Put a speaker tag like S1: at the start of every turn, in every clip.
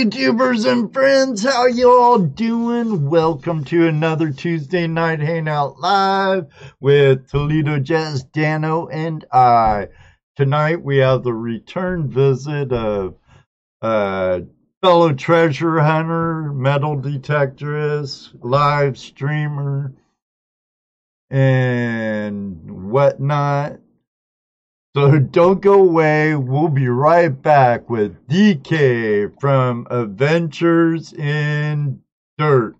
S1: YouTubers and friends, how you all doing? Welcome to another Tuesday Night Hangout Live with Toledo Jazz, Dano, and I. Tonight we have the return visit of uh, fellow treasure hunter, metal detectorist, live streamer, and whatnot. So don't go away. We'll be right back with DK from Adventures in Dirt.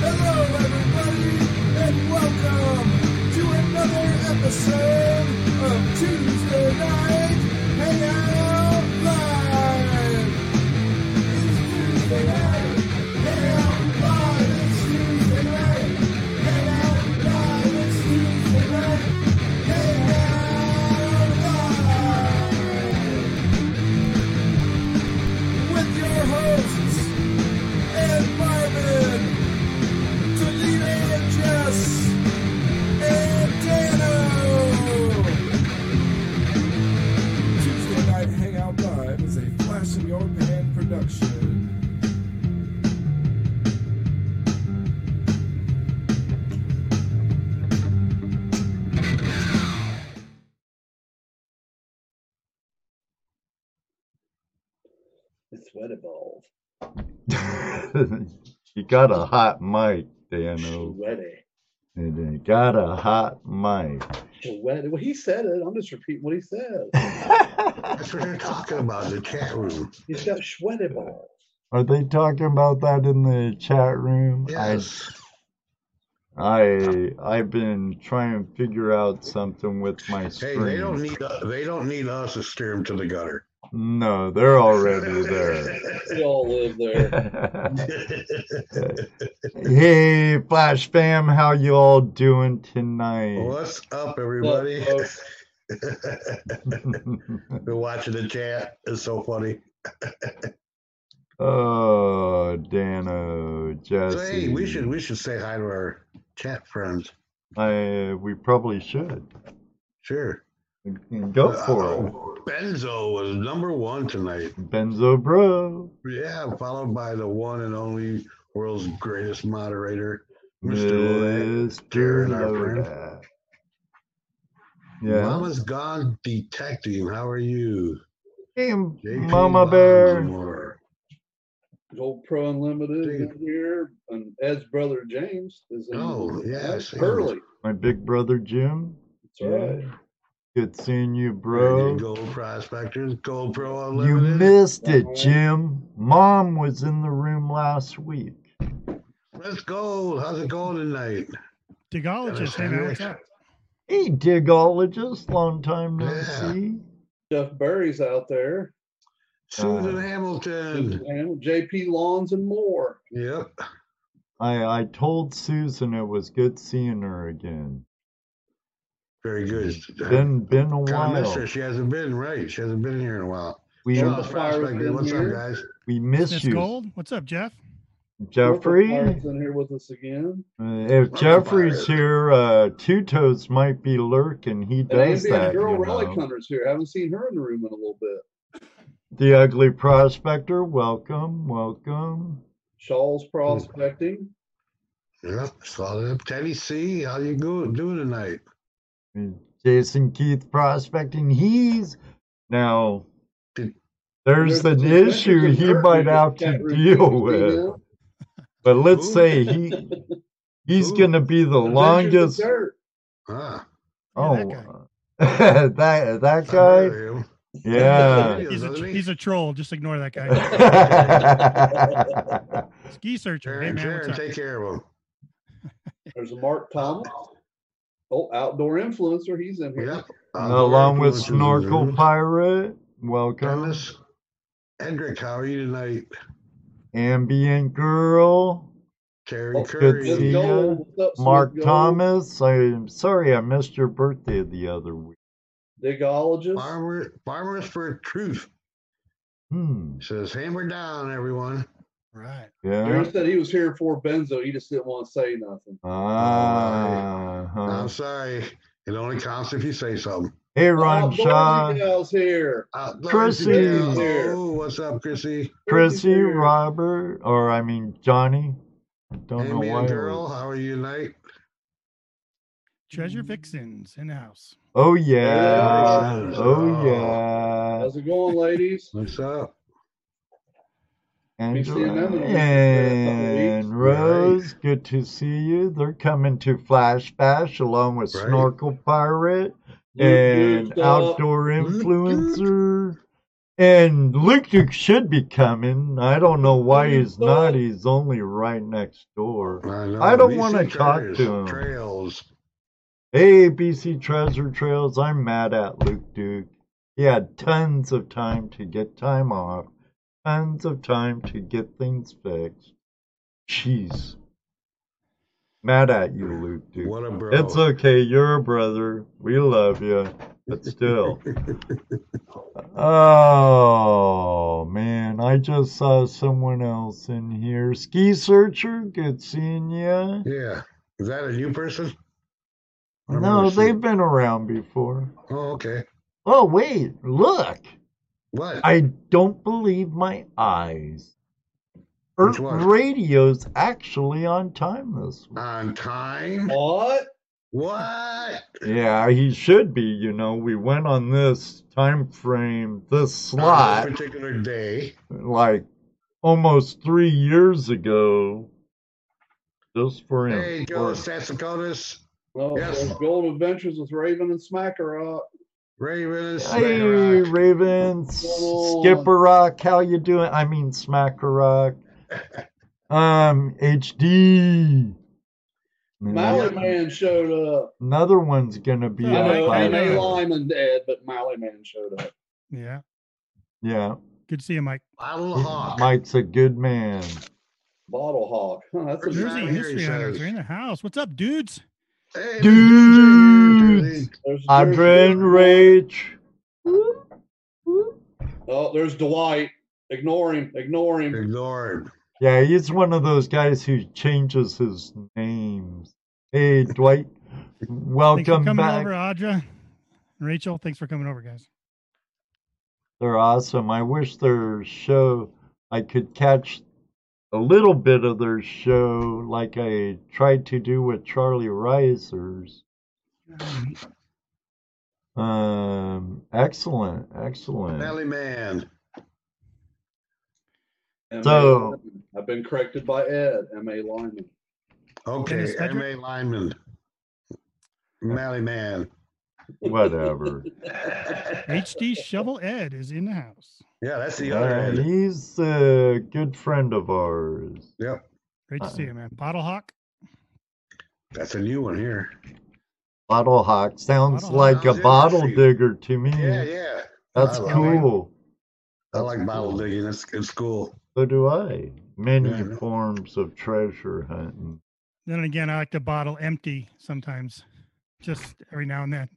S2: Hello, everybody, and welcome to another episode of Tuesday Night
S3: sweat balls.
S1: you got a hot mic, Dano.
S3: Sweaty.
S1: And you got a hot mic.
S3: Sweaty. Well, he said it. I'm just repeating what he said.
S4: That's what they're talking about in the chat room.
S3: He's got sweaty balls.
S1: Are they talking about that in the chat room?
S4: Yes.
S1: I I I've been trying to figure out something with my
S4: Hey,
S1: screen.
S4: they don't need uh, they don't need us to steer them to the gutter.
S1: No, they're already there.
S3: We all live there.
S1: hey, Flash fam, how you all doing tonight?
S4: What's up, everybody?
S3: folks?
S4: Been watching the chat. It's so funny.
S1: oh, Dano, Jesse.
S4: So, hey, we should we should say hi to our chat friends.
S1: I we probably should
S4: Sure.
S1: Go for it.
S4: Uh, Benzo was number one tonight.
S1: Benzo Bro,
S4: Yeah, followed by the one and only world's greatest moderator, Mr. Lodak.
S1: Mr.
S4: Darren, our friend.
S1: Yeah.
S4: Mama's gone detecting. How are you?
S1: Hey,
S4: JP
S1: Mama Bear.
S4: Baltimore.
S3: Old Pro Unlimited in here, and Ed's brother James is in.
S4: Oh, yes, yeah.
S3: Curly.
S1: My big brother Jim.
S3: That's right.
S1: Good seeing you,
S4: Bro.
S1: bro.
S4: Gold Prospectors, Gold Pro
S1: You missed it. Jim. Mom was in the room last week.
S4: Let's go. How's it going tonight?
S5: Digologist, hey man, what's up?
S1: Hey, digologist, long time no
S4: Yeah.
S1: see.
S3: Jeff Berry's out there.
S4: Susan
S1: Uh,
S4: Hamilton.
S3: And JP Lawns and more.
S4: Yep.
S1: I I told Susan it was good seeing her again.
S4: Very good.
S1: Been been a
S4: Kind of missed
S1: while.
S4: her. She hasn't been right. She hasn't been here in a while.
S1: We
S4: Charles
S3: Well, Fire
S4: what's
S3: here.
S4: up, guys?
S1: we miss
S5: Miss
S1: you,
S5: Gold, what's up, Jeff?
S1: Jeffrey.
S3: Mark's in here with us again.
S1: Uh, if Jeffrey's here, uh, Two Toes might be lurking. He
S3: And
S1: does
S3: Ambient
S1: that.
S3: Girl
S1: you
S3: Relic
S1: know.
S3: Hunter's here. haven't seen her in the room in a little bit.
S1: The ugly prospector, welcome, welcome.
S3: Shaw's prospecting.
S4: Yep. Saw them. Teddy C, how you go, doing tonight?
S1: Jason Keith prospecting. He's now.
S4: Did-
S1: There's an
S3: some
S1: issue he might have to deal
S3: Can you see
S1: with. But let's
S4: Who?
S1: say he he's
S4: Who?
S1: going to be the
S3: Adventures
S1: longest.
S4: Ah,
S1: Oh,
S5: that
S1: that that guy. Yeah.
S5: He's a, he's a troll. Just ignore that guy. Ski searcher. Hey man,
S4: Sharon,
S5: what's up?
S4: take care of him.
S3: There's a Mark Thomas. Oh, outdoor influencer. He's in here.
S4: Yep.
S1: Along with Snorkel. Pirate, welcome.
S4: Dennis. Hendrick, how are you tonight?
S1: Ambient Girl,
S4: Terry
S3: Oh,
S4: Curry.
S1: good to see
S3: Smith
S1: ya.
S3: Gold. What's up,
S1: Mark
S3: Gold?
S1: Thomas. I'm sorry I missed your birthday the other week.
S3: Digologist.
S4: Farmer, Farmers for Truth
S1: Hmm.
S4: says, hammer down, everyone.
S5: Right.
S1: Yeah.
S3: Aaron said he was here for Benzo. He just didn't want to say nothing.
S1: Ah. huh.
S4: I'm sorry. It only counts if you say something.
S1: Hey, Ron
S3: Outdoorsy
S1: Shaw,
S3: Gal's here.
S4: Uh,
S1: Chrissy.
S3: Here.
S4: Oh, what's up, Chrissy?
S1: Chrissy,
S3: here.
S1: Robert, or I mean Johnny. Don't
S4: Hey,
S1: know
S4: me
S1: why.
S4: and
S1: it
S4: girl, how are you tonight?
S5: Treasure Vixens in the house.
S1: Oh yeah.
S3: Yeah.
S1: Oh yeah.
S3: How's it going, ladies?
S4: What's up?
S3: Be
S1: Angela
S3: them in a week, a couple
S1: and
S3: weeks.
S1: Rose, good to see you. They're coming to Flash Bash along with
S4: Right.
S1: Snorkel Pirate and
S3: Duke's up.
S1: Outdoor
S4: Luke Duke.
S1: Influencer. And Luke Duke should be coming. I don't know why he's not. He's only right next door.
S4: I, know.
S1: I don't wanna talk to him.
S4: Trails.
S1: Hey, BC Treasure Trails, I'm mad at Luke Duke. He had tons of time to get time off, tons of time to get things fixed. Jeez. Mad at you, Luke Duke.
S4: What a bro.
S1: It's okay, you're a brother. We love you, but still. oh, man, I just saw someone else in here. Ski Searcher, good seeing you.
S4: yeah. Is that a new person?
S1: No, they've been around before.
S4: Oh, okay.
S1: Oh, wait, look.
S4: What?
S1: I don't believe my eyes. Earth? Radio's actually on time this week.
S4: On time?
S3: What?
S4: What?
S1: Yeah, he should be. You know, we went on this time frame, this
S4: On this
S1: slot,
S4: particular day.
S1: like almost three years ago, just for him.
S4: Hey,
S1: For-
S4: Joe Sassacodis,
S3: Oh,
S4: Yes.
S3: there's Gold Adventures with Raven and Smackerot.
S4: Raven, and
S1: Hey,
S4: Smack
S1: Ravens,
S3: Go on.
S1: Skipper Rock, how you doing? I mean, Smacker Rock. Um, HD.
S3: Mally Man showed up.
S1: Another one's gonna be
S5: I
S3: I
S1: on
S3: know
S5: Mally
S1: Friday.
S3: M.A.
S5: Man.
S3: Lyman dead, but Mally Man showed up.
S5: Yeah.
S1: Yeah,
S5: Good to see you, Mike.
S4: Bottle Hawk.
S1: Mike's a good man.
S3: Bottle Hawk. Huh, that's a
S4: Where's
S5: Jersey
S4: that? Here he
S5: History Hunters
S4: says.
S5: are in the house. What's up, dudes?
S4: Hey,
S1: Dudes.
S3: There's,
S1: Audra
S3: there's-
S1: and Rach.
S3: Oh, there's Dwight. Ignore him. Ignore him.
S4: Ignore him.
S1: Yeah, he's one of those guys who changes his names. Hey, Dwight.
S5: Thanks for
S1: Welcome
S5: coming
S1: back.
S5: over, Audra. Rachel, thanks for coming over, guys.
S1: They're awesome. I wish their show, I could catch a little bit of their show like I tried to do with Charlie Risers. Um, excellent, excellent.
S4: Belly Man.
S3: M.A.
S1: So-
S3: Lyman. I've been corrected by Ed. M.A. Lyman.
S4: Okay, M.A. Lyman. Mally Man.
S1: Whatever.
S5: HD Shovel Ed is in the house.
S4: Yeah, that's the other
S1: Uh,
S4: end.
S1: he's a good friend of ours.
S4: Yep,
S5: Great to see you, man. Bottle Hawk.
S4: that's a new one here.
S1: Bottle Hawk sounds
S5: Bottle
S1: like
S4: Hawk.
S1: a bottle
S4: interesting.
S1: digger to me.
S4: Yeah, yeah.
S1: That's
S4: I love
S5: it.
S1: cool.
S4: I like
S1: That's
S4: bottle
S1: cool.
S4: digging. It's, it's cool.
S1: So do I. Many
S4: Yeah,
S1: forms of treasure hunting.
S5: Then again, I like to bottle empty sometimes, just every now and then.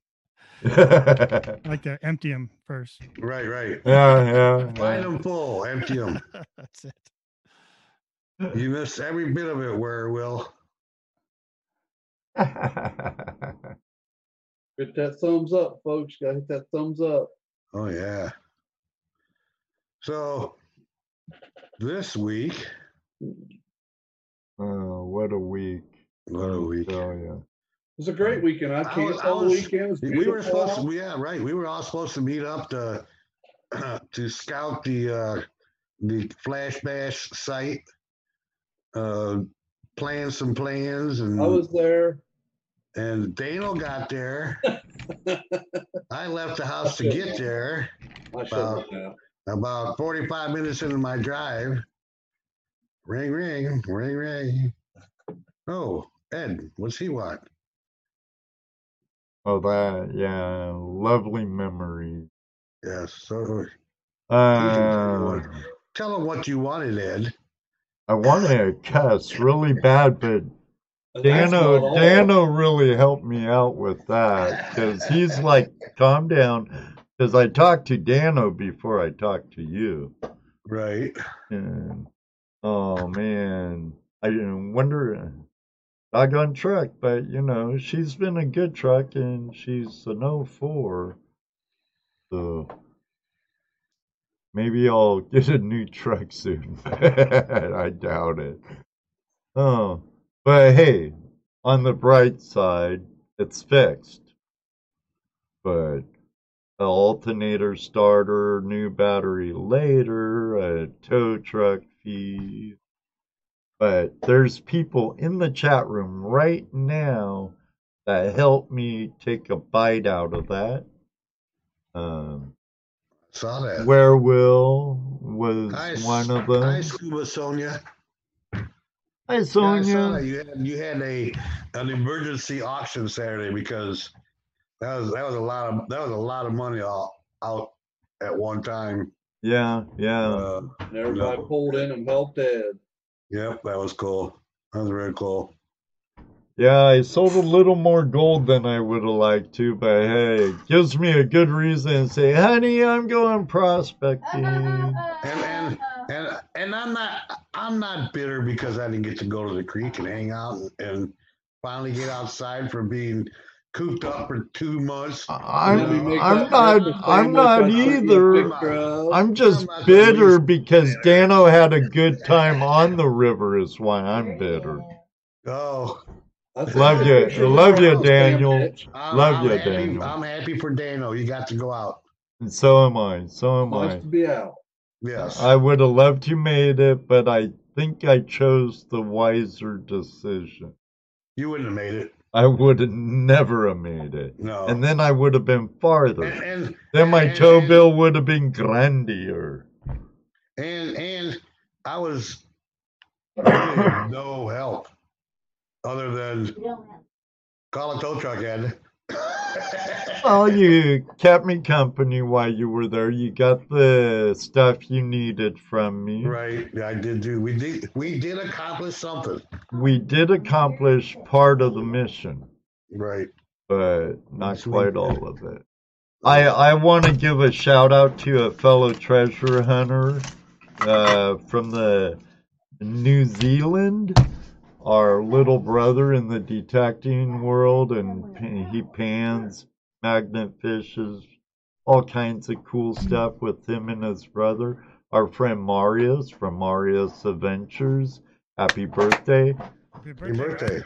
S5: I like to empty them first.
S4: Right, right.
S1: yeah.
S4: Find
S1: yeah.
S4: them full, empty them.
S5: That's it.
S4: You miss every bit of it, where Will.
S3: Hit that thumbs up, folks. Gotta hit that thumbs up.
S4: Oh yeah. So this week,
S1: oh, what a week.
S4: what a week.
S1: Oh, yeah.
S3: It was a great weekend. I
S4: I was-
S3: camped
S4: I
S3: all the weekend.
S4: We were supposed to, yeah, right. We were all supposed to meet up to to scout the uh, the Flash Bash site, uh, plan some plans, and
S3: I was there.
S4: And Daniel got there. I left the house to get there.
S3: I shut
S4: Wow.
S3: it down.
S4: About 45 minutes into my drive, ring, ring, ring, ring. Oh, Ed, what's he want?
S1: Oh, that, yeah. Lovely memories.
S4: Yes, so
S1: Uh,
S4: tell him what you wanted, Ed.
S1: I wanted a cuss really bad, but
S3: And that's not
S1: Dano. Dano really helped me out with that because he's like, calm down. Because I talked to Dano before I talked to you.
S4: Right.
S1: And Oh man, I wonder. I Doggone truck, but you know she's been a good truck, and she's an 04. So maybe I'll get a new truck soon. I doubt it. Oh, but hey, on the bright side, it's fixed. But a alternator starter, new battery later, a tow truck fee. But there's people in the chat room right now that help me take a bite out of that. Um,
S4: Saw that.
S1: Where Will was
S4: Hi,
S1: one of
S4: Hi,
S1: them.
S4: Scuba Sonia.
S1: Hi,
S4: Yeah, I saw
S1: Sonia.
S4: that. You had you had a an emergency auction Saturday because that was that was a lot of that was a lot of money out, out at one time.
S1: Yeah, yeah.
S4: Uh,
S3: And everybody
S4: No.
S3: pulled in and helped Ed.
S4: yep, that was cool. That was very cool.
S1: Yeah, I sold a little more gold than I would have liked to, but hey, it gives me a good reason to say, honey, I'm going prospecting.
S4: And and and and I'm not I'm not bitter because I didn't get to go to the creek and hang out and, and finally get outside from being cooped up for two months.
S1: I'm,
S3: Did we
S1: I'm not, I'm not
S3: I sent you a
S1: either. I'm just
S4: I'm
S1: bitter because
S4: bitter.
S1: Dano had a good time on the river is why I'm bitter.
S4: Oh,
S3: I
S1: Love you.
S3: picture
S1: Love you, Daniel.
S4: I'm,
S1: Love
S4: I'm
S1: you,
S4: happy,
S1: Daniel.
S4: I'm happy for Dano. You got to go out.
S1: And so am I. So am
S3: Nice
S1: I.
S3: to be out.
S4: Yes.
S1: I would have loved to made it, but I think I chose the wiser decision.
S4: you wouldn't have made it.
S1: I would have never have made it.
S4: No.
S1: And then I would have been farther.
S4: and and
S1: Then my
S4: and-
S1: tow
S4: and-
S1: bill would have been grandier.
S4: and and I was no help other than call a tow truck Ed.
S1: Well, you kept me company while you were there. You got the stuff you needed from me.
S4: right, I did do. We did we did accomplish something.
S1: We did accomplish part of the mission,
S4: Right.
S1: but not
S4: Sweet.
S1: quite all of it. I I want to give a shout out to a fellow treasure hunter uh, from the New Zealand, our little brother in the detecting world, and he pans magnet fishes, all kinds of cool stuff with him and his brother. Our friend Marius from Marius Adventures. Happy birthday!
S5: Happy
S4: birthday.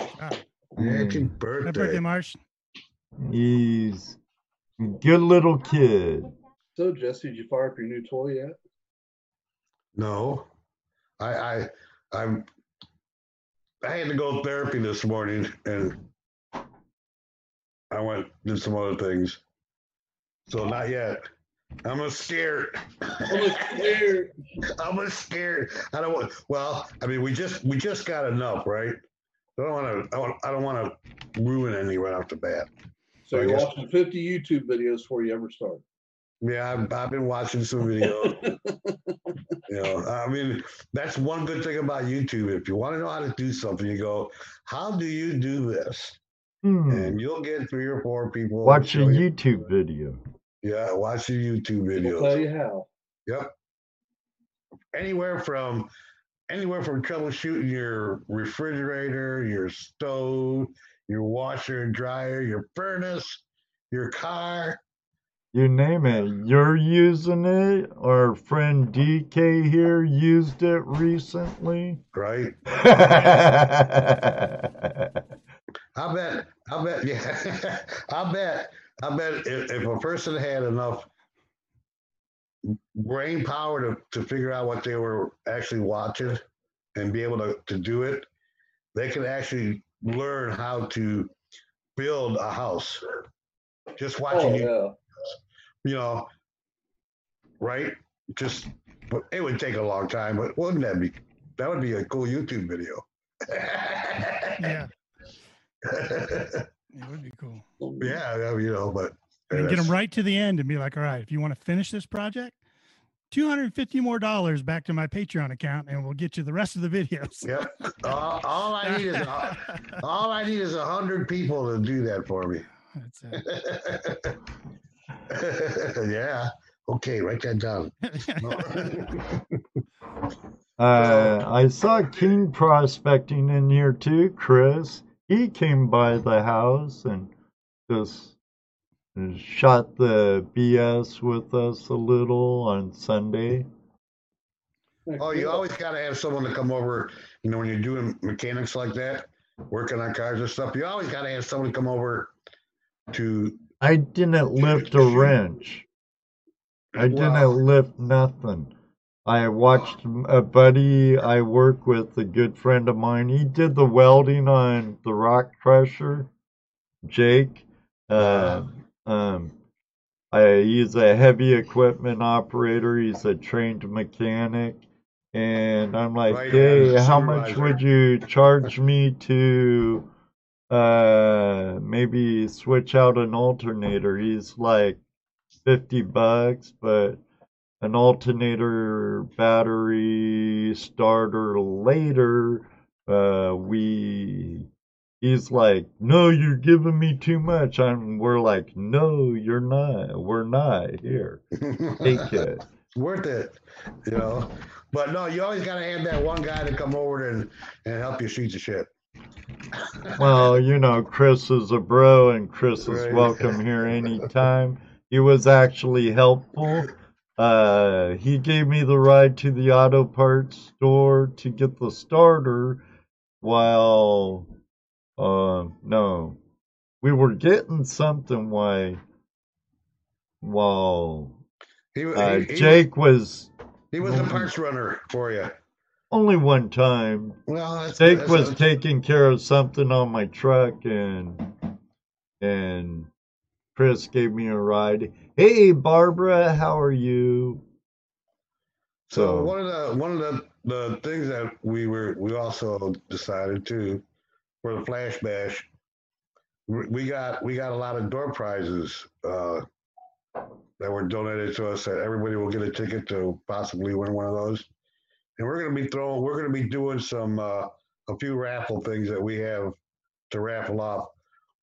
S5: Ah,
S4: Happy
S1: Mm.
S5: happy
S4: birthday.
S5: birthday, Marsh.
S1: He's a good little kid.
S3: So, Jesse, did you fire up your new toy yet?
S4: No. I I I'm I had to go to therapy this morning and I went did some other things. So not yet. I'm a scared.
S3: I'm a scared.
S4: I'm a scared. I don't want. Well, I mean, we just we just got enough, right? I don't want to. I, don't want to ruin any right off the bat.
S3: So
S4: I
S3: you're
S4: guess-
S3: watching 50 YouTube videos before you ever start.
S4: Yeah, I've, I've been watching some videos. you know, I mean, that's one good thing about YouTube. If you want to know how to do something, you go, "How do you do this?"
S1: Hmm.
S4: And you'll get three or four people.
S1: Watch a
S4: show you-
S1: YouTube video.
S4: Yeah, watch your YouTube
S3: I'll tell
S4: videos.
S3: you how.
S4: Yep. Anywhere from anywhere from troubleshooting your refrigerator, your stove, your washer and dryer, your furnace, your car.
S1: You name it. You're using it. Our friend DK here used it recently.
S4: Right? I bet. I bet. Yeah. I bet. I bet if, if a person had enough brain power to, to figure out what they were actually watching and be able to, to do it, they could actually learn how to build a house. Just watching
S3: Oh,
S4: you, know, right? Just, but it would take a long time, but wouldn't that be? That would be a cool YouTube video.
S5: Yeah, it would be cool.
S4: Yeah, you know, but
S5: And get them right to the end and be like, all right, if you want to finish this project, 250 more dollars back to my Patreon account and we'll get you the rest of the videos.
S4: Yep. All, all I need is a, all I need is a hundred people to do that for me.
S5: That's it.
S4: yeah. Okay, write that down.
S1: Uh, I saw Keen prospecting in here too, Chris. He came by the house and just shot the BS with us a little on Sunday.
S4: Oh, you always got to have someone to come over. You know, when you're doing mechanics like that, working on cars and stuff, you always got to have someone come over to.
S1: I didn't lift a wrench. I didn't
S4: Well-
S1: lift nothing. I watched a buddy I work with, a good friend of mine. He did the welding on the rock crusher. Jake. Uh, um, I, he's a heavy equipment operator. He's a trained mechanic. And I'm like,
S4: Right,
S1: hey, how much would you charge me to uh maybe switch out an alternator? He's like 50 bucks, but an alternator battery starter later uh we he's like no you're giving me too much i'm we're like no you're not we're not here take it
S4: worth it, you know. But no, you always got to have that one guy to come over and, and help you shoot the shit.
S1: Well you know chris is a bro and chris is
S4: Right.
S1: welcome here anytime he was actually helpful uh he gave me the ride to the auto parts store to get the starter while uh no we were getting something why while
S4: He, he-
S1: uh,
S4: he,
S1: jake was
S4: he was the parts runner for you.
S1: Only one time.
S4: Well,
S1: jake
S4: that's-
S1: was taking care of something on my truck and and chris gave me a ride. Hey barbara how are you?
S4: So
S1: So-
S4: one of the one of the, the things that we were we also decided to for the flash bash, we we got we got a lot of door prizes uh, that were donated to us. That everybody will get a ticket to possibly win one of those, and we're going to be throwing we're going to be doing some uh, a few raffle things that we have to raffle off.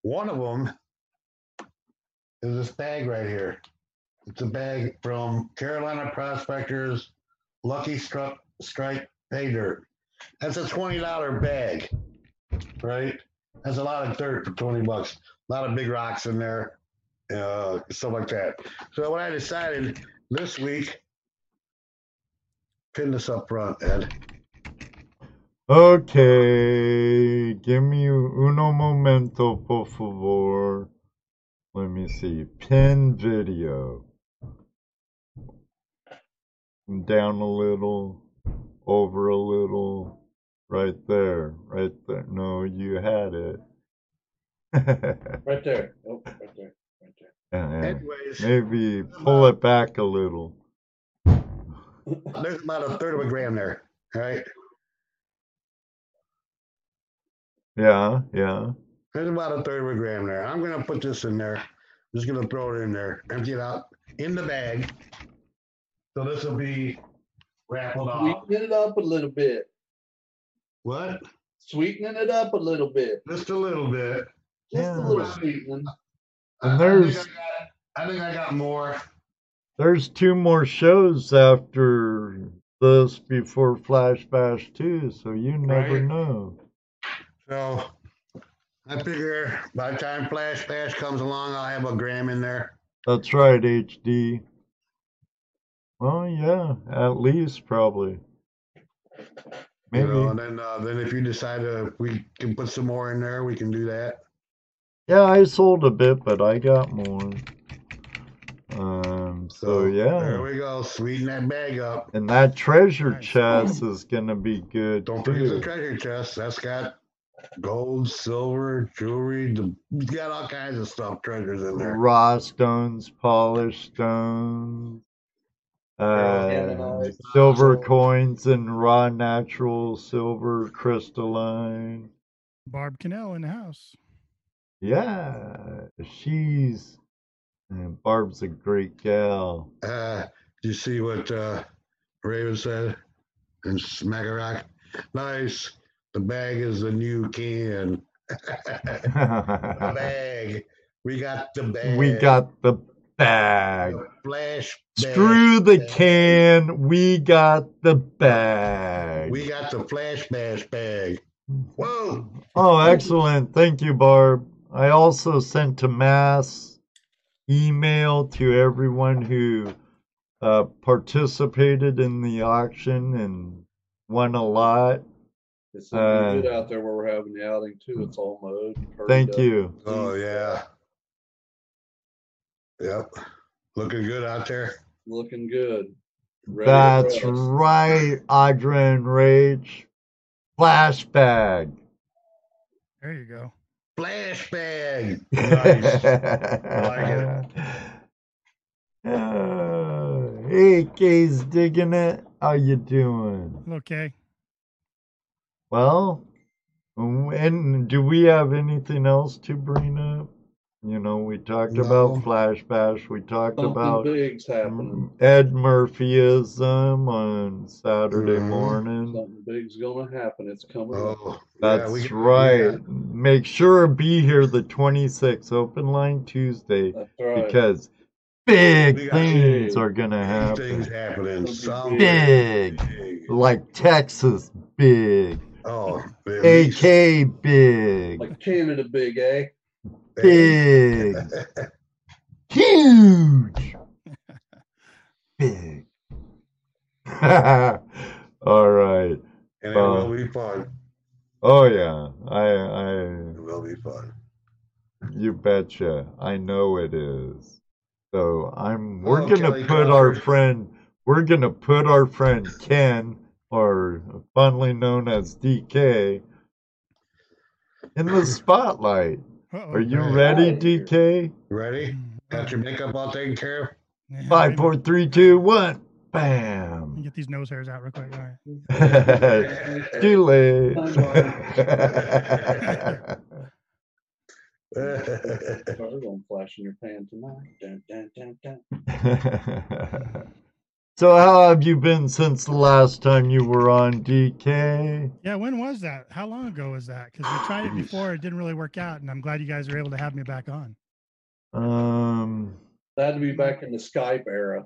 S4: One of them is this bag right here. It's a bag from Carolina Prospectors Lucky Strike Pay Dirt. That's a twenty dollar bag, right? That's a lot of dirt for twenty bucks. A lot of big rocks in there, uh, stuff like that. So what I decided this week, pin this up front, Ed.
S1: okay give me uno momento por favor let me see pin video down a little over a little right there right there no you had it
S3: Right there. Oh, right there. Right there. Uh-huh.
S1: Yeah,
S4: Anyways,
S1: maybe pull it back a little
S4: there's about a third of a gram there, right?
S1: yeah yeah
S4: There's about a third of a gram there. I'm gonna put this in there. Just gonna throw it in there, empty it out in the bag. So this will be raffled off.
S3: Sweeten it up a little bit.
S4: What?
S3: Sweetening it up a little bit.
S4: Just a little bit.
S3: Just
S1: Yeah.
S3: a little sweetening.
S1: And
S4: I- I,
S1: there's-
S4: think I, got, I think I got more.
S1: There's two more shows after this before Flash Bash 2, so you never
S4: Right.
S1: know.
S4: So I figure by the time Flash Bash comes along, I'll have a gram in there.
S1: That's right, HD. Well, yeah, at least probably. Maybe.
S4: You know, and then uh, then if you decide to, we can put some more in there. We can do that.
S1: Yeah, I sold a bit, but I got more. So
S4: there
S1: yeah.
S4: we go. Sweeten that bag up.
S1: And that treasure
S5: Nice.
S1: chest is gonna be good
S4: Don't forget the
S1: too.
S4: treasure chest. That's got gold, silver, jewelry. The, it's got all kinds of stuff, treasures in there.
S1: Raw stones, polished stones, uh,
S3: Canaanite.
S1: silver coins, and raw natural silver crystalline.
S5: Barb Cannell in the house.
S1: Yeah, she's and Barb's a great gal.
S4: Uh, you see what uh, Raven said in Smackarock? Nice. The bag is the new can. the bag. We got the bag.
S1: we got the bag.
S4: Flash.
S1: Screw the
S4: bag.
S1: can. We got the bag.
S4: We got the flash bash bag. Whoa.
S1: Oh, excellent. Thank you, Barb. I also sent to mass email to everyone who uh, participated in the auction and won a lot.
S3: It's looking good
S1: Uh,
S3: out there where we're having the outing too. It's all mowed. and hurried
S1: Thank
S3: up.
S1: you.
S4: Oh yeah. Yep. Looking good out there.
S3: Looking good. Ready
S1: That's right, Audra and Rage. Flashback.
S5: There you go.
S4: Flash bag. Nice. like
S1: Uh, hey, Kay's digging it. How you doing?
S5: Okay.
S1: Well, and do we have anything else to bring up? You know, we talked
S4: No.
S1: about Flash Bash. We talked
S3: Something
S1: about
S3: big's happening.
S1: Ed Murphyism on Saturday
S4: Mhm.
S1: morning.
S3: Something big's gonna happen. It's coming.
S4: Oh,
S1: That's
S4: yeah, we-
S1: right.
S4: yeah.
S1: Make sure to be here the 26th, open line Tuesday,
S3: right.
S1: because big things
S3: big
S1: are gonna
S4: Big things
S1: happen.
S4: happening.
S3: Something
S4: Some
S1: big.
S4: big.
S1: Like Texas, big.
S4: Oh, at least-
S1: AK, big.
S3: like Canada, big eh?
S1: Big. Huge. Big. All right.
S4: And it will um, be fun.
S1: Oh yeah. I I
S4: It will be fun.
S1: you betcha. I know it is. So I'm we're
S4: Oh,
S1: gonna
S4: Kelly
S1: put our friend we're gonna put our friend Ken, or fondly known as DK, in the spotlight.
S5: Uh-oh.
S1: Are you ready, DK?
S4: Ready? Got your makeup all taken care of?
S5: yeah,
S1: Five,
S5: wait a
S1: four,
S5: minute.
S1: three, two, one.
S5: Let
S1: Bam.
S5: Get these nose hairs out real quick. All right.
S1: Too late.
S3: We're gonna flash in your pan tonight. Dun, dun, dun, dun.
S1: so, how have you been since the last time you were on DK?
S5: Yeah, when was that? How long ago was that? Because we tried it before, it didn't really work out, and I'm glad you guys were able to have me back on.
S1: Um,
S3: that'd be back in the Skype era.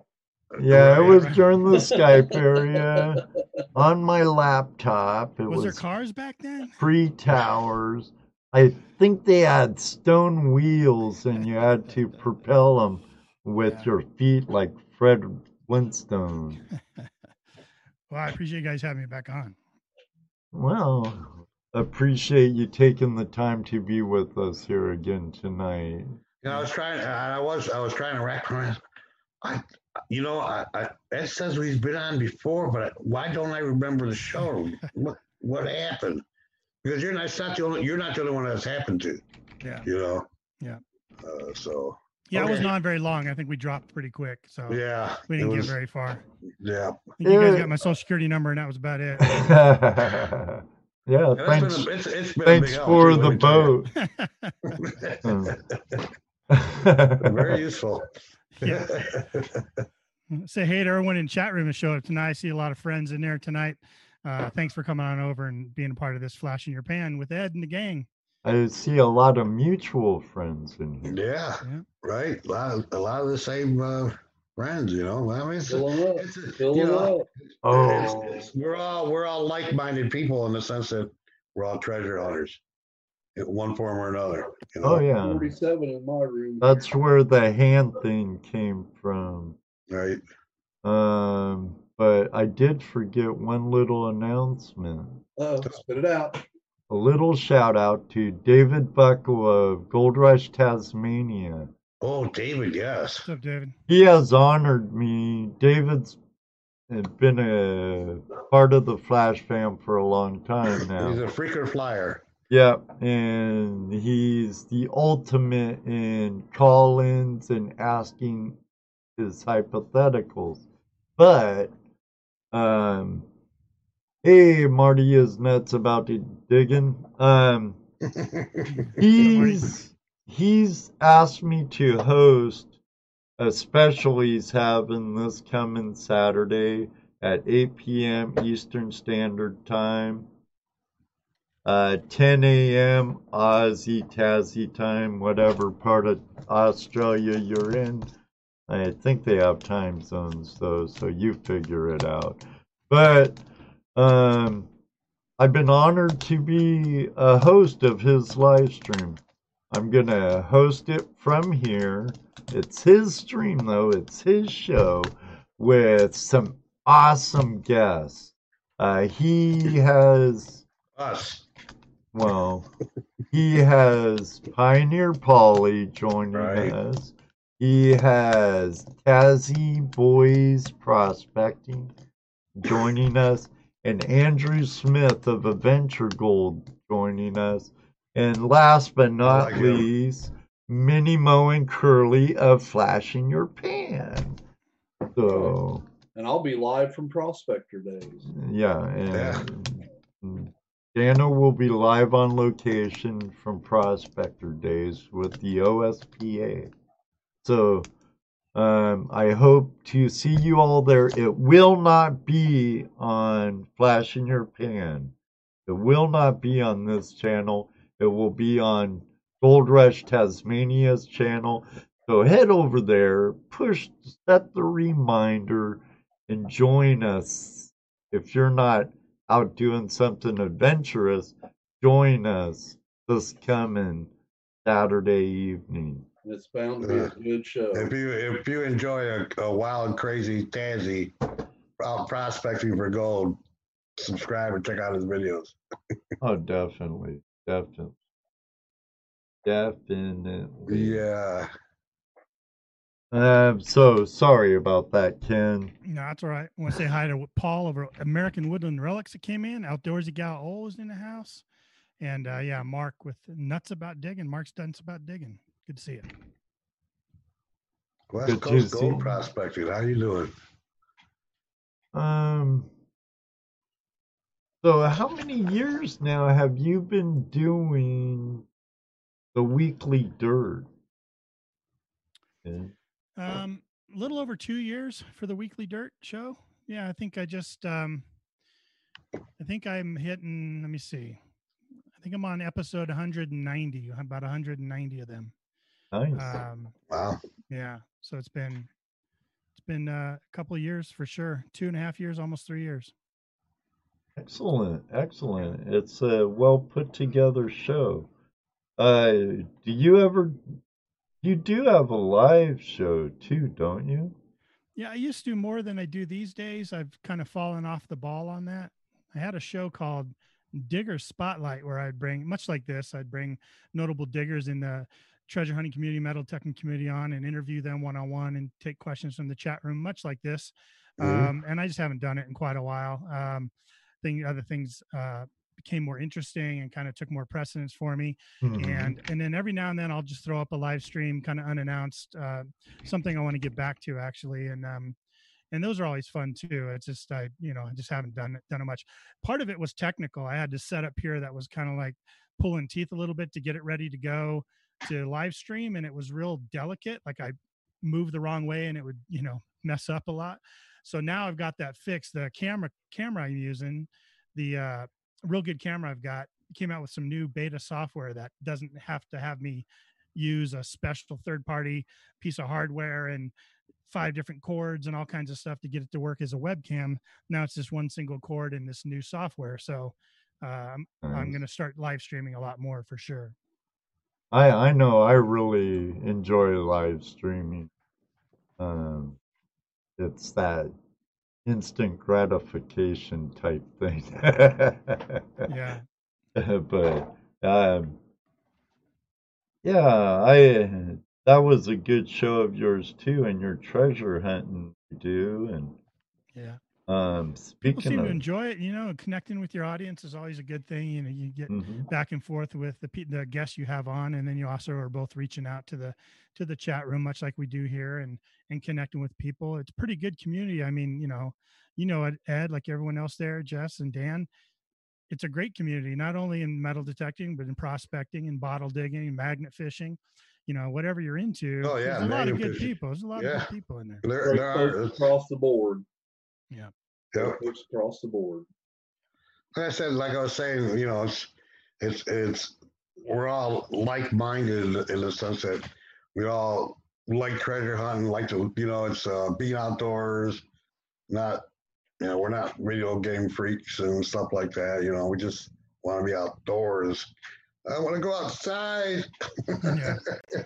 S1: yeah, it was during the Skype area on my laptop. It
S5: Was,
S1: was,
S5: there cars back then?
S1: free towers. I think they had stone wheels, and you had to propel them with
S5: Yeah.
S1: your feet like Fred Flintstone.
S5: Well, I appreciate you guys having me back on.
S1: Well, appreciate you taking the time to be with us here again tonight.
S4: You know, I was trying. I I was. I was trying to wrap around. I, you know, I, I, Ed says he's been on before, but why don't I remember the show? what What happened? Because you're not. Not the only. You're not the only one that's happened to.
S5: Yeah.
S4: You know.
S5: Yeah.
S4: Uh, so
S5: Yeah, I wasn't very long. I think we dropped pretty quick, so
S4: yeah,
S5: we didn't
S4: was-
S5: get very far.
S4: Yeah.
S5: You guys got my social security number, and that was about it.
S1: yeah,
S4: And it's
S1: thanks.
S4: been it's, it's been
S1: Thanks for
S4: too,
S1: the
S4: me tell you.
S1: boat.
S4: Very useful.
S5: Yeah. Say hey to everyone in chat room and show up tonight. I see a lot of friends in there tonight. Uh, thanks for coming on over and being a part of this flash in your pan with Ed and the gang.
S1: I see a lot of mutual friends in here.
S4: yeah,
S5: Yeah.
S4: right. A lot, of, a lot of the same uh, friends, you know. I mean, it's,
S3: Filling up.
S4: it's you know.
S1: Oh,
S4: it's- it's- we're all we're all like-minded people in the sense that we're all treasure hunters, in one form or another. You know?
S1: oh yeah.
S3: 47 in my room.
S1: That's where the hand thing came from.
S4: Right.
S1: Um, but I did forget one little announcement.
S3: Oh, spit it out.
S1: A little shout out to David Buckle of Gold Rush Tasmania.
S4: Oh, David, yes.
S5: What's up, David?
S1: He has honored me. David's been a part of the Flash fam for a long time now.
S4: He's a freaker flyer.
S1: Yep, and he's the ultimate in call-ins and asking his hypotheticals. But, um, hey, Marty is nuts about digging. Um, he's he's asked me to host a special he's having this coming Saturday at 8 p.m. Eastern Standard Time uh, 10 a.m. Aussie Tassie time, whatever part of Australia you're in. I think they have time zones though, so you figure it out. But um, I've been honored to be a host of his live stream. I'm gonna host it from here. It's his stream though, it's his show with some awesome guests. Uh, he has
S4: Us.
S1: well, he has Pioneer Polly joining
S4: Right.
S1: us. He has Tazzy Boys Prospecting joining us, and Andrew Smith of Adventure Gold joining us. And last but not
S4: like
S1: least, Minnie Mo and Curly of Flash In Your Pan. So,
S3: And I'll be live from Prospector Days.
S1: yeah, and Dana will be live on location from Prospector Days with the OSPA. So um, I hope to see you all there. It will not be on Flash in Your Pan. It will not be on this channel. It will be on Gold Rush Tasmania's channel. So head over there, push, set the reminder, and join us. If you're not out doing something adventurous, join us this coming Saturday evening.
S3: It's bound to be a good show.
S4: If you if you enjoy a, a wild, crazy Tazzy out prospecting for gold, subscribe and check out his videos.
S1: Oh, definitely, definitely, definitely.
S4: Yeah.
S1: I'm So sorry about that, Ken.
S5: No, that's all right. I want to say hi to Paul over American Woodland Relics that came in. Outdoorsy gal O's in the house. And uh, yeah, Mark with nuts about digging. Mark's nuts about digging. Good to see you.
S4: West
S1: Good
S4: Coast Gold
S1: you.
S4: Prospecting. How you doing?
S1: Um. So how many years now have you been doing the weekly dirt? Ken?
S5: Um, a little over two years for the weekly dirt show. Yeah, I think I just um I think I'm hitting, let me see. I think I'm on episode 190, about 190 of them.
S1: Nice.
S5: Um
S4: Wow.
S5: yeah, so it's been it's been uh, a couple of years for sure. Two and a half years, almost three years.
S1: Excellent, excellent. It's a well put together show. Uh, do you ever? You do have a live show too, don't you?
S5: Yeah, I used to do more than I do these days. I've kind of fallen off the ball on that. I had a show called Digger Spotlight where I'd bring, much like this, I'd bring notable diggers in the treasure hunting community, metal detecting community on and interview them one on one and take questions from the chat room, much like this.
S4: Mhm.
S5: Um, and I just haven't done it in quite a while. Um, I think other things uh, became more interesting and kind of took more precedence for me
S1: Mhm.
S5: and and then every now and then I'll just throw up a live stream kind of unannounced uh, something I want to get back to actually and um and those are always fun too it's just I you know I just haven't done it done it much part of it was technical I had to set up here that was kind of like pulling teeth a little bit to get it ready to go to live stream and it was real delicate like I moved the wrong way and it would you know mess up a lot so now I've got that fixed the camera camera I'm using the uh real good camera I've got came out with some new beta software that doesn't have to have me use a special third party piece of hardware and five different cords and all kinds of stuff to get it to work as a webcam. Now it's just one single cord in this new software. So uh, I'm, I'm going to start live streaming a lot more for sure.
S1: I I know I really enjoy live streaming. Um, it's that instant gratification type thing.
S5: Yeah.
S1: but um, yeah, I that was a good show of yours too, and your treasure hunting you do, and
S5: Yeah.
S1: Um,
S5: People seem
S1: of,
S5: to enjoy it. You know, connecting with your audience is always a good thing. You know, you get
S1: Mhm.
S5: back and forth with the pe- the guests you have on, and then you also are both reaching out to the to the chat room, much like we do here, and and connecting with people. It's a pretty good community. I mean, you know, you know, Ed, Ed, like everyone else there, Jess and Dan. It's a great community, not only in metal detecting, but in prospecting and bottle digging, and magnet fishing. You know, whatever you're into.
S4: Oh, yeah,
S5: there's a lot of good
S4: fishing.
S5: people. There's a lot
S4: Yeah.
S5: of good people in there.
S4: There, there are.
S3: across the board.
S5: Yeah.
S3: Great
S4: Yep.
S3: across the board.
S4: Like I said, like I was saying, you know, it's it's it's we're all like-minded in the sense that we all like treasure hunting, like to you know, it's uh, being outdoors, not you know, we're not video game freaks and stuff like that. You know, we just want to be outdoors. I want to go outside.
S5: Yeah.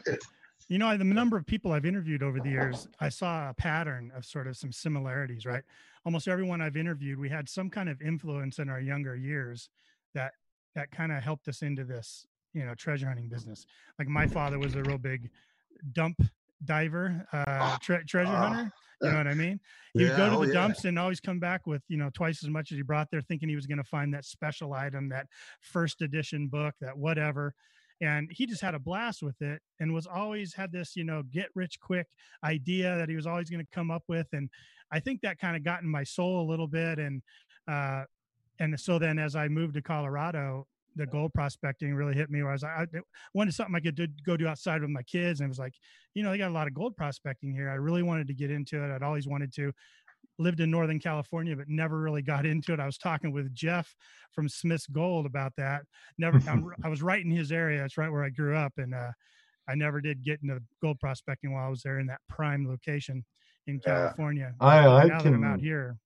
S5: You know, the number of people I've interviewed over the years, I saw a pattern of sort of some similarities, right? Almost everyone I've interviewed, we had some kind of influence in our younger years that that kind of helped us into this, you know, treasure hunting business. Like my father was a real big dump diver, uh, tre- treasure
S4: Ah,
S5: hunter. You know what I mean? He would
S4: Yeah,
S5: go to
S4: oh,
S5: the
S4: yeah.
S5: dumps and always come back with, you know, twice as much as he brought there, thinking he was going to find that special item, that first edition book, that whatever. And he just had a blast with it and was always had this, you know, get rich quick idea that he was always going to come up with. And I think that kind of got in my soul a little bit. And, uh, and so then as I moved to Colorado, the gold prospecting really hit me where I was like, I wanted something I could do, go do outside with my kids. And it was like, you know, they got a lot of gold prospecting here. I really wanted to get into it. I'd always wanted to. Lived in Northern California, but never really got into it. I was talking with Jeff from Smith's Gold about that. Never, I'm, I was right in his area. It's right where I grew up, and uh, I never did get into gold prospecting while I was there in that prime location in
S4: Yeah.
S5: California.
S1: I I
S5: that I'm out
S1: can
S5: here,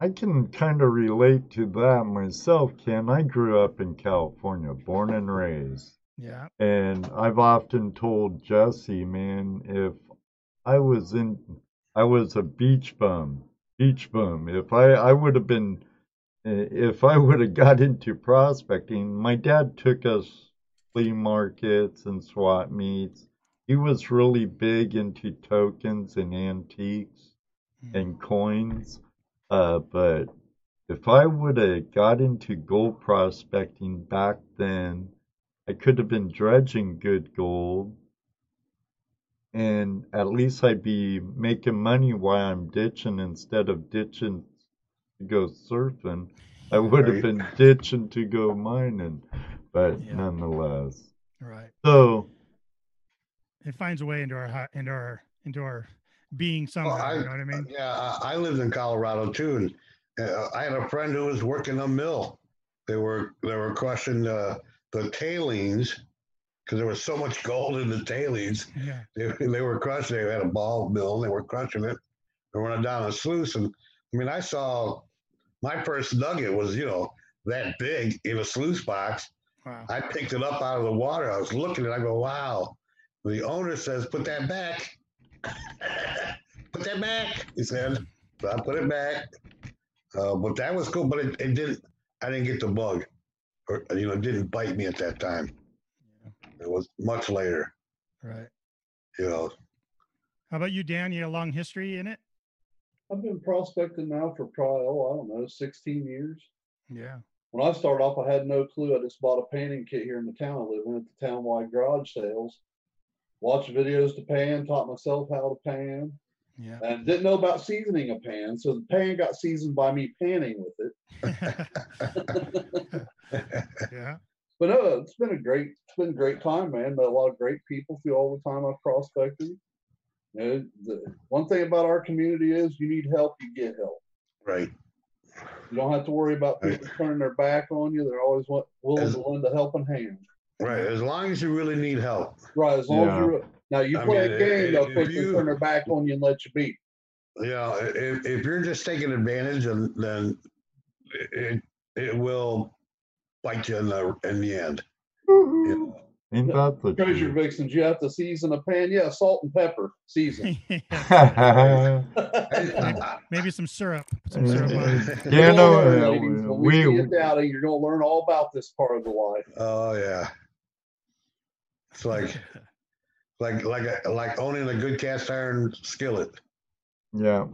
S1: I can kind of relate to that myself, Ken. I grew up in California, born and raised.
S5: yeah,
S1: And I've often told Jesse, man, if I was in, I was a beach bum, beach bum. If I, I would have been, if I would have got into prospecting, my dad took us flea markets and swap meets. He was really big into tokens and antiques and coins. Uh, but if I would have got into gold prospecting back then, I could have been dredging good gold. And at least I'd be making money while I'm ditching instead of ditching to go surfing. I would have been ditching to go mining. But
S5: Yeah.
S1: nonetheless.
S5: right.
S1: So,
S5: It finds a way into our into our into our being somehow.
S4: Well, I-
S5: you know what I mean?
S4: Yeah, I, I lived in Colorado too, and uh, I had a friend who was working a mill. They were they were crushing the the tailings because there was so much gold in the tailings.
S5: Yeah.
S4: They, they were crushing. They had a ball mill. And they were crushing it. They running down a sluice, and I mean, I saw my first nugget was you know that big in a sluice box.
S5: Wow.
S4: I picked it up out of the water. I was looking at it. I go, wow. The owner says, put that back. put that back. He said, so I put it back. Uh, but that was cool. But it, it didn't, I didn't get the bug. Or, you know, it didn't bite me at that time. It was much later,
S5: Right.
S4: you know.
S5: How about you, Dan? You got a long history in it?
S3: I've been prospecting now for probably, oh, I don't know, 16 years.
S5: Yeah.
S3: When I started off, I had no clue. I just bought a panning kit here in the town I live in at the townwide garage sales. Watched videos to pan, taught myself how to pan,
S5: Yeah.
S3: and didn't know about seasoning a pan. So the pan got seasoned by me panning with it.
S5: yeah.
S3: But no, it's been a great, it's been a great time, man. Met a lot of great people through all the time I've prospected. You know, the one thing about our community is you need help, you get help.
S4: right.
S3: You don't have to worry about
S4: Right.
S3: people turning their back on you. They're always willing
S4: As-
S3: to lend a helping hand.
S4: Right. As long as you really need help.
S3: Right, as long as you're now you
S4: I
S3: play
S4: mean,
S3: a game, they'll
S4: if
S3: quickly
S4: you-
S3: turn their back on you and let you beat.
S4: Yeah, if, if you're just taking advantage, and then it, it will bite you in the, in the end.
S1: woohoo. ain't
S3: Yeah.
S1: that the
S3: Treasure
S1: truth?
S3: vixens, you have to season a pan. Yeah, salt and pepper season.
S5: Maybe some syrup. Some syrup.
S1: Yeah,
S3: You'll
S1: no,
S3: learn,
S1: uh,
S3: ladies, we,
S1: we-
S3: see you down, you're gonna learn all about this part of the life.
S4: Oh yeah. It's like like like a, like owning a good cast iron skillet.
S1: Yeah,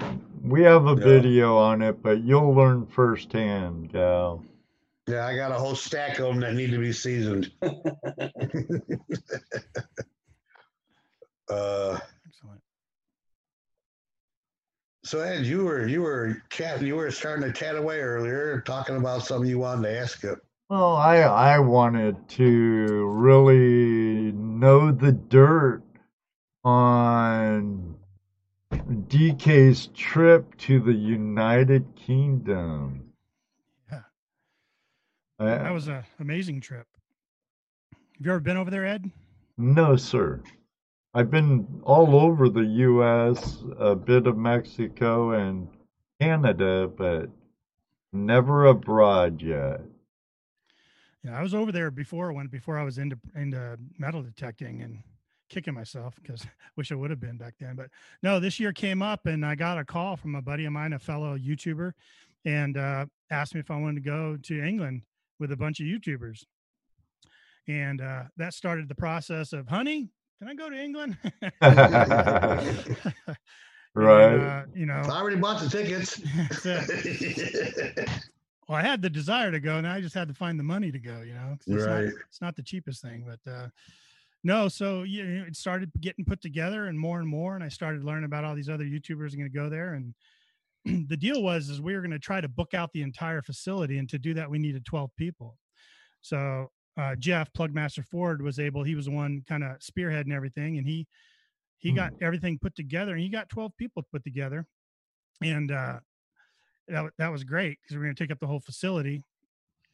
S1: we have a
S4: Yeah.
S1: video on it, but you'll learn firsthand, gal.
S4: Yeah, I got a whole stack of them that need to be seasoned. uh,
S5: Excellent.
S4: so Ed, you were you were chat you were starting to chat away earlier, talking about something you wanted to ask you.
S1: Well, I I wanted to really know the dirt on DK's trip to the United Kingdom. I-
S5: That was an amazing trip. Have you ever been over there, Ed?
S1: no, sir. I've been all over the U.S., a bit of Mexico and Canada, but never abroad yet.
S5: Yeah, I was over there before when before I was into into metal detecting and kicking myself because I wish I would have been back then. But no, this year came up and I got a call from a buddy of mine, a fellow YouTuber, and uh, asked me if I wanted to go to England with a bunch of YouTubers. And uh, that started the process of, honey, can I go to England? And,
S1: Right.
S5: uh, you know,
S4: I already bought the tickets.
S5: that's well, I had the desire to go, and I just had to find the money to go. You know, it's,
S4: Right.
S5: not, it's not the cheapest thing, but uh, no. So you know, it started getting put together, and more and more, and I started learning about all these other YouTubers going to go there. And the deal was, is we were going to try to book out the entire facility, and to do that, we needed twelve people. So uh, Jeff Plugmaster Ford was able. He was the one kind of spearheading everything, and he he got everything put together, and he got twelve people put together, and uh, that that was great because we are going to take up the whole facility,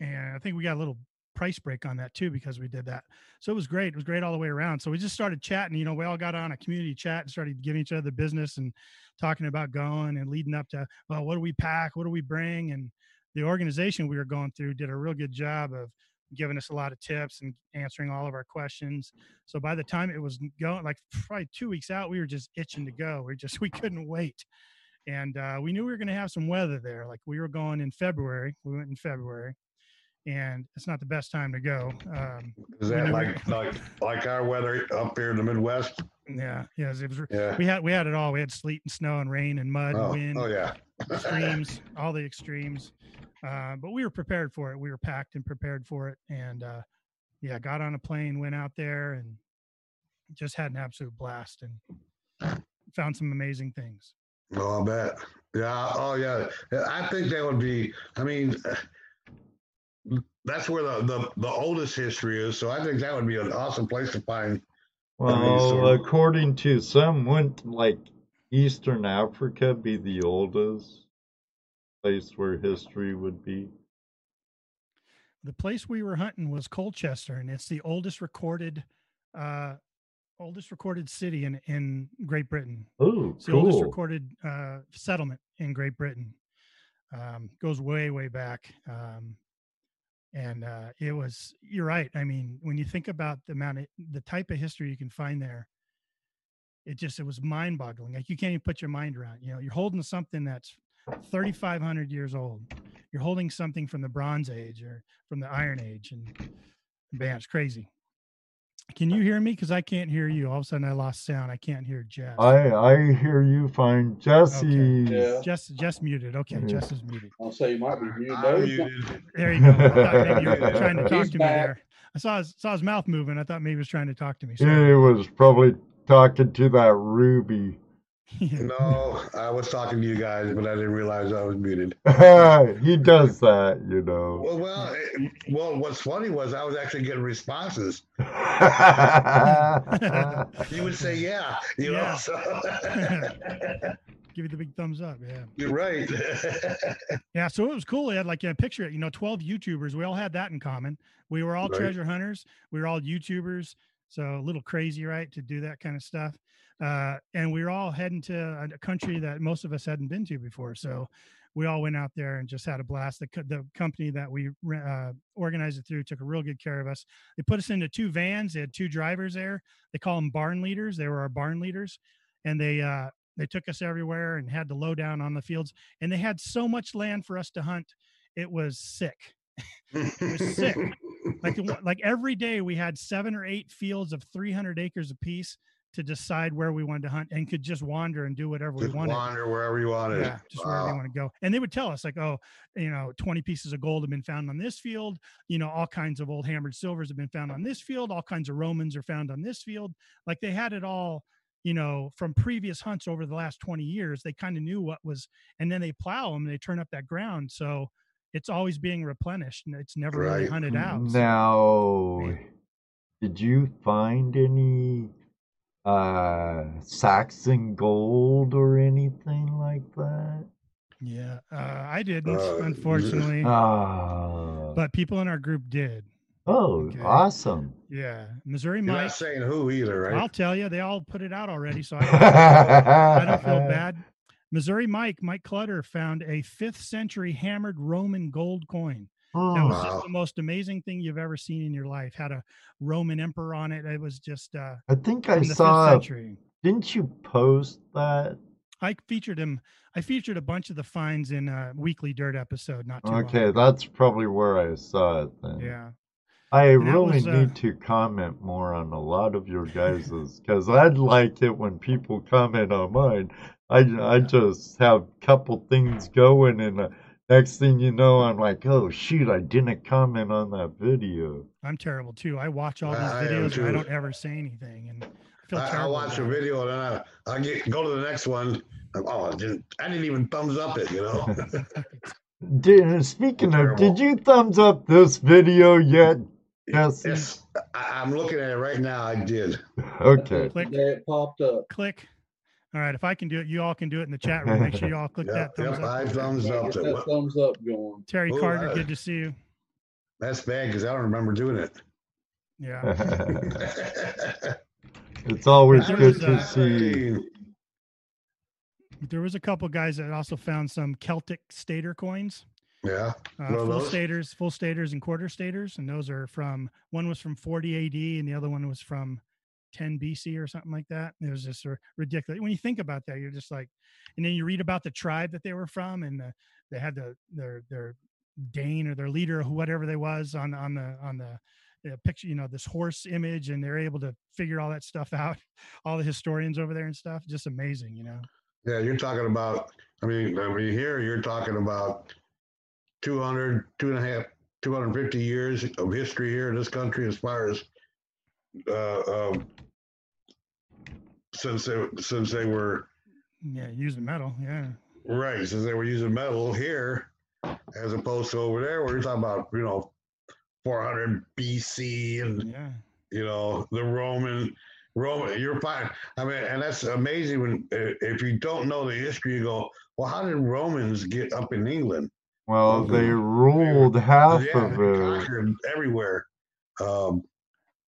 S5: and I think we got a little price break on that too because we did that. So it was great. It was great all the way around. So we just started chatting. You know, we all got on a community chat and started giving each other the business and talking about going and leading up to well, what do we pack? What do we bring? And the organization we were going through did a real good job of giving us a lot of tips and answering all of our questions. So by the time it was going, like probably two weeks out, we were just itching to go. We just we couldn't wait, and uh, we knew we were going to have some weather there. Like we were going in February. We went in February, and it's not the best time to go. Um,
S4: Is that like like like our weather up here in the Midwest?
S5: yeah, yeah, it was.
S4: Yeah.
S5: We had we had it all. We had sleet and snow and rain and mud, and
S4: Oh,
S5: wind,
S4: oh yeah.
S5: extremes, all the extremes. Uh, but we were prepared for it. We were packed and prepared for it. And uh, yeah, got on a plane, went out there, and just had an absolute blast and found some amazing things.
S4: Oh, I bet. Yeah. Oh, yeah. Yeah, I think that would be. I mean, that's where the, the the oldest history is. So I think that would be an awesome place to find.
S1: Well, according to some, wouldn't like Eastern Africa be the oldest place where history would be?
S5: The place we were hunting was Colchester, and it's the oldest recorded, uh, oldest recorded city in in Great Britain.
S1: Oh,
S5: It's the oldest recorded uh, settlement in Great Britain. Um, goes way, way back. Um, and uh, it was, you're right. I mean, when you think about the amount of the type of history you can find there, it just, it was mind boggling. Like you can't even put your mind around, you know, you're holding something that's 3,500 years old. You're holding something from the Bronze Age or from the Iron Age. And man, it's crazy. Can you hear me? Because I can't hear you. All of a sudden, I lost sound. I can't hear Jess.
S1: I I hear you fine, Jesse.
S3: Yeah.
S5: Jess, Jess muted. Okay,
S1: Yeah.
S5: Jess is muted.
S3: I'll say you might be muted. No,
S4: muted.
S5: There you go. I thought maybe you were trying to talk
S3: He's
S5: to me there. I saw his, saw his mouth moving. I thought maybe he was trying to talk to me.
S1: He was probably talking to that Ruby.
S4: No, I was talking to you guys, but I didn't realize I was muted.
S1: he does that, you know.
S4: Well, well, it- well. What's funny was I was actually getting responses. You would say, "Yeah," you
S5: Yeah.
S4: know. So.
S5: Give you the big thumbs up. Yeah.
S4: You're right.
S5: Yeah. So it was cool. He had like a picture, you know, 12 YouTubers. We all had that in common. We were all
S4: Right.
S5: treasure hunters. We were all YouTubers. So a little crazy, right? To do that kind of stuff. Uh, and we were all heading to a, country that most of us hadn't been to before. So we all went out there and just had a blast. The, co- the company that we uh, organized it through took a real good care of us. They put us into two vans. They had two drivers there. They call them barn leaders. They were our barn leaders, and they uh, they took us everywhere and had the lowdown on the fields. And they had so much land for us to hunt. It was sick. It was sick. Like the like every day we had seven or eight fields of 300 acres apiece to decide where we wanted to hunt and could just wander and do whatever we
S4: Just
S5: wanted.
S4: wander wherever you wanted.
S5: Yeah, just wherever you want to go. And they would tell us, like, oh, you know, 20 pieces of gold have been found on this field. You know, all kinds of old hammered silvers have been found on this field. All kinds of Romans are found on this field. Like they had it all, you know, from previous hunts over the last 20 years. They kind of knew what was, and then they plow them and they turn up that ground. So it's always being replenished and it's never really hunted out. So-
S1: Now, did you find any uh Saxon gold or anything like that?
S5: yeah, uh, I didn't,
S4: Uh,
S5: unfortunately,
S1: Ah,
S5: but people in our group did.
S1: Oh,
S5: Okay.
S1: awesome.
S5: Yeah, Missouri
S4: You're
S5: Mike.
S4: not saying who either, right?
S5: I'll tell you, they all put it out already, so I don't, I don't feel bad. Missouri Mike, Mike Clutter, found a fifth century hammered Roman gold coin. That
S1: Oh,
S5: was
S4: Wow.
S5: just the most amazing thing you've ever seen in your life. Had a Roman emperor on it. It was just uh,
S1: I think I
S5: the
S1: saw. Didn't you post that?
S5: I featured him. I featured a bunch of the finds in a weekly dirt episode. Not too
S1: Okay,
S5: ago.
S1: that's probably where I saw it then.
S5: Yeah.
S1: I
S5: And
S1: really
S5: was, uh,
S1: need to comment more on a lot of your guys's because I'd like it when people comment on mine. I I just have a couple things going, and uh, next thing you know, I'm like, oh shoot, I didn't comment on that video.
S5: I'm terrible too. I watch all these
S4: I
S5: videos and I don't ever say anything, and I feel
S4: I, I watch a video and then I, I get go to the next one. I'm, oh, I didn't I didn't even thumbs up it, you know.
S1: Did, speaking of,
S4: Terrible.
S1: did you thumbs up this video yet? Yes.
S4: yes, I, I'm looking at it right now. I did.
S1: Okay.
S5: Click.
S3: There it popped up.
S5: Click. All right, if I can do it, you all can do it in the chat room. Make sure you all click
S4: Yep,
S5: that thumbs
S4: yep,
S5: up.
S4: I thumbs up
S3: get that
S4: Well,
S3: thumbs up going.
S5: Terry
S4: Oh,
S5: Carter,
S4: I-
S5: good to see you.
S4: That's bad because I don't remember doing it.
S5: Yeah.
S1: it's always
S5: There
S1: good
S5: was,
S1: to
S5: uh,
S1: see.
S5: There was a couple guys that also found some Celtic stater coins.
S4: Yeah.
S5: Uh, full
S4: those?
S5: staters, full staters, and quarter staters, and those are from one was from 40 AD, and the other one was from 10 BC or something like that. It was just ridiculous. When you think about that, you're just like, and then you read about the tribe that they were from, and the, they had the their their Dane or their leader or whatever they was on on the on the picture, you know, this horse image, and they're able to figure all that stuff out. All the historians over there and stuff, just amazing, you know.
S4: Yeah, you're talking about. I mean, I mean, here you're talking about 200, two and a half, 250 years of history here in this country as far as uh, um, since they since they were
S5: Yeah, using metal, yeah.
S4: right since they were using metal here as opposed to over there where you're talking about you know 400 BC and
S5: Yeah.
S4: you know the roman roman you're fine i mean and that's amazing when if you don't know the history you go well how did romans get up in england
S1: Well, they
S4: They
S1: ruled half
S4: yeah
S1: of
S4: they
S1: it.
S4: everywhere um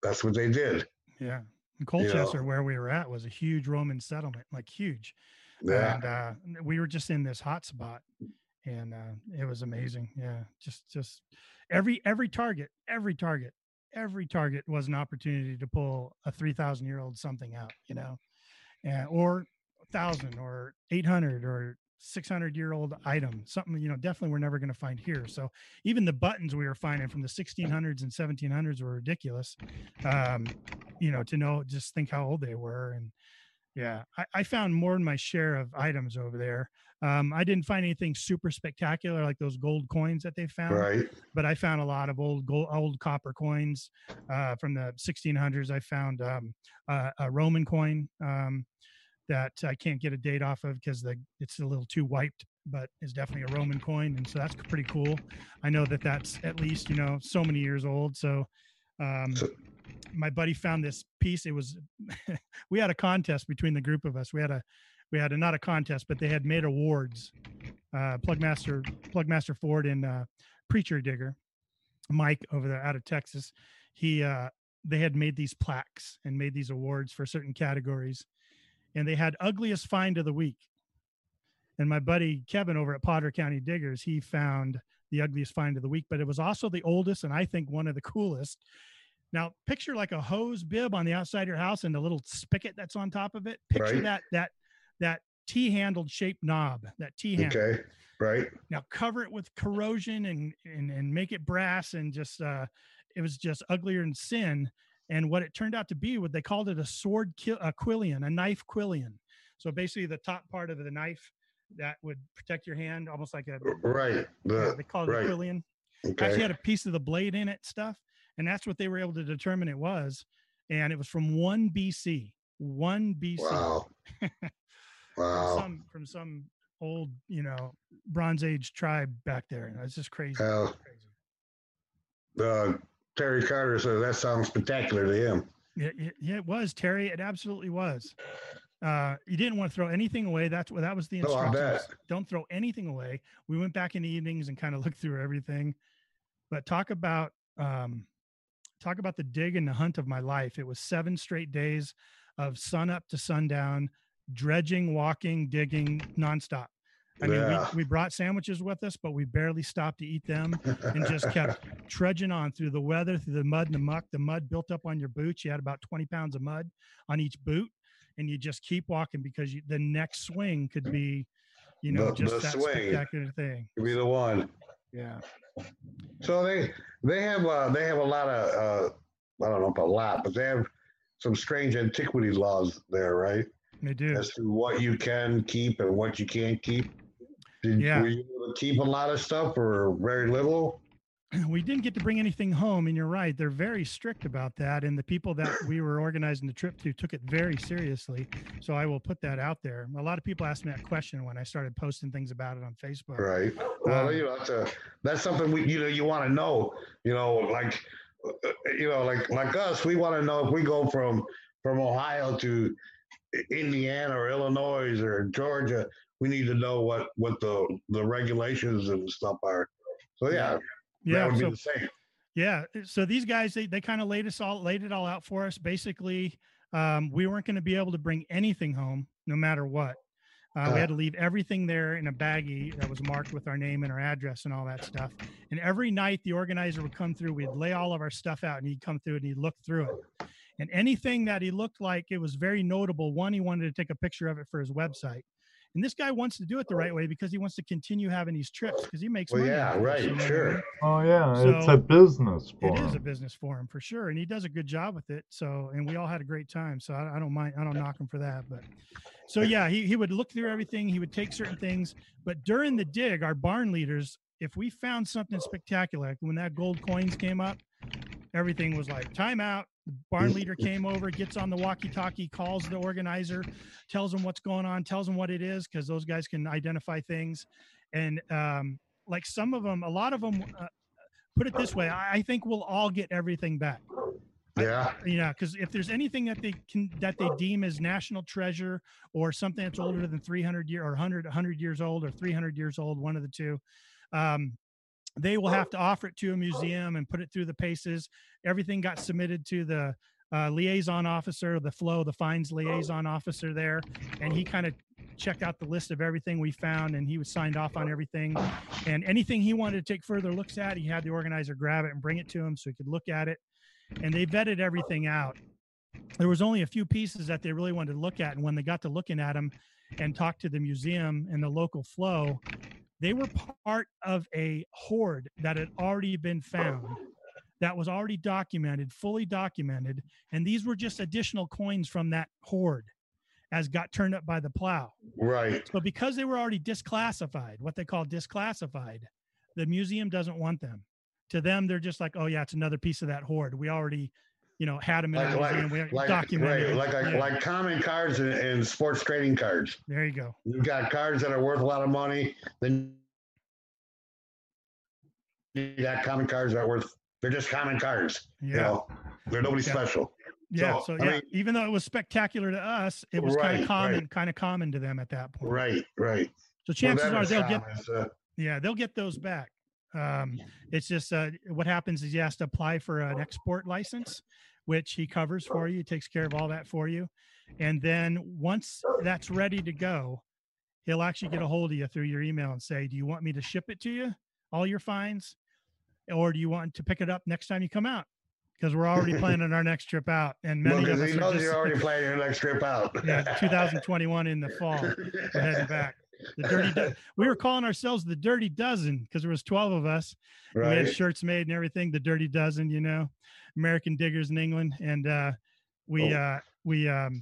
S4: that's what they did
S5: Yeah. And Colchester, where we were at, was a huge Roman settlement, like huge.
S4: yeah
S5: And uh, we were just in this hot spot, and uh, it was amazing. Yeah, just just every every target, every target, every target was an opportunity to pull a three thousand year old something out, you know, and or thousand or eight hundred or 600 year old item something you know definitely we're never going to find here. So even the buttons we were finding from the 1600s and 1700s were ridiculous um you know to know just think how old they were. And yeah i, I found more than my share of items over there. Um i didn't find anything super spectacular like those gold coins that they found
S4: right.
S5: but I found a lot of old gold, old copper coins uh, from the 1600s. I found um, a, a Roman coin um, that I can't get a date off of because the it's a little too wiped, but it's definitely a Roman coin, and so that's pretty cool. I know that that's at least you know so many years old. So um,
S4: So-
S5: my buddy found this piece. It was we had a contest between the group of us. We had a we had a not a contest, but they had made awards. Uh, Plugmaster Plugmaster Ford and uh, Preacher Digger, Mike over there out of Texas, he uh they had made these plaques and made these awards for certain categories. And they had ugliest find of the week. And my buddy Kevin over at Potter County Diggers, he found the ugliest find of the week, but it was also the oldest and I think one of the coolest. Now, picture like a hose bib on the outside of your house and the little spigot that's on top of it. Picture
S4: Right.
S5: that that that T-handled shaped knob, that T-handle
S4: okay right
S5: now cover it with corrosion and and, and make it brass and just uh it was just uglier than sin and what it turned out to be what they called it a sword a quillion a knife quillion. So basically the top part of the knife that would protect your hand almost like a
S4: right
S5: yeah, they call it
S4: right.
S5: a quillion.
S4: Okay
S5: actually had a piece of the blade in it stuff and that's what they were able to determine it was and it was from 1 bc 1 bc
S4: wow wow.
S5: From some from some old you know bronze age tribe back there. It's just crazy.
S4: Hell.
S5: crazy.
S4: Uh, terry carter says that sounds spectacular to him
S5: Yeah, yeah, it was Terry. It absolutely was. Uh, you didn't want to throw anything away. That's what that was the
S4: I
S5: instructions.
S4: bet.
S5: Don't throw anything away. We went back in the evenings and kind of looked through everything. But talk about um, talk about the dig and the hunt of my life. It was seven straight days of sun up to sundown, dredging, walking, digging nonstop. I mean,
S4: Yeah.
S5: we, we brought sandwiches with us, but we barely stopped to eat them and just kept trudging on through the weather, through the mud and the muck. The mud built up on your boots. You had about 20 pounds of mud on each boot, and you just keep walking because you, the next swing could be, you know,
S4: The-
S5: just
S4: the
S5: that
S4: swing.
S5: spectacular thing.
S4: Could be the one.
S5: Yeah.
S4: So they they have uh, they have a lot of uh, I don't know if a lot, but they have some strange antiquity laws there, right?
S5: They do.
S4: As to what you can keep and what you can't keep. Did,
S5: Yeah.
S4: Were you able to keep a lot of stuff or very little?
S5: we didn't get to bring anything home and you're right they're very strict about that and the people that we were organizing the trip to took it very seriously so i will put that out there a lot of people asked me that question when i started posting things about it on facebook
S4: Right. Well,
S5: Um,
S4: you know, that's a that's something we you know you want to know. You know, like uh, you know, like like us, we want to know if we go from from Ohio to Indiana or Illinois or Georgia, we need to know what what the the regulations and stuff are. So yeah,
S5: yeah
S4: that would
S5: so
S4: be the same.
S5: Yeah. So these guys, they, they kind of laid us all laid it all out for us. Basically, um, we weren't going to be able to bring anything home, no matter what. Uh, we had to leave everything there in a baggie that was marked with our name and our address and all that stuff. And every night, the organizer would come through. We'd lay all of our stuff out, and he'd come through and he'd look through it. And anything that he looked like it was very notable. One, he wanted to take a picture of it for his website. And this guy wants to do it the right way because he wants to continue having these trips because he makes
S4: Well,
S5: money.
S4: yeah, right,
S5: you know what I
S4: sure.
S1: Oh yeah, it's a business for him.
S5: it is a
S1: him.
S5: business for him for sure and he does a good job with it so and we all had a great time so i, I don't mind i don't knock him for that but so yeah he, he would look through everything he would take certain things but during the dig our barn leaders if we found something spectacular like when that gold coins came up everything was like time out the barn leader came over gets on the walkie talkie calls the organizer tells them what's going on tells them what it is because those guys can identify things. And um like some of them a lot of them uh, put it this way I, I think we'll all get everything back.
S4: Yeah.
S5: yeah because if there's anything that they can that they deem as national treasure or something that's older than 300 year or 100 100 years old or 300 years old one of the two um, they will have to offer it to a museum and put it through the paces. Everything got submitted to the uh, liaison officer the flow the finds liaison officer there and he kind of checked out the list of everything we found and he was signed off on everything. And anything he wanted to take further looks at he had the organizer grab it and bring it to him so he could look at it. And they vetted everything out. There was only a few pieces that they really wanted to look at and when they got to looking at them and talked to the museum and the local flow they were part of a hoard that had already been found that was already documented fully documented and these were just additional coins from that hoard as got turned up by the plow
S4: Right.
S5: so because they were already disclassified, what they call disclassified, the museum doesn't want them. To them, they're just like, oh yeah, it's another piece of that hoard. We already, you know, had them in
S4: Like
S5: the
S4: like
S5: museum. We
S4: like
S5: documented.
S4: right, like like,
S5: Yeah,
S4: like common cards and, and sports trading cards.
S5: there you go.
S4: You've got cards that are worth a lot of money. Then you got common cards that are worth. They're just common cards.
S5: Yeah,
S4: You know, they're nobody
S5: Yeah.
S4: special.
S5: yeah.
S4: so,
S5: So yeah,
S4: mean-
S5: even though it was spectacular to us, it was kind of common,
S4: right.
S5: kind of common to them at that point.
S4: Right. Right.
S5: So chances
S4: them,
S5: are they'll get
S4: common.
S5: Yeah, they'll get those back. Um, it's just uh, what happens is you have to apply for an export license, which he covers for you, takes care of all that for you. And then once that's ready to go, he'll actually get a hold of you through your email and say, Do you want me to ship it to you, all your fines? Or do you want to pick it up next time you come out? Because we're already planning our next trip out. And
S4: well,
S5: many of us
S4: he knows
S5: just,
S4: you're already planning your next trip out.
S5: yeah, 2021 in the fall we're heading back. The dirty. Do- we were calling ourselves the Dirty Dozen because there was 12 of us. Right. We had shirts made and everything. The Dirty Dozen, you know, American Diggers in England, and uh, we
S4: Oh.
S5: uh, we um,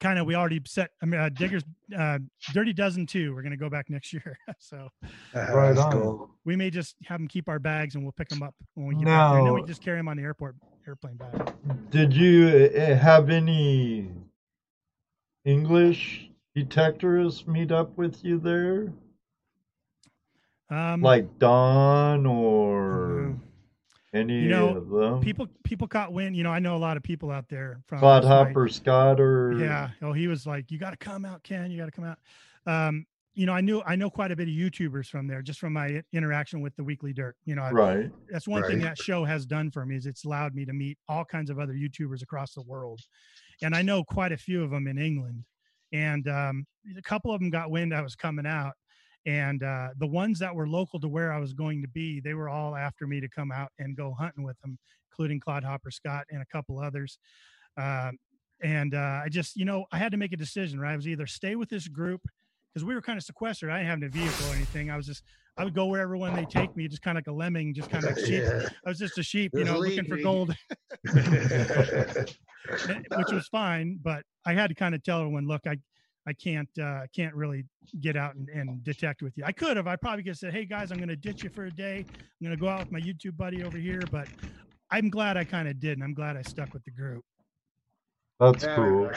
S5: kind of we already set. I mean, uh, Diggers, uh, Dirty Dozen too. We're gonna go back next year, so
S1: Right on.
S4: cool.
S5: we may just have them keep our bags and we'll pick them up when we get back there. And then we just carry them on the airport airplane back.
S1: Did you uh, have any English detectorists meet up with you there?
S5: Um,
S1: Like Don or
S5: mhm.
S1: any
S5: You know,
S1: of them?
S5: people people caught wind. You know, I know a lot of people out there from
S1: Clod. Hopper Scott or
S5: Yeah. Oh, he was like, "You got to come out, Ken. You got to come out." Um, you know, I knew I know quite a bit of YouTubers from there just from my interaction with the Weekly Dirt. You know, I-
S1: Right.
S5: that's one thing that show has done for me is it's allowed me to meet all kinds of other YouTubers across the world, and I know quite a few of them in England, and um, a couple of them got wind I was coming out, and uh, the ones that were local to where I was going to be, they were all after me to come out and go hunting with them, including Claude Hopper Scott and a couple others. Um, and uh, I just, you know, I had to make a decision. Right, I was either stay with this group because we were kind of sequestered. I didn't have a vehicle or anything. I was just, I would go wherever when they take me, just kind of like a lemming, just kind of like sheep.
S4: Yeah.
S5: I was just a sheep, you know,
S4: lead
S5: looking for gold, which was fine. But I had to kind of tell everyone, look, I, I can't, uh, can't really get out and, and detect with you. I could have, I probably could have said, hey guys, I'm going to ditch you for a day. I'm going to go out with my YouTube buddy over here. But I'm glad I kind of did, and I'm glad I stuck with the group.
S1: That's
S4: Yeah,
S1: cool.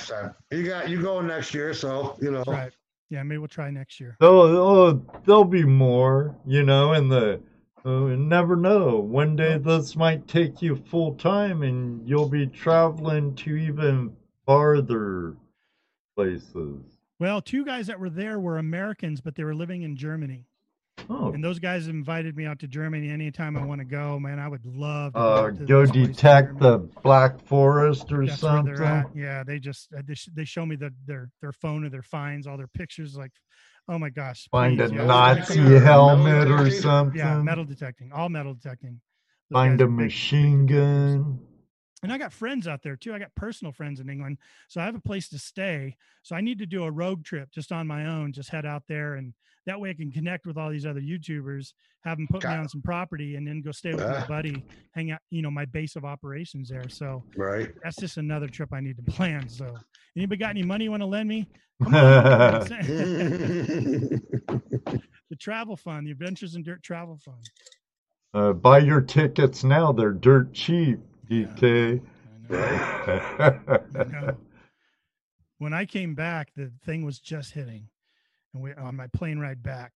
S4: You got you going next year, so you know.
S5: That's right. Yeah, maybe we'll try next year.
S1: Oh, oh, there'll be more, you know, and the uh, you never know. One day this might take you full time, and you'll be traveling to even farther places.
S5: Well, two guys that were there were Americans, but they were living in Germany.
S1: Oh,
S5: And those guys invited me out to Germany anytime I want to go. Man, I would love to
S1: uh,
S5: go, to
S1: go
S5: those places in
S1: detect the Black Forest or
S5: That's
S1: something.
S5: Yeah, they just uh, they, show me the, their their phone or their finds, all their pictures. Like, oh my gosh,
S1: Find
S5: please,
S1: a
S5: yeah,
S1: Nazi helmet or something.
S5: Yeah, metal detecting, all metal detecting. Those
S1: Find a machine gun.
S5: And I got friends out there too. I got personal friends in England, so I have a place to stay. So I need to do a road trip just on my own, just head out there, and that way I can connect with all these other YouTubers, have them put me on some property, and then go stay with my
S4: Ah.
S5: buddy, hang out, you know, my base of operations there. So
S4: Right.
S5: that's just another trip I need to plan. So anybody got any money you want to lend me? Come on, the travel fund, the Adventures in Dirt Travel Fund.
S1: uh, buy your tickets now; they're dirt cheap. DK.
S5: I. I know. When I came back, the thing was just hitting, and we on my plane ride back,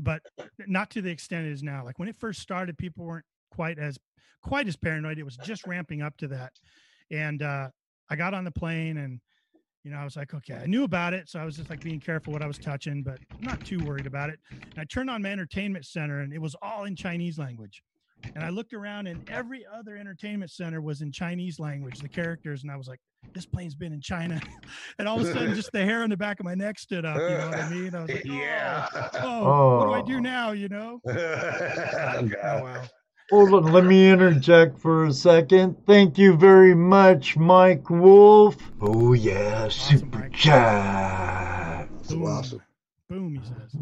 S5: but not to the extent it is now. Like when it first started, people weren't quite as quite as paranoid. It was just ramping up to that, and uh, I got on the plane and. You know, I was like, okay, I knew about it, so I was just like being careful what I was touching, but not too worried about it. And I turned on my entertainment center, and it was all in Chinese language. And I looked around, and every other entertainment center was in Chinese language, the characters. And I was like, this plane's been in China. and all of a sudden, just the hair on the back of my neck stood up. You know what I mean? I was like,
S4: yeah.
S5: oh, oh, what do I do
S1: Oh.
S5: now? You know?
S4: oh,
S5: Oh, wow.
S1: Hold on, let me interject for a second. Thank you very much, Mike Wolf. Oh yeah, super
S5: Mike.
S1: chat.
S5: Boom.
S4: awesome.
S5: Boom, he says.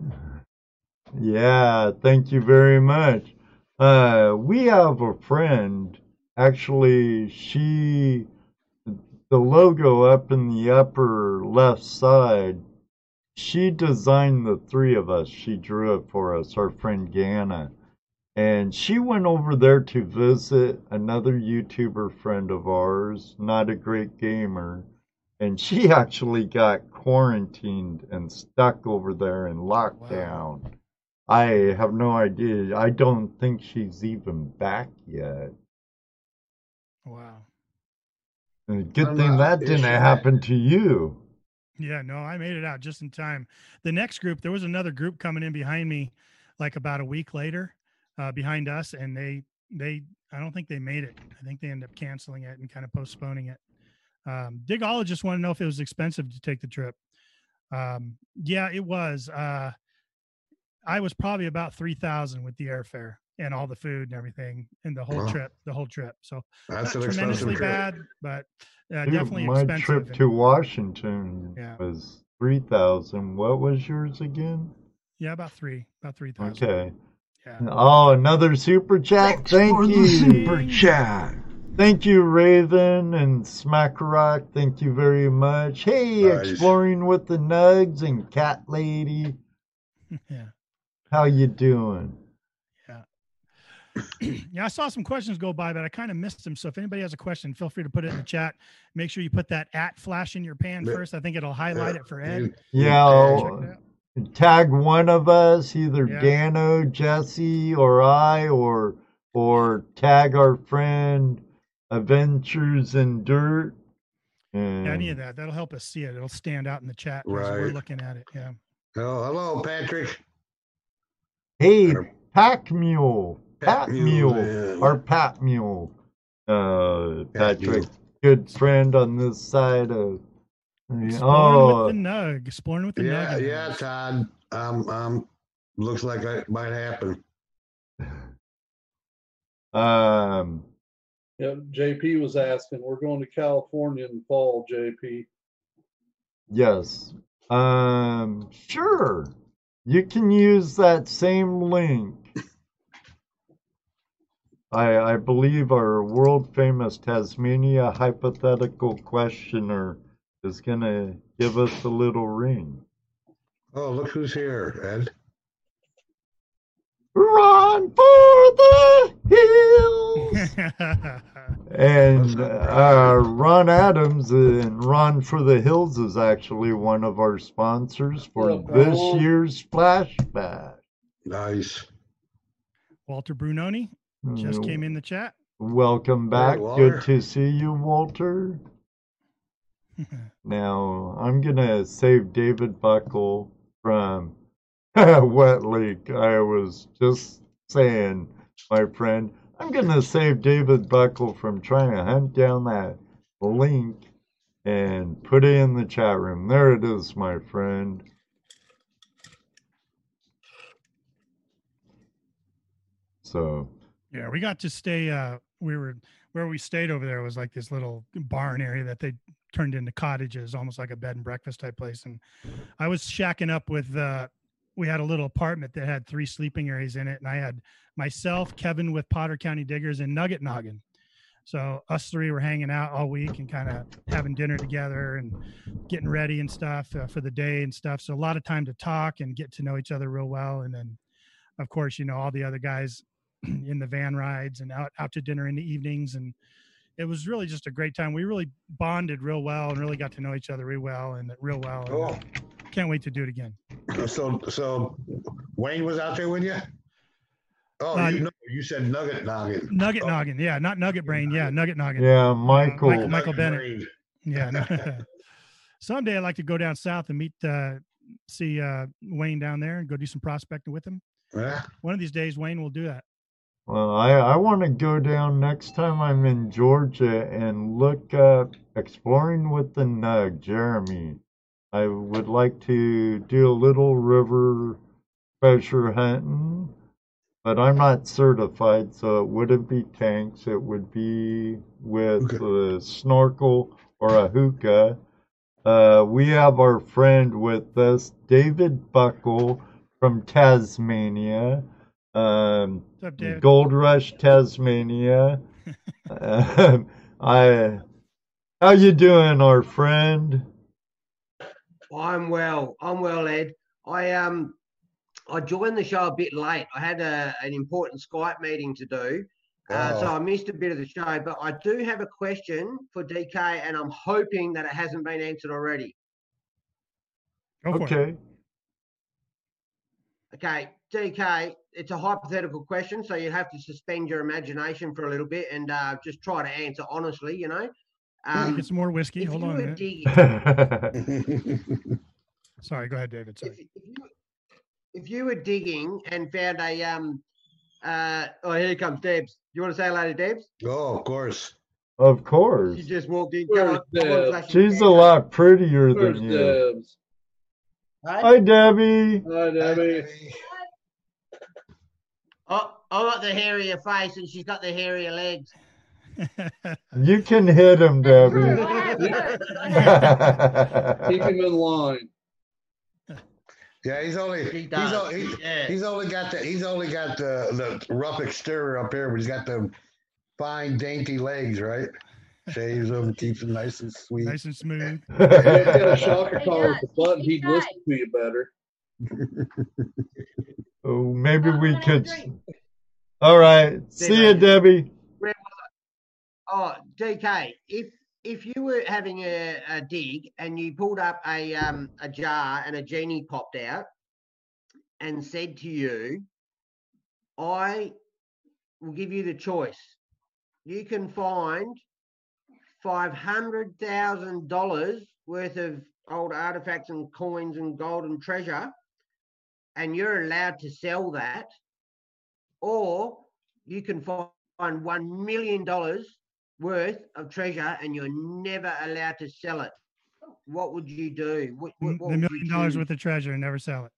S1: Yeah, thank you very much. Uh, we have a friend. Actually, she, the logo up in the upper left side, she designed the three of us. She drew it for us, our friend Ganna. And she went over there to visit another YouTuber friend of ours, not a great gamer. And she actually got quarantined and stuck over there in lockdown. I have no idea. I don't think she's even back yet.
S5: Wow.
S1: And Good
S4: I'm
S1: thing that didn't
S4: sure.
S1: happen to you.
S5: Yeah, no, I made it out just in time. The next group, there was another group coming in behind me, like about a week later, uh, behind us, and they they I don't think they made it. I think they ended up canceling it and kind of postponing it. Um, Digologist wanted to know if it was expensive to take the trip. Um, yeah, it was. Uh, I was probably about three thousand with the airfare and all the food and everything, and the whole
S4: Wow.
S5: trip, the whole trip. So
S4: That's
S5: not
S4: an expensive
S5: tremendously
S4: trip.
S5: bad, but uh,
S1: Dude,
S5: definitely
S1: my
S5: expensive.
S1: trip to Washington
S5: Yeah.
S1: was three thousand. What was yours again?
S5: yeah, about three, about three thousand.
S1: Okay.
S5: Yeah.
S1: Oh, another super chat. Thank
S5: for the
S1: you.
S5: super
S1: chat. Thank you, Raven and Smack Rock. Thank you very much. Hey,
S4: Nice.
S1: exploring with the Nugs and Cat Lady.
S5: yeah.
S1: How you doing?
S5: yeah, yeah, I saw some questions go by, but I kind of missed them. So if anybody has a question, feel free to put it in the chat. Make sure you put that at flash in your pan first. I think it'll highlight it for Ed.
S1: Yeah,
S5: Check
S1: I'll-
S5: it out.
S1: tag one of us, either
S5: Yeah.
S1: Dano, Jesse, or I, or or tag our friend Adventures in Dirt.
S5: Yeah, any of that. That'll help us see it. It'll stand out in the chat as we're looking at it. Yeah.
S4: Oh, hello, Patrick.
S1: Hey,
S4: Or-
S1: Pack Mule. Pat
S4: Pat
S1: Mule.
S4: Mule, yeah.
S1: Or Pat Mule. Uh,
S4: Pat
S1: Patrick,
S4: Mule.
S1: good friend on this side of.
S5: Exploring
S1: Oh,
S5: with the nug. Exploring with the
S4: Yeah,
S5: nug. in
S4: yeah. Todd. Um, um, looks like it might happen.
S1: um,
S3: Yeah, JP was asking. We're going to California in the fall, JP.
S1: yes. Um, sure. You can use that same link. I, I believe our world famous Tasmania hypothetical questioner is going to give us a little ring.
S4: Oh, look who's here, Ed.
S1: Run for the hills! And uh, Ron Adams and Ron for the Hills is actually one of our sponsors for
S3: Look,
S1: this
S3: Ron.
S1: year's flashback.
S4: Nice.
S5: Walter Brunoni just
S1: Mm,
S5: came in the chat.
S1: Welcome back.
S4: Walter.
S1: Good to see you, Walter. Now I'm gonna save David Buckle from Wet Leak. I was just saying, my friend, I'm gonna save David Buckle from trying to hunt down that link and put it in the chat room. There it is, my friend. So
S5: Yeah, we got to stay. Uh, we were where we stayed over there was like this little barn area that they turned into cottages, almost like a bed and breakfast type place. And I was shacking up with. Uh, we had a little apartment that had three sleeping areas in it, and I had myself, Kevin with Potter County Diggers, and Nugget Noggin. So us three were hanging out all week and kind of having dinner together and getting ready and stuff uh, for the day and stuff. So a lot of time to talk and get to know each other real well. And then, of course, you know all the other guys in the van rides and out out to dinner in the evenings and it was really just a great time we really bonded real well and really got to know each other real well and real well and, uh, can't wait to do it again
S4: so so Wayne was out there with you? Oh,
S5: Uh,
S4: you, no, you said Nugget Noggin.
S5: nugget
S4: Oh.
S5: noggin yeah not nugget brain yeah nugget noggin
S1: yeah, Michael.
S5: Michael- Michael Bennett.
S4: Brain.
S5: yeah no. someday i'd like to go down south and meet uh see uh wayne down there and go do some prospecting with him
S4: Yeah.
S5: one of these days wayne will do that
S1: Well, I, I want to go down next time I'm in Georgia and look up Exploring with the Nug, Jeremy. I would like to do a little river treasure hunting, but I'm not certified, so it wouldn't be tanks. It would be with a snorkel or a hookah. Uh, we have our friend with us, David Buckle from Tasmania. Um,
S5: up
S1: Gold Rush Tasmania. um, I, how you doing, our friend?
S6: I'm well. I'm well, Ed. I um I joined the show a bit late. I had a, an important Skype meeting to do. Uh, so
S4: Oh.
S6: I missed a bit of the show, but I do have a question for DK, and I'm hoping that it hasn't been answered already.
S5: go for it
S1: Okay.
S6: Okay, DK, it's a hypothetical question, so you have to suspend your imagination for a little bit and uh, just try to answer honestly. You know, um,
S5: get some more whiskey hold on a
S6: were digging,
S5: sorry go ahead david sorry
S6: if, if you if you were digging and found a um uh oh here comes Debs. You want to say hello to Debs?
S4: oh, of course.
S1: of course.
S6: She just walked in. Come on, come on,
S1: She's a lot prettier
S3: Where's
S1: than you.
S3: Debs?
S6: Hey?
S1: Hi, Debbie.
S3: Hi, Debbie.
S6: Oh, I got the hairier face and she's got the hairier legs.
S1: You can hit him, Debbie.
S3: Keep him in line.
S4: Yeah, he's only
S6: She
S4: he's,
S6: does.
S4: o- he's,
S6: yeah.
S4: he's only got the he's only got the the rough exterior up here, but he's got the fine dainty legs, right? Shaves them, keeps them nice and sweet.
S5: nice and smooth
S3: If you had a shocker
S7: Hey,
S3: collar with the button, he'd
S7: guys.
S3: listen to you better.
S1: oh, maybe we could. All right. See you, Debbie.
S6: Oh, DK, if if you were having a, a dig and you pulled up a um a jar and a genie popped out and said to you, I will give you the choice. You can find five hundred thousand dollars worth of old artifacts and coins and gold and treasure, and you're allowed to sell that, or you can find one million dollars worth of treasure and you're never allowed to sell it. What would you do? What, what, what
S5: the million dollars worth of treasure and never sell it.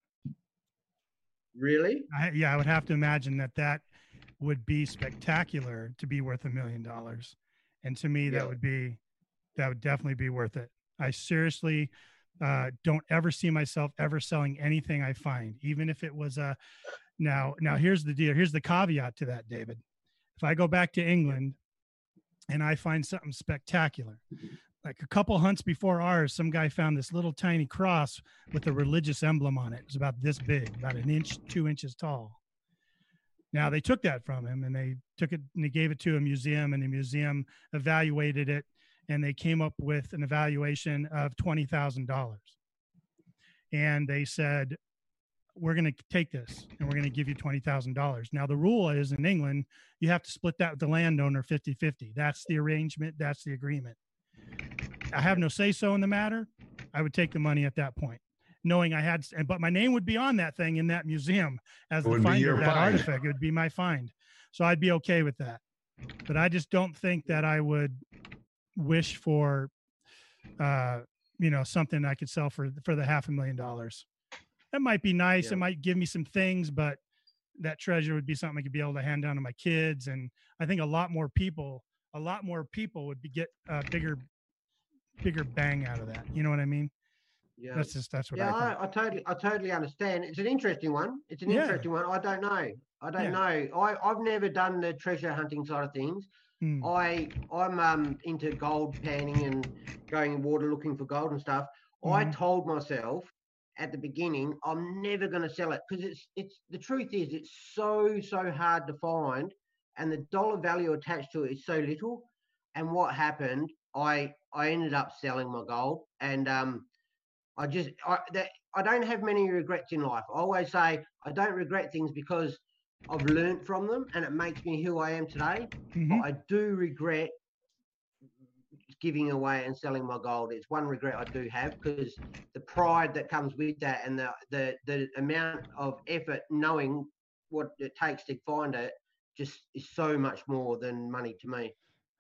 S6: Really?
S5: I, yeah, I would have to imagine that that would be spectacular to be worth a million dollars, and to me,
S6: Yeah.
S5: that would be that would definitely be worth it. I seriously uh, don't ever see myself ever selling anything I find, even if it was a. Now, now here's the deal. Here's the caveat to that, David. If I go back to England and I find something spectacular, mm-hmm. like a couple hunts before ours, some guy found this little tiny cross with a religious emblem on it. It was about this big, about an inch, two inches tall. Now they took that from him and they took it and they gave it to a museum and the museum evaluated it and they came up with an evaluation of $20,000. And they said, we're going to take this and we're going to give you $20,000. Now the rule is in England, you have to split that with the landowner 50-50. That's the arrangement, that's the agreement. I have no say so in the matter. I would take the money at that point, knowing I had, but my name would be on that thing in that museum as the finder of that
S4: find.
S5: artifact. It would be my find, so I'd be okay with that. But I just don't think that I would wish for, uh, you know, something I could sell for for the half a million dollars. That might be nice.
S6: Yeah.
S5: It might give me some things, but that treasure would be something I could be able to hand down to my kids, and I think a lot more people, a lot more people would be get a bigger, bigger bang out of that. You know what I mean?
S6: Yeah.
S5: That's just that's what
S6: yeah,
S5: I.
S6: I, I totally, I totally understand. It's an interesting one. It's an
S5: Yeah.
S6: interesting one. I don't know. I don't
S5: Yeah.
S6: know. I, I've never done the treasure hunting side of things.
S5: Hmm.
S6: I, I'm um into gold panning and going in water looking for gold and stuff. I
S5: Mhm.
S6: told myself at the beginning I'm never going to sell it because it's it's the truth is it's so so hard to find, and the dollar value attached to it is so little. And what happened? I I ended up selling my gold, and um, I just I that I don't have many regrets in life. I always say I don't regret things because I've learned from them, and it makes me who I am today.
S5: Mhm.
S6: But I do regret giving away and selling my gold. It's one regret I do have because the pride that comes with that and the, the the amount of effort knowing what it takes to find it just is so much more than money to me.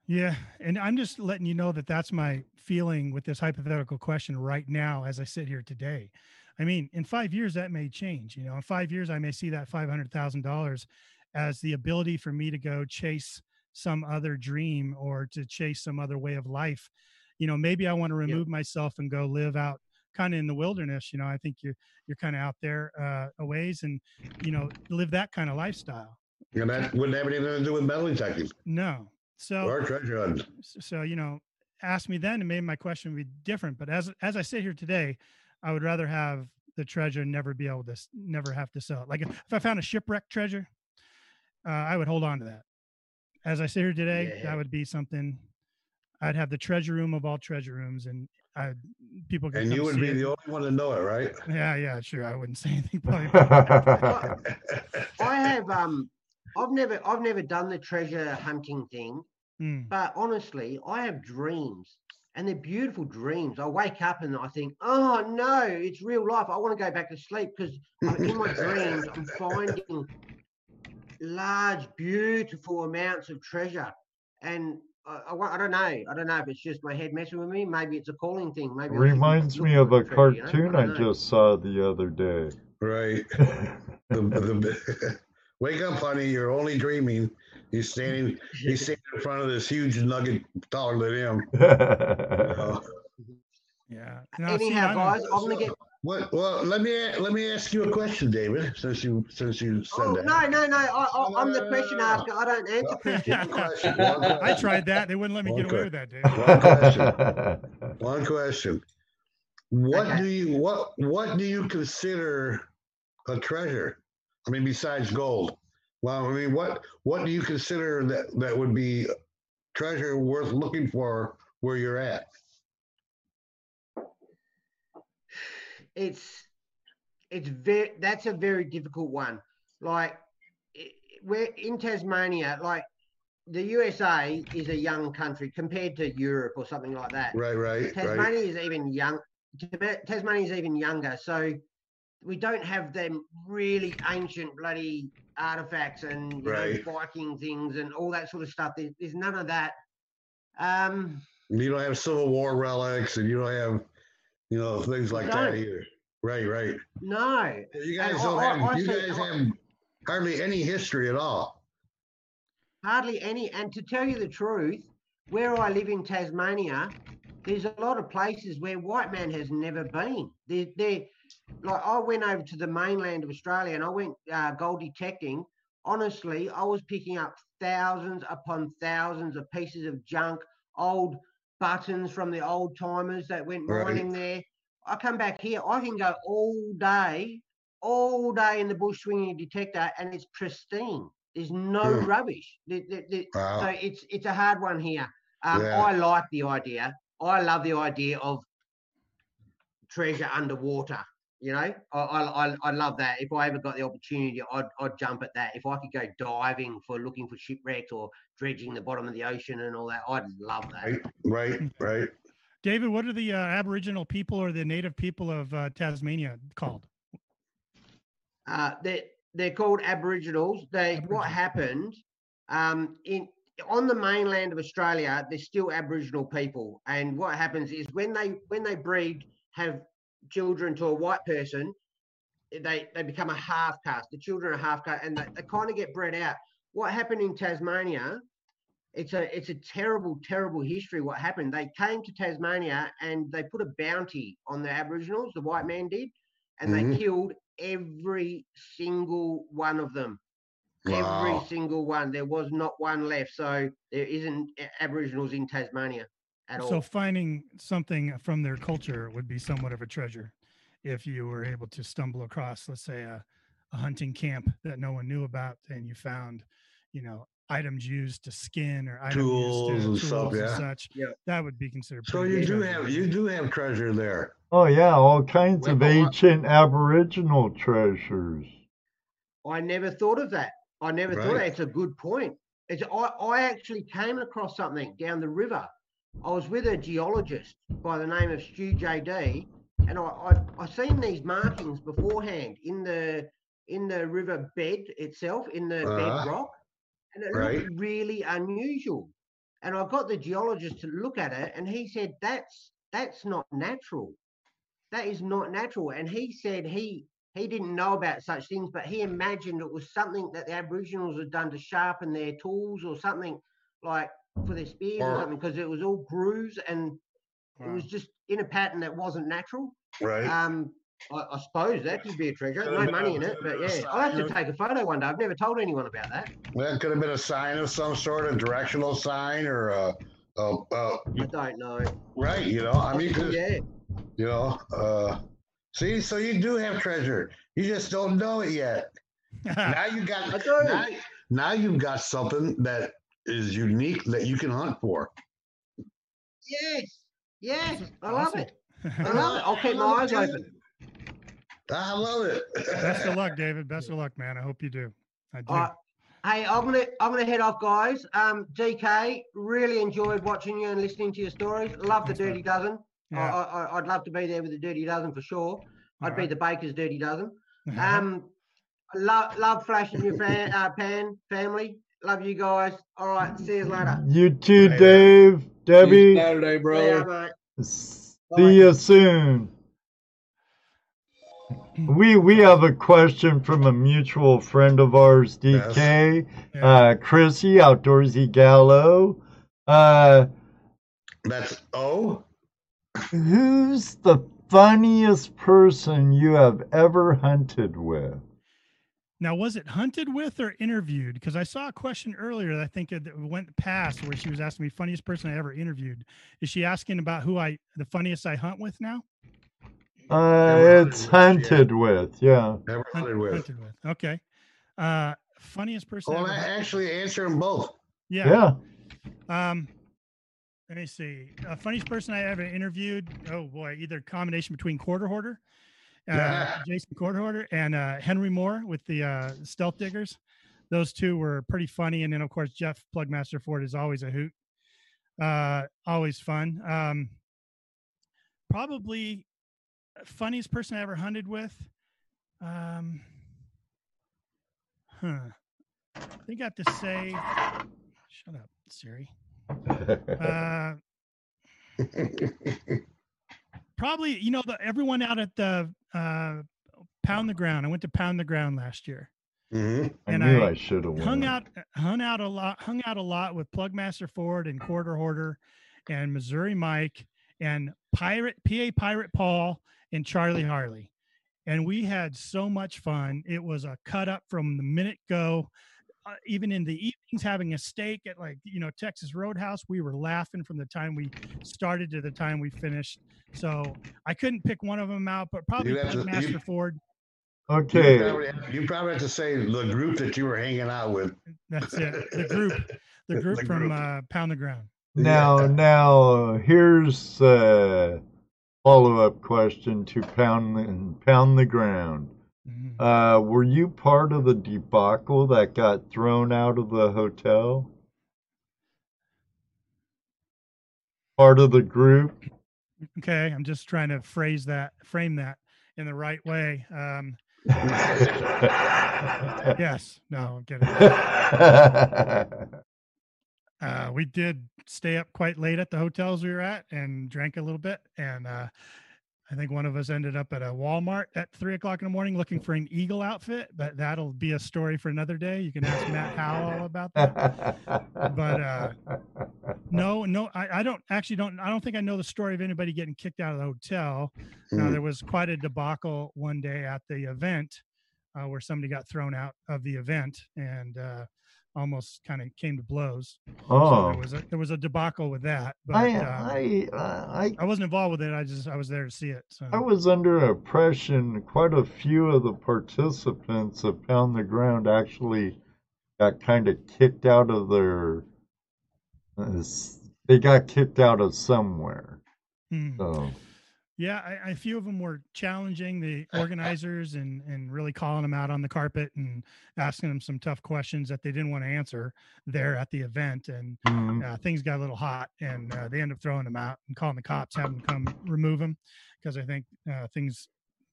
S5: Yeah, and I'm just letting you know that that's my feeling with this hypothetical question right now as I sit here today. I mean, in five years that may change. You know, in five years I may see that five hundred thousand dollars as the ability for me to go chase some other dream or to chase some other way of life. You know, maybe I want to remove myself and go live out kind of in the wilderness. You know, I think you're you're kind of out there uh, a ways and you know live that kind of lifestyle.
S4: And that wouldn't have anything to do with metal detecting
S5: No, so
S4: or treasure hunting.
S5: S- so you know ask me then and maybe my question would be different but as as i sit here today i would rather have the treasure and never be able to s- never have to sell it like if if i found a shipwreck treasure uh, i would hold on to that as i sit here today
S6: Yeah.
S5: that would be something i'd have the treasure room of all treasure rooms and i people could
S4: And you would
S5: see
S4: be
S5: it.
S4: the only one to know it, right?
S5: yeah yeah sure i wouldn't say anything probably about it.
S6: I have um I've never I've never done the treasure hunting thing,
S5: Hmm.
S6: but honestly, I have dreams. And they're beautiful dreams. I wake up and I think, oh no, it's real life. I want to go back to sleep because in my dreams, I'm finding large, beautiful amounts of treasure. And I, I, I don't know. I don't know if it's just my head messing with me. Maybe it's a calling thing. Maybe I should be
S1: Reminds me of a
S6: treasure, you know?
S1: cartoon I just saw the other day.
S4: right. The, the, wake up, honey. You're only dreaming. He's standing. He's standing in front of this huge nugget taller than him. Uh,
S5: yeah No, see,
S6: Anyhow,
S5: I'm-
S6: guys, I'm gonna get.
S4: What? Well, let me let me ask you a question, David. Since you since you said
S6: Oh
S4: that.
S6: no, no, no! I, I, I'm the question
S4: no, no.
S6: asker. I don't answer questions.
S4: One question.
S5: I tried that they wouldn't let me get away
S4: Okay.
S5: with that David.
S4: One question. One question. What
S6: Okay.
S4: do you what what do you consider a treasure? I mean, besides gold. Well, I mean, what what do you consider that that would be treasure worth looking for where you're at?
S6: It's it's very that's a very difficult one like we're in tasmania like the usa is a young country compared to europe or something like that
S4: Right, right, right.
S6: tasmania is even young Ta- tasmania is even younger so we don't have them really ancient bloody artifacts and you know, Viking things and all that sort of stuff. There's, there's none of that. Um,
S4: You don't have Civil War relics, and you don't have, you know, things like that either. Right, right.
S6: no,
S4: You guys don't
S6: I-
S4: have.
S6: I
S4: You guys have hardly any history at all.
S6: hardly any. And to tell you the truth, where I live in Tasmania, there's a lot of places where white man has never been. They, they, like I went over to the mainland of Australia and I went uh, gold detecting. Honestly, I was picking up thousands upon thousands of pieces of junk, old buttons from the old timers that went
S4: Right.
S6: mining there. I come back here, I can go all day, all day in the bush swinging a detector, and it's pristine. There's no
S4: Hmm.
S6: rubbish. The- the- the- so it's it's a hard one here. Um,
S4: Yeah.
S6: I like the idea. I love the idea of treasure underwater. You know, I, I, I- I love that. If I ever got the opportunity, I'd, I'd jump at that. If I could go diving for looking for shipwrecks or dredging the bottom of the ocean and all that, I'd love that.
S4: Right, right, right.
S5: David, what are the uh, Aboriginal people or the native people of uh, Tasmania called?
S6: Uh, they're, they're called Aboriginals. They what happened um, in on the mainland of Australia, there's still Aboriginal people, and what happens is when they when they breed, have children to a white person, they they become a half caste. The children are half caste, and they, they kind of get bred out. What happened in Tasmania? It's a it's a terrible terrible history. What happened? They came to Tasmania and they put a bounty on the Aboriginals. The white man did, and
S4: Mhm.
S6: they killed every single one of them.
S4: Wow.
S6: Every single one. There was not one left. So there isn't Aboriginals in Tasmania at all.
S5: So finding something from their culture would be somewhat of a treasure if you were able to stumble across, let's say, a, a hunting camp that no one knew about, and you found, you know, items used to skin or items
S4: Tools
S5: used to
S4: and stuff,
S5: tools
S4: yeah.
S5: such.
S6: Yeah.
S5: That would be considered.
S4: So you do have you do have treasure there.
S1: Oh yeah, all kinds
S6: Well,
S1: of
S6: but what-
S1: ancient Aboriginal treasures.
S6: I never thought of that. I never thought
S4: Right.
S6: it's a good point. It's I, I actually came across something down the river. I was with a geologist by the name of Stu JD, and I I, I seen these markings beforehand in the in the river bed itself, in the
S4: Uh-huh.
S6: bedrock, and it
S4: Right.
S6: looked really unusual. And I got the geologist to look at it, and he said that's that's not natural. That is not natural. And he said he he didn't know about such things, but he imagined it was something that the Aboriginals had done to sharpen their tools or something like for their spears or,
S4: Or-
S6: something, because it was all grooves and it was just in a pattern that wasn't natural.
S4: Right.
S6: Um, I, I suppose that could be a treasure.
S4: Could've
S6: No money
S4: a-
S6: in it, but yeah, I'll have to take a photo one day. I've never told anyone about that.
S4: That could have been a sign of some sort, a directional sign, or a, a, a
S6: I don't know.
S4: right. You know, I mean, 'cause,
S6: yeah,
S4: you know. Uh, see, so you do have treasure. You just don't know it yet. Now you got.
S6: I do.
S4: Now, now you've got something that is unique that you can hunt for.
S6: yes, yes, I
S5: Awesome.
S6: love it. I love it. I'll keep my eyes open.
S4: I love it.
S5: Best of luck, David. Best of luck, man. I hope you do. I do.
S6: All right. Hey, I'm gonna I'm gonna head off, guys. Um, DK, really enjoyed watching you and listening to your stories. Love the
S5: Thanks, bud.
S6: Dirty Dozen. I,
S5: yeah.
S6: I, I- I'd love to be there with the Dirty Dozen for sure. I'd be
S5: Alright.
S6: the Baker's Dirty Dozen. Um, love love flashing your fan, uh, pan family. Love you guys. All right, see you later.
S1: You too,
S4: Later.
S1: Dave,
S3: See you
S1: Debbie.
S3: Saturday,
S6: See ya,
S3: brother.
S6: mate.
S1: See
S6: Bye.
S1: you soon. We we have a question from a mutual friend of ours, DK,
S5: Yeah.
S1: uh, Chrissy Outdoorsy Gallo. Uh,
S4: That's oh.
S1: who's the funniest person you have ever hunted with?
S5: Now, was it hunted with or interviewed? Because I saw a question earlier that I think it that went past where she was asking me funniest person I ever interviewed. Is she asking about who I the funniest I hunt with now?
S1: Uh, it's
S4: hunted with, yeah.
S1: hunted with, yeah.
S4: Never
S5: Hunt-
S4: hunted with.
S5: Hunted with. Okay. Uh, funniest person. I
S4: Well, I
S5: hunt-
S4: actually answer them both.
S5: yeah.
S1: Yeah.
S5: Um, let me see. Uh, funniest person I ever interviewed. Oh boy, either combination between Quarter Hoarder, uh, Jason Quarter and uh, Henry Moore with the uh, Stealth Diggers. Those two were pretty funny, and then of course Jeff Plugmaster Ford is always a hoot. Uh, always fun. Um, probably funniest person I ever hunted with. Um, huh. I think I have to say, shut up, Siri. Uh, probably, you know, the, everyone out at the uh, Pound the Ground. I went to Pound the Ground last year.
S4: hmm
S1: I
S5: and
S1: knew
S5: I
S1: I, should have
S5: hung out hung out a lot hung out a lot with Plugmaster Ford and Quarter Hoarder and Missouri Mike and Pirate PA Pirate Paul and Charlie Harley. And we had so much fun. It was a cut up from the minute go. Uh, even in the evenings, having a steak at like you know Texas Roadhouse, we were laughing from the time we started to the time we finished. So I couldn't pick one of them out, but probably
S4: You'd to-
S5: Plugmaster
S4: you-
S5: Ford.
S4: You,
S1: Okay.
S4: probably, you probably have to say the group that you were hanging out with.
S5: That's it. The group, the
S4: The
S5: group from
S4: group.
S5: uh, Pound the Ground.
S1: Now,
S4: Yeah.
S1: now, here's a follow-up question to pound the, pound the ground.
S5: Mhm.
S1: Uh, were you part of the debacle that got thrown out of the hotel? Part of the group?
S5: Okay, I'm just trying to phrase that, frame that in the right way. Um, yes, no, I'm kidding. Uh, we did stay up quite late at the hotels we were at and drank a little bit. And uh, I think one of us ended up at a Walmart at three o'clock in the morning looking for an eagle outfit. But that'll be a story for another day. You can ask Matt Howell about that. But, uh, No, no, I, I don't actually don't. I don't think I know the story of anybody getting kicked out of the hotel. Now
S4: Mm.
S5: there was quite a debacle one day at the event uh, where somebody got thrown out of the event and uh, almost kind of came to blows. So
S1: oh,
S5: there was a there was a debacle with that, but
S1: I,
S5: um,
S1: I, uh, I,
S5: I wasn't involved with it. I just I was there to see it. So
S1: I was under impression quite a few of the participants of Pound the Ground actually got kind of kicked out of their. uh, They got kicked out of somewhere.
S5: Hmm.
S1: So
S5: yeah, I, I- a few of them were challenging the organizers and and really calling them out on the carpet and asking them some tough questions that they didn't want to answer there at the event and.
S1: mm,
S5: uh, things got a little hot and uh, they end up throwing them out and calling the cops, having them come remove them because I think uh, things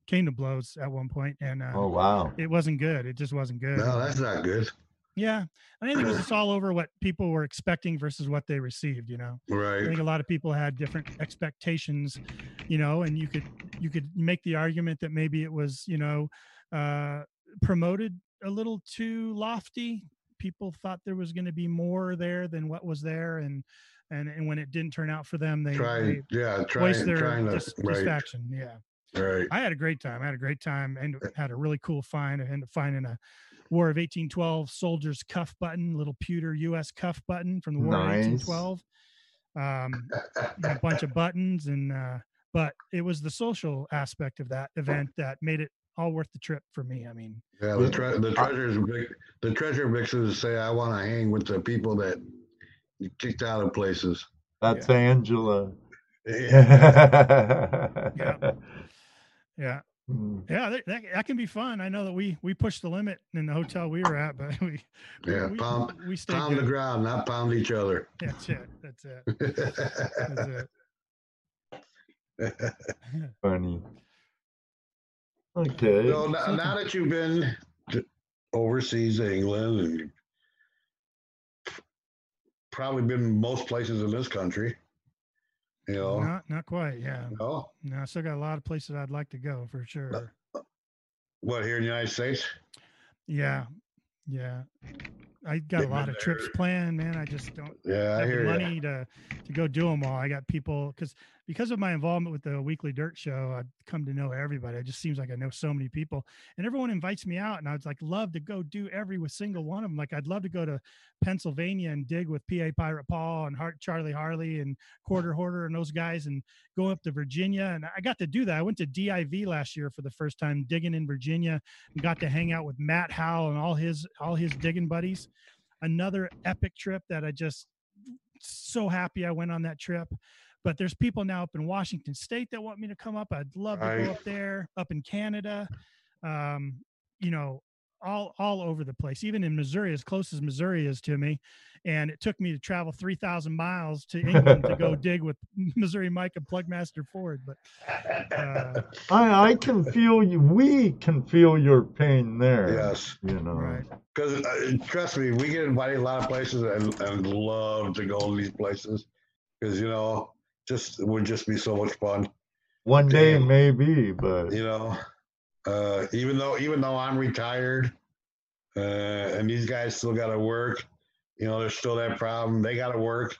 S5: came to blows at one point and uh,
S1: oh wow.
S5: it wasn't good. It just wasn't good.
S4: No, that's not good.
S5: Yeah. I think it was just all over what people were expecting versus what they received, you know. I
S4: Right.
S5: think a lot of people had different expectations, you know, and you could you could make the argument that maybe it was, you know, uh, promoted a little too lofty. People thought there was going to be more there than what was there, and and and when it didn't turn out for them, they,
S4: Trying,
S5: they
S4: yeah,
S5: voiced
S4: trying,
S5: their
S4: trying to, right,
S5: dissatisfaction. Yeah,
S4: right.
S5: I had a great time. I had a great time and had a really cool find. and finding a War of 1812 soldier's cuff button, little pewter U.S. cuff button from the War
S1: Nice.
S5: of 1812. Um, a bunch of buttons and uh but it was the social aspect of that event that made it all worth the trip for me i mean
S4: Yeah, the, tre- the treasures, vic- the treasure vixens say, "I want to hang with the people that kicked out of places."
S1: That's Angela.
S4: Yeah.
S5: yeah
S1: Mm.
S5: yeah that, that, that can be fun i know that we we pushed the limit in the hotel we were at but we
S4: Yeah,
S5: we,
S4: pound-
S5: we stayed
S4: Pound the ground, not pound each other.
S5: that's it that's it that's it
S1: Funny. Okay.
S4: so now, now that you've been overseas, to England, and probably been most places in this country, you know,
S5: not not quite yeah.
S4: No,
S5: no i still got a lot of places i'd like to go for sure.
S4: Uh, what here in the United States?
S5: yeah. Yeah. I got a lot of trips planned man. I just don't
S4: Yeah, I
S5: have the
S4: hear you.
S5: money to to go do them all. I got people because because of my involvement with the Weekly Dirt Show, I've come to know everybody. It just seems like I know so many people, and everyone invites me out, and I would like love to go do every with single one of them. Like I'd love to go to Pennsylvania and dig with PA Pirate Paul and Hart, Charlie Harley and Quarter Hoarder and those guys, and go up to Virginia. And I got to do that. I went to DIV last year for the first time, digging in Virginia, and got to hang out with Matt Howell and all his all his digging buddies. Another epic trip that I just so happy I went on that trip. But there's people now up in Washington State that want me to come up. I'd love to
S4: Right.
S5: go up there. Up in Canada, um, you know, all all over the place, even in Missouri, as close as Missouri is to me. And it took me to travel three thousand miles to England to go dig with Missouri Mike and Plugmaster Ford. But uh,
S1: I I can feel you. We can feel your pain there.
S4: yes.
S1: You know.
S5: right,
S4: Because uh, trust me, we get invited a lot of places and, and love to go to these places because you know, just it would just be so much fun.
S1: One day
S4: Damn.
S1: maybe, but
S4: You know, uh, even though even though I'm retired, uh, and these guys still got to work, you know, there's still that problem. They got to work.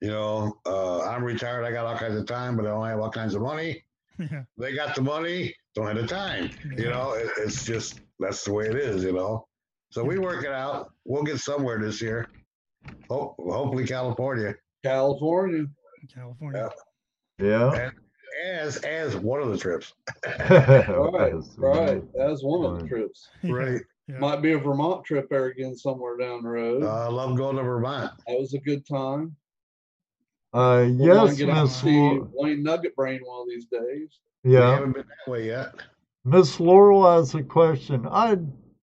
S4: You know, uh, I'm retired. I got all kinds of time, but I don't have all kinds of money.
S5: yeah,
S4: They got the money, don't have the time. You know, it, it's just that's the way it is. You know, so we work it out. We'll get somewhere this year. Hope, hopefully, California
S3: California.
S5: California.
S1: yeah.
S4: as as one of the trips.
S3: Right,
S1: That's
S3: right. That's one of the trips.
S4: Right.
S5: yeah.
S3: Might be a Vermont trip there again somewhere down the road.
S4: Uh, I love going to Vermont.
S3: that was a good time.
S1: Uh,
S3: We'll try
S1: yes,
S3: and get out and
S1: Miss.
S3: see
S1: Laurel.
S3: Wayne Nugget Brain one of these days.
S4: We
S1: Yeah,
S4: haven't been that way yet.
S1: Miss Laurel has a question. I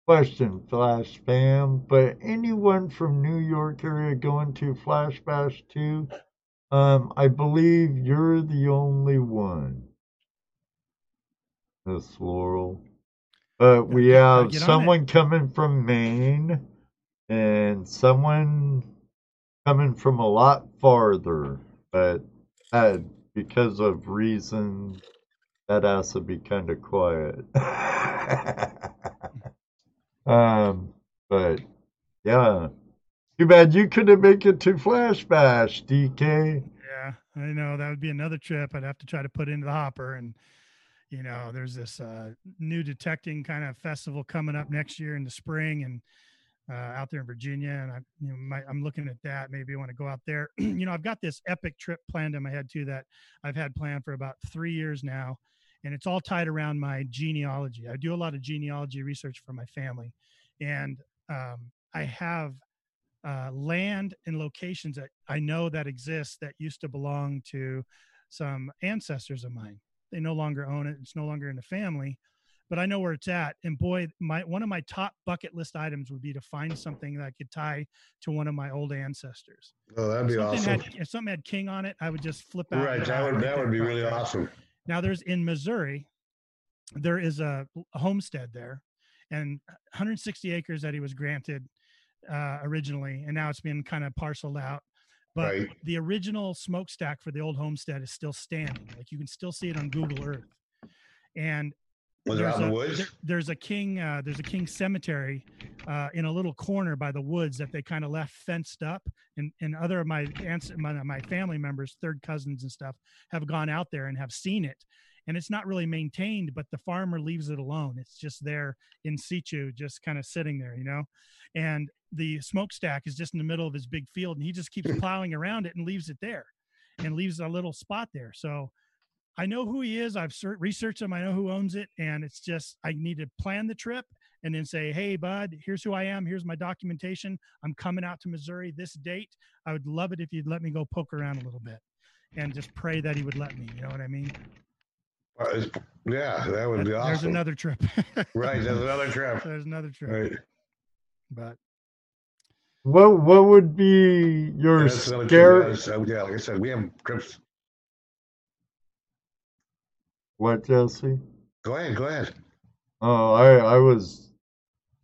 S1: question Flash Fam, but anyone from New York area going to Flash Bash 2? Um, I believe you're the only one. Miss Laurel. But we have someone coming from Maine and someone coming from a lot farther. But uh, because of reasons that has to be kind of quiet. um, but yeah, too bad you couldn't make it to Flash Bash, DK.
S5: Yeah, I know that would be another trip I'd have to try to put into the hopper. And you know, there's this uh, new detecting kind of festival coming up next year in the spring, and uh, out there in Virginia. And I, you know, might, I'm looking at that. Maybe I want to go out there. you know, I've got this epic trip planned in my head too that I've had planned for about three years now, and it's all tied around my genealogy. I do a lot of genealogy research for my family, and um, I have uh, land and locations that I know that exist that used to belong to some ancestors of mine. They no longer own it. It's no longer in the family, but I know where it's at. And boy, my one of my top bucket list items would be to find something that I could tie to one of my old ancestors.
S4: Oh, that'd be
S5: something
S4: awesome.
S5: had if something had king on it, I would just flip out.
S4: Right, that would
S5: right
S4: that would be really awesome.
S5: Now there's in Missouri, there is a a homestead there, and 160 acres that he was granted uh, originally, and now it's been kind of parceled out. But
S4: Right.
S5: the original smokestack for the old homestead is still standing. Like you can still see it on Google Earth. And
S4: Was
S5: there's
S4: the
S5: a-
S4: woods?
S5: there- there's a king. Uh, there's a king cemetery uh, in a little corner by the woods that they kind of left fenced up. And and other of my aunts, my, my family members, third cousins and stuff, have gone out there and have seen it. And it's not really maintained, but the farmer leaves it alone. It's just there in situ, just kind of sitting there, you know. And the smokestack is just in the middle of his big field, and he just keeps plowing around it and leaves it there, and leaves a little spot there. So I know who he is. I've researched him. I know who owns it, and it's just I need to plan the trip and then say, "Hey, bud, here's who I am. Here's my documentation. I'm coming out to Missouri this date. I would love it if you'd let me go poke around a little bit, and just pray that he would let me. You know what I mean?
S4: Uh, yeah, that would be
S5: That- There's
S4: awesome.
S5: another trip.
S4: Right, there's another trip.
S5: There's another trip.
S4: Right.
S5: But
S1: What what would be your
S4: That's another
S1: scare?
S4: So, yeah, like I said, we have trips.
S1: What, Jesse?
S4: Go ahead, go ahead.
S1: Oh, I I was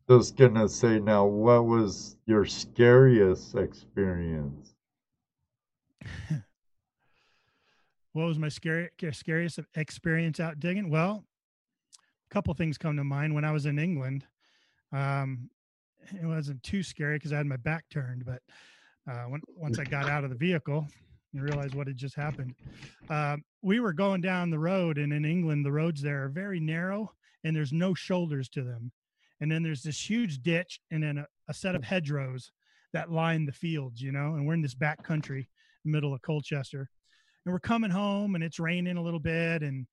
S1: just gonna say now. What was your scariest experience?
S5: what was my scary, scariest experience out digging? Well, a couple things come to mind. When I was in England, um, it wasn't too scary because I had my back turned. But uh, when, once I got out of the vehicle and realized what had just happened, um, we were going down the road, and in England, the roads there are very narrow and there's no shoulders to them. And then there's this huge ditch and then a, a set of hedgerows that line the fields, you know, and we're in this back country, middle of Colchester and we're coming home and it's raining a little bit and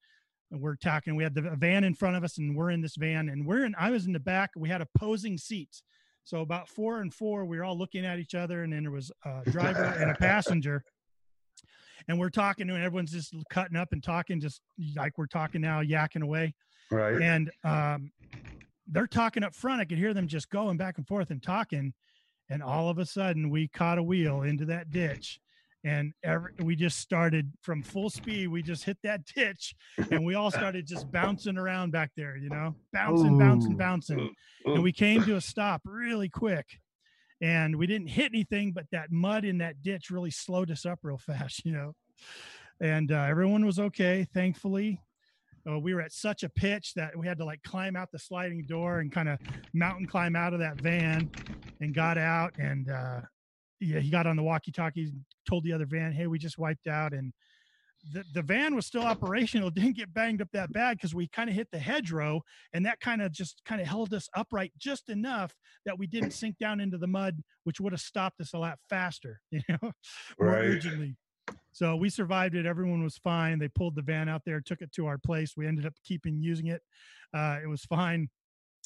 S5: we're talking we had the van in front of us and we're in this van and we're in i was in the back we had opposing seats so about four and four we were all looking at each other and then there was a driver and a passenger and we're talking and everyone's just cutting up and talking just like we're talking now yakking away
S4: Right.
S5: and um, they're talking up front. I could hear them just going back and forth and talking. And all of a sudden, we caught a wheel into that ditch. And every, we just started from full speed. We just hit that ditch and we all started just bouncing around back there, you know, bouncing, bouncing, bouncing. And we came to a stop really quick. And we didn't hit anything, but that mud in that ditch really slowed us up real fast, you know. And uh, everyone was okay, thankfully uh, we were at such a pitch that we had to like climb out the sliding door and kind of mountain climb out of that van and got out and uh yeah he got on the walkie talkie told the other van hey we just wiped out and the, the van was still operational didn't get banged up that bad because we kind of hit the hedgerow and that kind of just kind of held us upright just enough that we didn't sink down into the mud which would have stopped us a lot faster you know more
S4: Right.
S5: urgently so we survived it. Everyone was fine. They pulled the van out there, took it to our place. We ended up keeping using it. Uh, it was fine,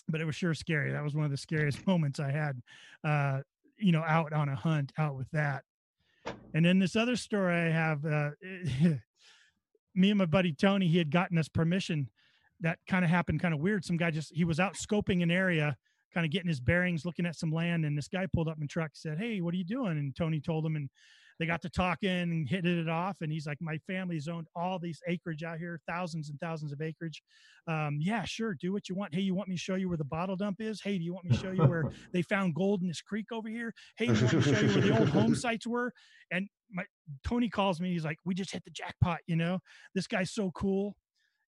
S5: but it was sure scary. That was one of the scariest moments I had, uh, you know, out on a hunt, out with that. And then this other story I have, uh, me and my buddy Tony, he had gotten us permission. That kind of happened kind of weird. Some guy just, he was out scoping an area, kind of getting his bearings, looking at some land. And this guy pulled up in truck, said, Hey, what are you doing? And Tony told him, and they got to talking and hitting it off. And he's like, My family's owned all these acreage out here, thousands and thousands of acreage. Um, yeah, sure. Do what you want. Hey, you want me to show you where the bottle dump is? Hey, do you want me to show you where they found gold in this creek over here? Hey, do you want me to show you where the old home sites were? And my Tony calls me. He's like, We just hit the jackpot, you know? This guy's so cool.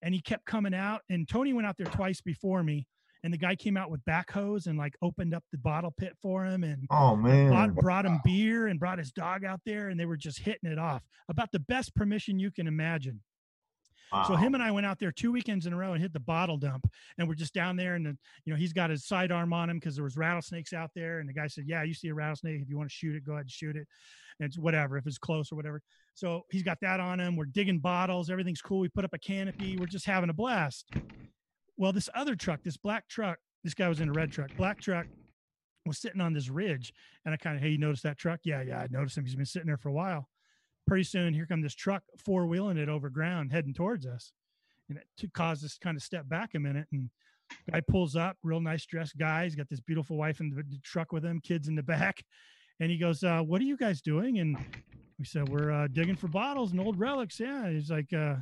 S5: And he kept coming out. And Tony went out there twice before me. And the guy came out with backhoes and like opened up the bottle pit for him and
S1: Oh man.
S5: bought, brought him beer and brought his dog out there and they were just hitting it off about the best permission you can imagine. So him and i went out there two weekends in a row and hit the bottle dump and we're just down there and the, you know he's got his sidearm on him because there was rattlesnakes out there and the guy said yeah you see a rattlesnake if you want to shoot it go ahead and shoot it. And it's whatever if it's close or whatever. So he's got that on him we're digging bottles everything's cool we put up a canopy we're just having a blast well this other truck this black truck this guy was in a red truck black truck was sitting on this ridge and I kind of, hey, you noticed that truck? Yeah, yeah, I noticed him. He's been sitting there for a while. Pretty soon, here come this truck four wheeling it over ground, heading towards us, and it to caused us to kind of step back a minute. And guy pulls up, real nice dressed guy. He's got this beautiful wife in the, the truck with him, kids in the back, and he goes, uh, "What are you guys doing?" And we said, "We're uh, digging for bottles and old relics." Yeah, he's like, uh,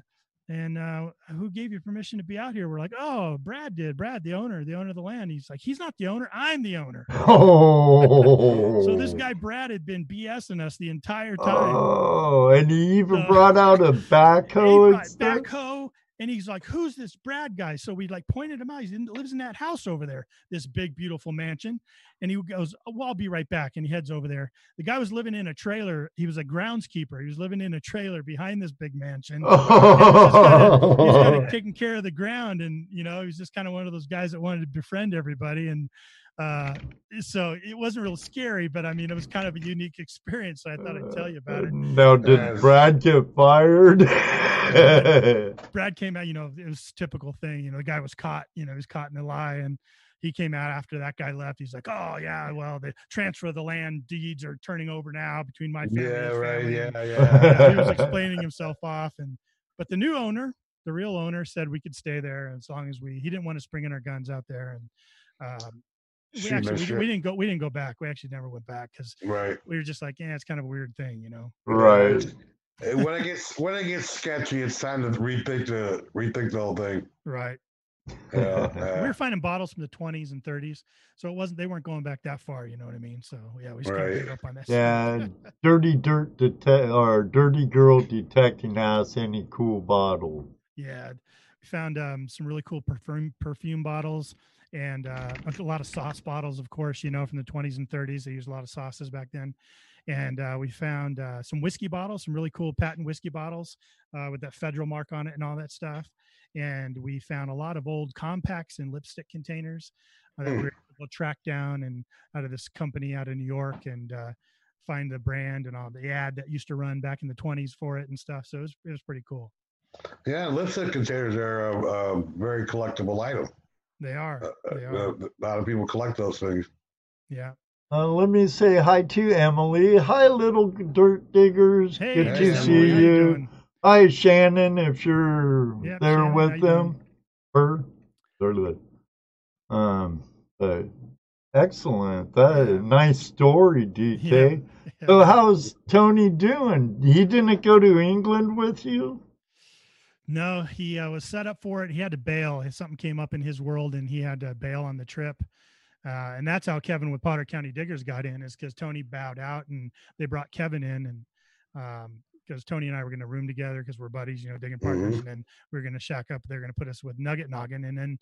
S5: "And uh, who gave you permission to be out here?" We're like, "Oh, Brad did. Brad, the owner, the owner of the land." He's like, "He's not the owner. I'm the owner."
S1: Oh.
S5: So this guy Brad had been BSing us the entire time.
S1: Oh, and he even
S5: So-
S1: brought out a backhoe
S5: backhoe, and he's like, "Who's this Brad guy?" So we like pointed him out. He lives in that house over there, this big beautiful mansion. And he goes, oh, "Well, I'll be right back." And he heads over there. The guy was living in a trailer. He was a groundskeeper. He was living in a trailer behind this big mansion. He's kind of taking care of the ground, and you know, he was just kind of one of those guys that wanted to befriend everybody. And uh, so it wasn't real scary, but I mean, it was kind of a unique experience. So I thought I'd tell you about it.
S1: Now, did Brad get fired?
S5: Brad came out, you know, it was typical thing. You know, the guy was caught, you know, he was caught in a lie. And he came out after that guy left. He's like, oh, yeah, well, the transfer of the land deeds are turning over now between my family. and
S4: Yeah, right.
S5: family."
S4: Yeah, yeah.
S5: yeah, he was explaining himself off. And, but the new owner, the real owner said we could stay there as long as we, he didn't want us bringing our guns out there. And, um, we actually, we, we didn't go, we didn't go back. We actually never went back because
S4: Right.
S5: we were just like, yeah, it's kind of a weird thing, you know?
S1: right.
S4: Uh, When it gets when it gets sketchy, it's time to rethink the rethink the whole thing.
S5: Right.
S4: Yeah,
S5: we
S4: uh,
S5: were finding bottles from the 20s and 30s so it wasn't they weren't going back that far you know what i mean so yeah we just kind of up on that
S1: Yeah, dirty dirt detect or dirty girl detecting has any cool bottle.
S5: yeah we found um, some really cool perfume perfume bottles and uh, a lot of sauce bottles of course you know from the 20s and 30s they used a lot of sauces back then and uh, we found uh, some whiskey bottles some really cool patent whiskey bottles uh, with that federal mark on it and all that stuff and we found a lot of old compacts and lipstick containers uh, that we
S4: Hmm.
S5: were able to track down and out of this company out of New York and uh, find the brand and all the ad that used to run back in the 20s for it and stuff. So it was, it was pretty cool.
S4: yeah. Lipstick containers are a, a very collectible item.
S5: They are.
S4: Uh,
S5: They are.
S4: a lot of people collect those things.
S5: Yeah.
S1: Uh, let me say hi to Emily. Hi, little dirt diggers.
S5: Hey,
S1: Good to
S5: Emily,
S1: see you. Hi, Shannon, if you're
S5: Yep,
S1: there
S5: Shannon,
S1: with them.
S5: doing?
S1: Her. There, there. Um, but excellent. That
S5: Yeah.
S1: nice story, DK.
S5: Yeah.
S1: So how's Tony doing? He didn't go to England with you?
S5: No, he uh, was set up for it. He had to bail. Something came up in his world, and he had to bail on the trip. Uh, and that's how Kevin with Potter County Diggers got in, is because Tony bowed out, and they brought Kevin in, and because Tony and I were going to room together because we're buddies, you know, digging partners, and then we are going to shack up. They're going to put us with Nugget Noggin, and then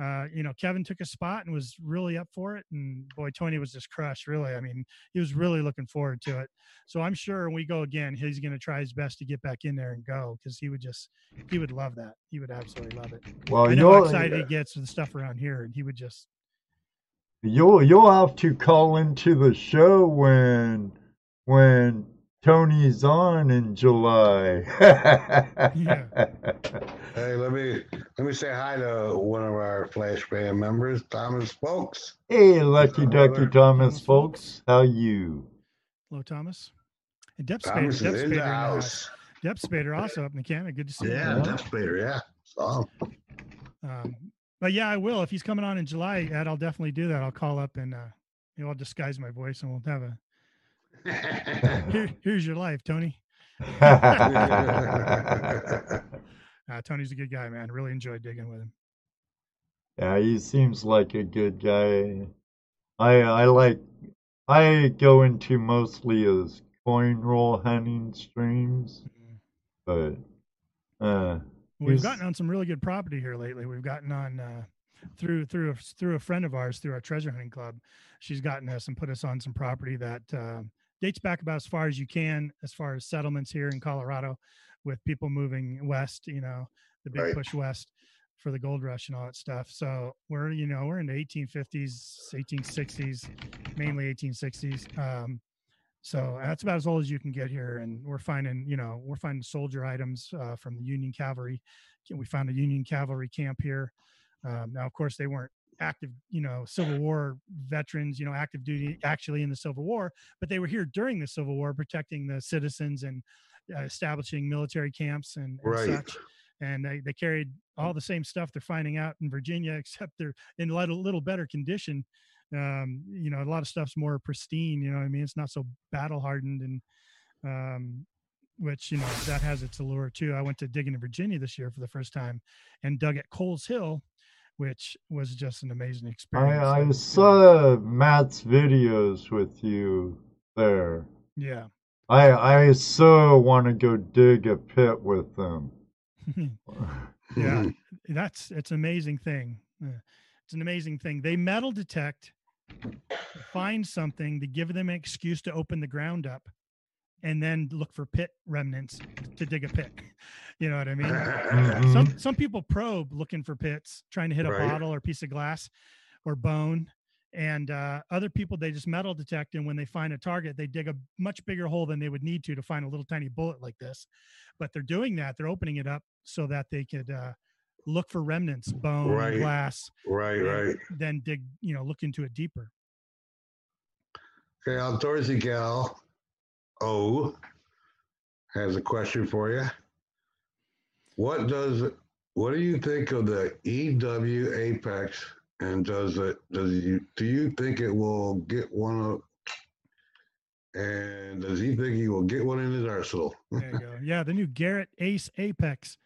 S5: uh, you know, Kevin took a spot and was really up for it. And boy, Tony was just crushed, really. I mean, he was really looking forward to it. So I'm sure when we go again, he's going to try his best to get back in there and go because he would just, he would love that. He would absolutely love it.
S1: Well,
S5: I know how
S1: you'll,
S5: excited he gets with the stuff around here, and he would just,
S1: you'll you'll have to call into the show when when Tony's on in July.
S4: Hey, let me let me say hi to one of our Flash Fam members, Thomas Folks.
S1: Hey, Lucky Ducky
S4: Hello,
S1: Thomas,
S5: Thomas
S1: folks. How you?
S5: hello, Thomas. And Deb Spader,
S4: Thomas
S5: Deb Spader,
S4: the
S5: in the house.
S4: house.
S5: Spader also up in the Canada. Good to see
S4: Yeah,
S5: you.
S4: Deb Spader, yeah. So,
S5: Um, but yeah, I will. If he's coming on in July, Ed, I'll definitely do that. I'll call up and, uh, you know, I'll disguise my voice and we'll have a, here, here's your life, Tony. Uh, Tony's a good guy, man. Really enjoyed digging with him.
S1: yeah, he seems like a good guy. I I like I go into mostly as coin roll hunting streams, but uh
S5: We've gotten on some really good property here lately. We've gotten on uh, through through a, through a friend of ours through our treasure hunting club. She's gotten us and put us on some property that uh, dates back about as far as you can, as far as settlements here in Colorado, with people moving west. You know, the big
S4: Right.
S5: push west for the gold rush and all that stuff. So we're you know we're in the 1850s, 1860s, mainly 1860s. Um, so that's about as old as you can get here, and we're finding, you know, we're finding soldier items uh, from the Union Cavalry. We found a Union Cavalry camp here. Um, now, of course, they weren't active, you know, Civil War veterans, you know, active duty actually in the Civil War, but they were here during the Civil War, protecting the citizens and uh, establishing military camps and, and
S4: Right.
S5: such. And they, they carried all the same stuff they're finding out in Virginia, except they're in a little, little better condition um you know a lot of stuff's more pristine you know what i mean? It's not so battle hardened and um which you know that has its allure too. I went to digging in virginia this year for the first time and dug at coles hill which was just an amazing experience.
S1: I I saw Matt's videos with you there.
S5: yeah.
S1: I I so want to go dig a pit with them.
S5: yeah that's it's an amazing thing. It's an amazing thing. They metal detect find something to give them an excuse to open the ground up and then look for pit remnants to dig a pit you know what i mean
S1: Mhm.
S5: some some people probe looking for pits trying to hit a
S4: Right.
S5: bottle or piece of glass or bone and uh, other people they just metal detect and when they find a target they dig a much bigger hole than they would need to to find a little tiny bullet like this but they're doing that they're opening it up so that they could uh, look for remnants bone
S4: Right.
S5: glass
S4: right, right.
S5: then dig you know look into it deeper
S4: Okay, Outdoorsy Gal O has a question for you. What does what do you think of the EW Apex and does it does you do you think it will get one of and does he think he will get one in his arsenal?
S5: there you go yeah the new garrett ace apex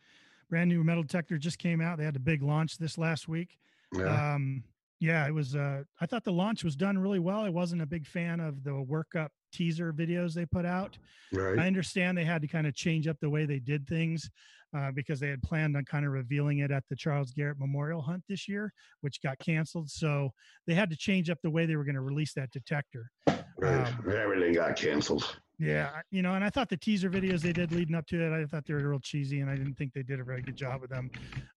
S5: brand new metal detector just came out. They had a big launch this last week.
S4: Yeah.
S5: um yeah it was uh i thought the launch was done really well. I wasn't a big fan of the workup teaser videos they put out. I understand they had to kind of change up the way they did things uh, because they had planned on kind of revealing it at the charles garrett memorial hunt this year which got canceled. So they had to change up the way they were going to release that detector.
S4: Right.
S5: um,
S4: Everything got canceled.
S5: Yeah, you know, and I thought the teaser videos they did leading up to it, I thought they were real cheesy, and I didn't think they did a very good job with them.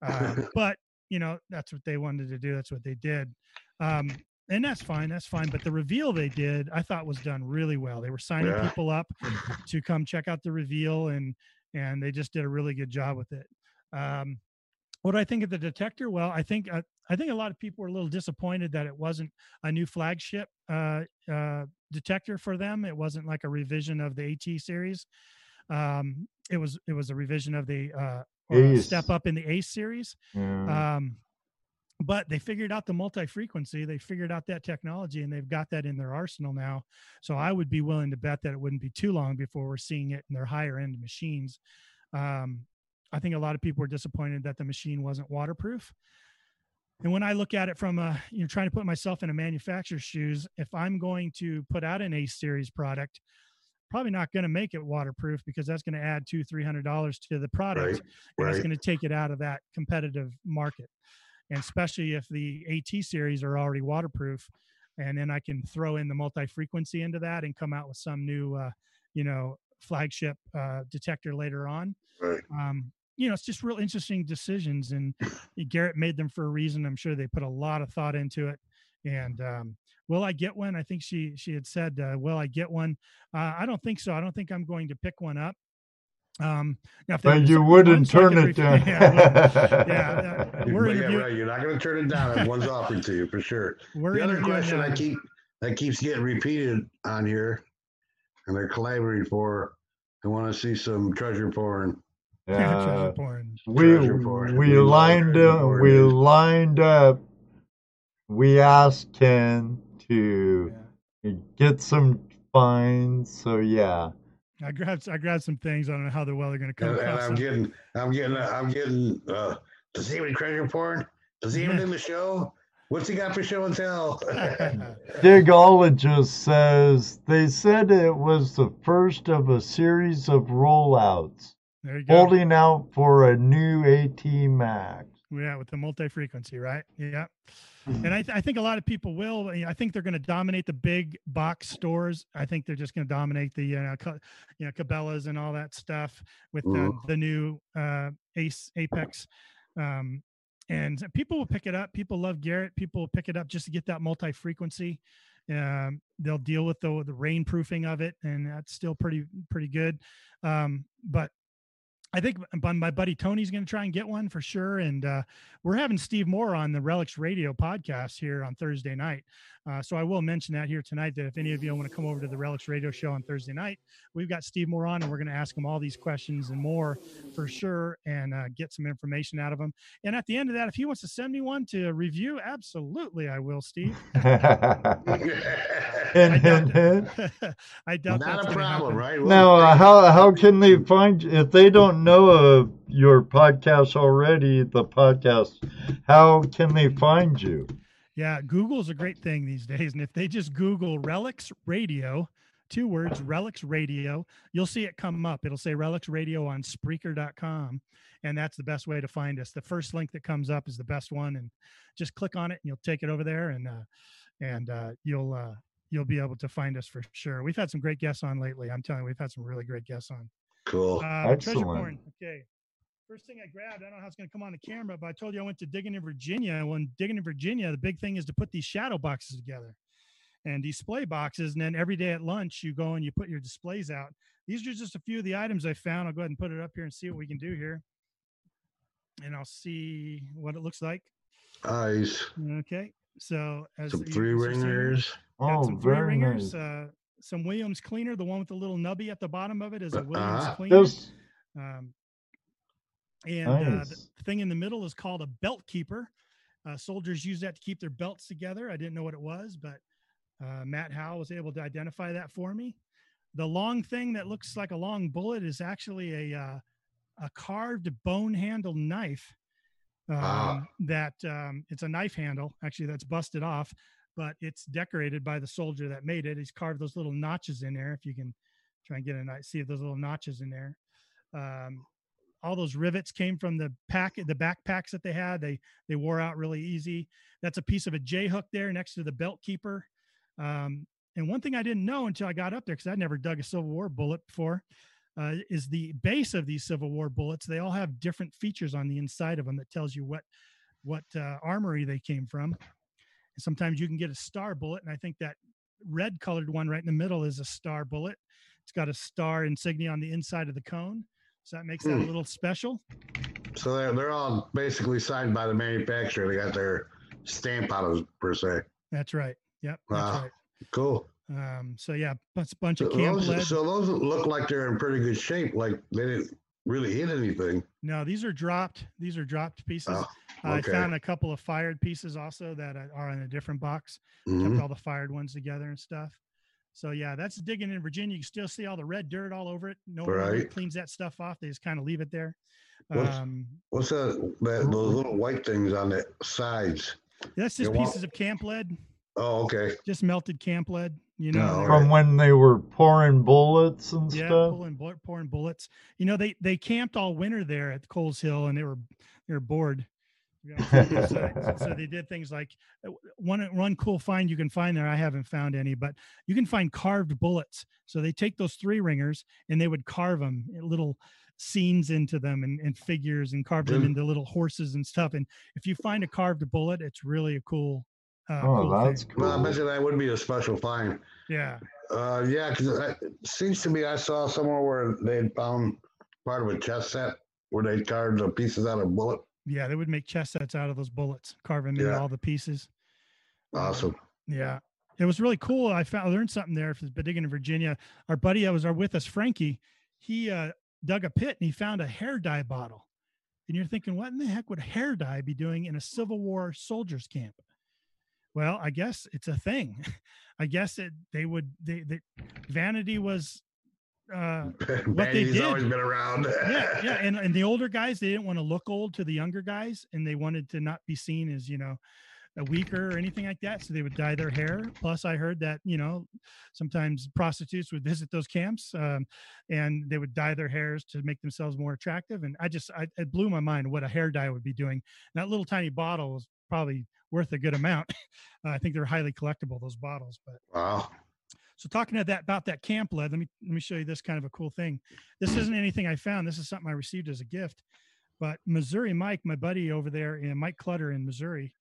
S5: Um, but you know, that's what they wanted to do. That's what they did, um, and that's fine. That's fine. But the reveal they did, I thought was done really well. They were signing
S4: Yeah.
S5: people up to come check out the reveal, and and they just did a really good job with it. Um, what do I think of the detector? Well, I think uh, I think a lot of people were a little disappointed that it wasn't a new flagship uh, uh, detector for them. It wasn't like a revision of the AT series. Um, it was it was a revision of the uh, or a step up in the Ace series.
S1: Yeah.
S5: Um, but they figured out the multi-frequency they figured out that technology and they've got that in their arsenal now so i would be willing to bet that it wouldn't be too long before we're seeing it in their higher end machines um, i think a lot of people were disappointed that the machine wasn't waterproof and when i look at it from a you know trying to put myself in a manufacturer's shoes if i'm going to put out an a series product probably not going to make it waterproof because that's going to add two three hundred dollars to the product
S4: Right,
S5: and it's
S4: right.
S5: going to take it out of that competitive market and especially if the AT series are already waterproof and then I can throw in the multi-frequency into that and come out with some new uh, you know flagship uh, detector later on
S4: Right.
S5: um, you know it's just real interesting decisions and Garrett made them for a reason I'm sure they put a lot of thought into it and um, will I get one I think she she had said uh, will I get one uh, I don't think so I don't think I'm going to pick one up um, now if
S1: But you wouldn't turn it down.
S5: yeah, yeah,
S4: You-
S5: we're
S4: yeah, right. You're not going to turn it down if one's offered to you for sure.
S5: we're
S4: the other question I keep that keeps getting repeated on here, and they're collaborating for. They want to see some treasure porn.
S5: Treasure
S1: Yeah.
S5: porn.
S1: we
S4: porn.
S1: we
S4: We
S1: lined up we lined up we asked ken to get some fines so yeah
S5: I grabbed I grabbed some things. I don't know how the well they're going to come
S4: And, and. I'm
S5: them.
S4: getting, I'm getting, I'm getting. Uh, does he have any treasure porn? Does he even it in the show? What's he got for show and tell?
S1: digologist says they said it was the first of a series of rollouts
S5: there you go.
S1: holding out for a new at max
S5: Yeah, with the multi-frequency, right? Yeah.
S1: Mm-hmm.
S5: And I, th- I think a lot of people will. I think they're going to dominate the big box stores. I think they're just going to dominate the, uh, co- you know, Cabela's and all that stuff with uh,
S4: Mhm.
S5: the new uh, Ace Apex. Um, and people will pick it up. People love Garrett. People will pick it up just to get that multi-frequency. Um, they'll deal with the the rainproofing of it, and that's still pretty pretty good. Um, but I think my buddy Tony's going to try and get one for sure. And uh, we're having Steve Moore on the Relics Radio podcast here on Thursday night. Uh, so I will mention that here tonight that if any of you want to come over to the Relics Radio show on Thursday night, we've got Steve Moore on and we're going to ask him all these questions and more for sure and uh, get some information out of him. And at the end of that, if he wants to send me one to review, absolutely I will, Steve. I doubt, that- I doubt that's
S4: Not a
S5: gonna
S4: problem,
S5: happen.
S4: right?
S1: Now, uh, how how can they find you if they don't know of your podcast already? The podcast, how can they find you?
S5: Yeah, Google's a great thing these days. And if they just Google Relics Radio, two words, Relics Radio, you'll see it come up. It'll say Relics Radio on Spreaker.com. And that's the best way to find us. The first link that comes up is the best one. And just click on it and you'll take it over there and uh and uh you'll uh you'll be able to find us for sure. We've had some great guests on lately. I'm telling you, we've had some really great guests on.
S4: Cool.
S5: Uh, treasure
S1: Excellent.
S5: porn. Okay. First thing I grabbed, I don't know how it's going to come on the camera, but I told you I went to digging in Virginia. And when digging in Virginia, the big thing is to put these shadow boxes together and display boxes. And then every day at lunch, you go and you put your displays out. These are just a few of the items I found. I'll go ahead and put it up here and see what we can do here. And I'll see what it looks like.
S4: Eyes.
S5: Okay. So as
S4: Some three
S5: as you're seeing-
S4: ringers.
S5: got
S1: Oh,
S5: some three
S1: very
S5: ringers,
S1: nice.
S5: uh, some Williams cleaner, the one with the little nubby at the bottom of it is a Williams
S4: Uh-huh.
S5: cleaner.
S1: Just
S5: Um, and uh, the thing in the middle is called a belt keeper. Uh, soldiers use that to keep their belts together. I didn't know what it was, but uh, Matt Howe was able to identify that for me. The long thing that looks like a long bullet is actually a uh, a carved bone handle knife. Um,
S4: Ah.
S5: That um, it's a knife handle actually that's busted off, but it's decorated by the soldier that made it. He's carved those little notches in there. If you can try and get a nice see those little notches in there. Um, all those rivets came from the pack the backpacks that they had they they wore out really easy that's a piece of a j hook there next to the belt keeper um, and one thing i didn't know until i got up there because i'd never dug a civil war bullet before uh, is the base of these civil war bullets they all have different features on the inside of them that tells you what what uh, armory they came from and sometimes you can get a star bullet and i think that red colored one right in the middle is a star bullet it's got a star insignia on the inside of the cone so that makes that a
S4: Hmm.
S5: little special.
S4: So they're, they're all basically signed by the manufacturer. They got their stamp on them per se.
S5: That's right. Yep. That's
S4: Wow.
S5: right.
S4: Cool.
S5: Um, so yeah, bunch, bunch
S4: So
S5: of camp
S4: those,
S5: lead.
S4: so those look like they're in pretty good shape. Like they didn't really hit anything.
S5: No, these are dropped. These are dropped pieces.
S4: Oh,
S5: I found a couple of fired pieces also that are- in a different box.
S4: Mhm.
S5: Kept all the fired ones together and stuff. So yeah, that's digging in Virginia. You can still see all the red dirt all over it. No one
S4: Right.
S5: cleans that stuff off. They just kind of leave it there.
S4: What's-
S5: Um,
S4: What's that, that? Those little white things on the sides.
S5: that's just
S4: well-
S5: pieces of camp lead,
S4: Oh, okay.
S5: just melted camp lead. You know,
S4: No,
S5: they're-
S1: From when they were pouring bullets and
S5: yeah,
S1: stuff.
S5: pulling pouring bullets. You know, they they camped all winter there at Coles Hill, and they were they were bored. You know, so, so they did things like uh, one one cool find you can find there. I haven't found any, but you can find carved bullets. So they take those three ringers and they would carve them little scenes into them and, and figures and carve them into little horses and stuff. And if you find a carved bullet, it's really a cool. Uh,
S1: Oh,
S5: cool
S1: that's
S5: thing.
S4: Well, I
S1: cool.
S4: bet that would be a special find.
S5: Yeah.
S4: Uh, yeah, because it seems to me I saw somewhere where they had found part of a chess set where they carved the pieces out of bullet.
S5: Yeah, they would make chess sets out of those bullets, carving them
S4: Yeah.
S5: all the pieces.
S4: Awesome.
S5: Yeah, it was really cool. I found I learned something there. For digging in Virginia, our buddy that was our with us, Frankie, he uh, dug a pit and he found a hair dye bottle. And you're thinking, what in the heck would hair dye be doing in a Civil War soldiers camp? Well, I guess it's a thing. I guess it they would they, they vanity was uh what
S4: they
S5: did-
S4: always been around.
S5: yeah yeah and, and the older guys they didn't want to look old to the younger guys and they wanted to not be seen as you know a weaker or anything like that so they would dye their hair plus i heard that you know sometimes prostitutes would visit those camps um, and they would dye their hairs to make themselves more attractive and i just I, it blew my mind what a hair dye would be doing that little tiny bottle was probably worth a good amount uh, i think they're highly collectible those bottles but
S4: Wow.
S5: so talking to that about that camp lead, let me let me show you this kind of a cool thing. This isn't anything I found. This is something I received as a gift. But Missouri Mike, my buddy over there in Mike Clutter in Missouri,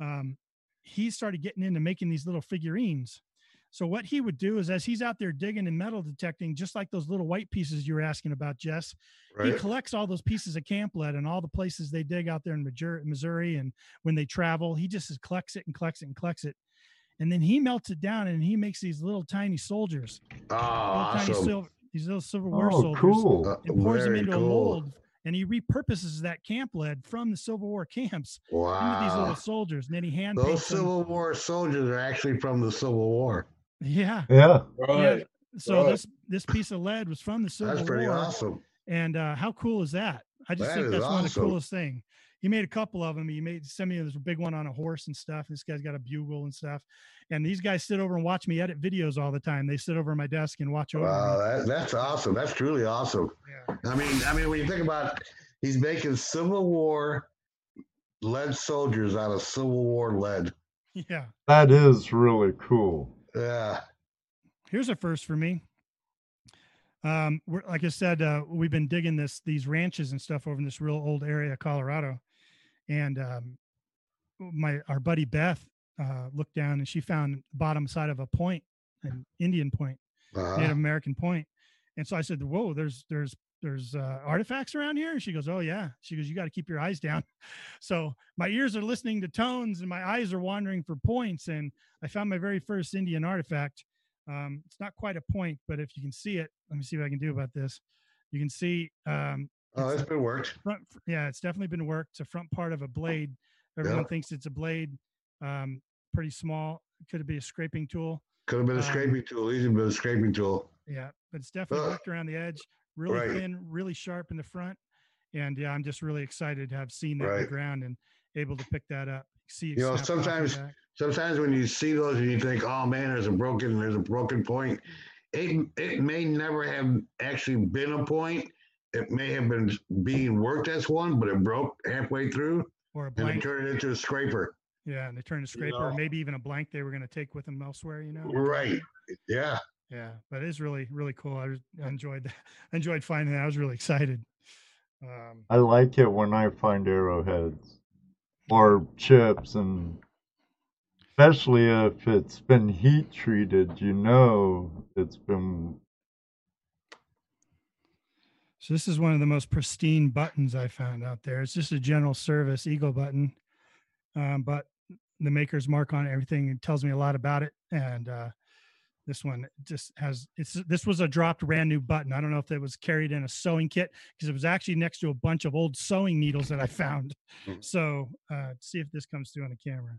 S5: um, he started getting into making these little figurines. So what he would do is as he's out there digging and metal detecting, just like those little white pieces you were asking about, Jess, he collects all those pieces of camp lead and all the places they dig out there in Missouri, Missouri and when they travel, he just collects it and collects it and collects it. And then he melts it down and he makes these little tiny soldiers,
S4: Oh,
S5: little tiny
S4: awesome.
S5: silver, these little Civil War
S1: Oh,
S5: soldiers,
S1: cool.
S4: Uh,
S5: and pours them
S4: very
S5: into a mold. And he repurposes that camp lead from the Civil War camps into these little soldiers. And then he hand
S4: Those
S5: paints them.
S4: Civil War soldiers are actually from the Civil War.
S5: Yeah.
S1: Yeah.
S3: Right.
S5: So
S3: Right.
S5: this this piece of lead was from the Civil
S4: That's pretty
S5: War.
S4: awesome.
S5: And uh, how cool is that? I just
S4: That
S5: think
S4: is
S5: that's one of the coolest thing. He made a couple of them. He made sent me this big one on a horse and stuff. This guy's got a bugle and stuff. And these guys sit over and watch me edit videos all the time. They sit over my desk and watch over
S4: Wow,
S5: me.
S4: that, that's awesome. That's truly awesome.
S5: Yeah.
S4: I mean, I mean, when you think about, he's making Civil War lead soldiers out of Civil War lead.
S5: Yeah.
S1: That is really cool.
S4: Yeah.
S5: Here's a first for me. Um, we're, like I said, uh, we've been digging this these ranches and stuff over in this real old area, of Colorado, and um, my our buddy Beth uh, looked down and she found the bottom side of a point, an Indian point,
S4: Uh-huh.
S5: Native American point, and so I said, "Whoa, there's there's there's uh, artifacts around here." And she goes, "Oh yeah." She goes, "You got to keep your eyes down." So my ears are listening to tones and my eyes are wandering for points, and I found my very first Indian artifact. Um, it's not quite a point, but if you can see it, let me see what I can do about this. You can see um,
S4: Oh,
S5: it's
S4: been worked.
S5: front yeah it's definitely been worked it's a front part of a blade everyone
S4: Yeah.
S5: thinks it's a blade um pretty small could it be a scraping tool
S4: Could have been a
S5: Um,
S4: scraping tool. Easy been a scraping tool.
S5: yeah but it's definitely
S4: Ugh.
S5: worked around the edge really
S4: Right.
S5: thin really sharp in the front and yeah i'm just really excited to have seen that on the ground and able to pick that up see
S4: You know,
S5: and
S4: sometimes- Sometimes when you see those and you think, "Oh man, there's a broken, there's a broken point," it it may never have actually been a point. It may have been being worked as one, but it broke halfway through
S5: or a
S4: and it
S5: blank
S4: turned into a scraper.
S5: yeah and they turned a scraper or
S4: know.
S5: maybe even a blank they were going to take with them elsewhere you know
S4: Right. Yeah.
S5: Yeah but it is really really cool i, was- I enjoyed that I enjoyed finding that i was really excited um
S1: I like it when I find arrowheads or chips, and especially if it's been heat treated, you know it's been.
S5: So this is one of the most pristine buttons I found out there. It's just a general service Eagle button, um, but the maker's mark on everything it tells me a lot about it. And uh, This one just has it's this was a dropped brand new button. I don't know if it was carried in a sewing kit because it was actually next to a bunch of old sewing needles that I found.
S4: Mm.
S5: So uh, see if this comes through on the camera.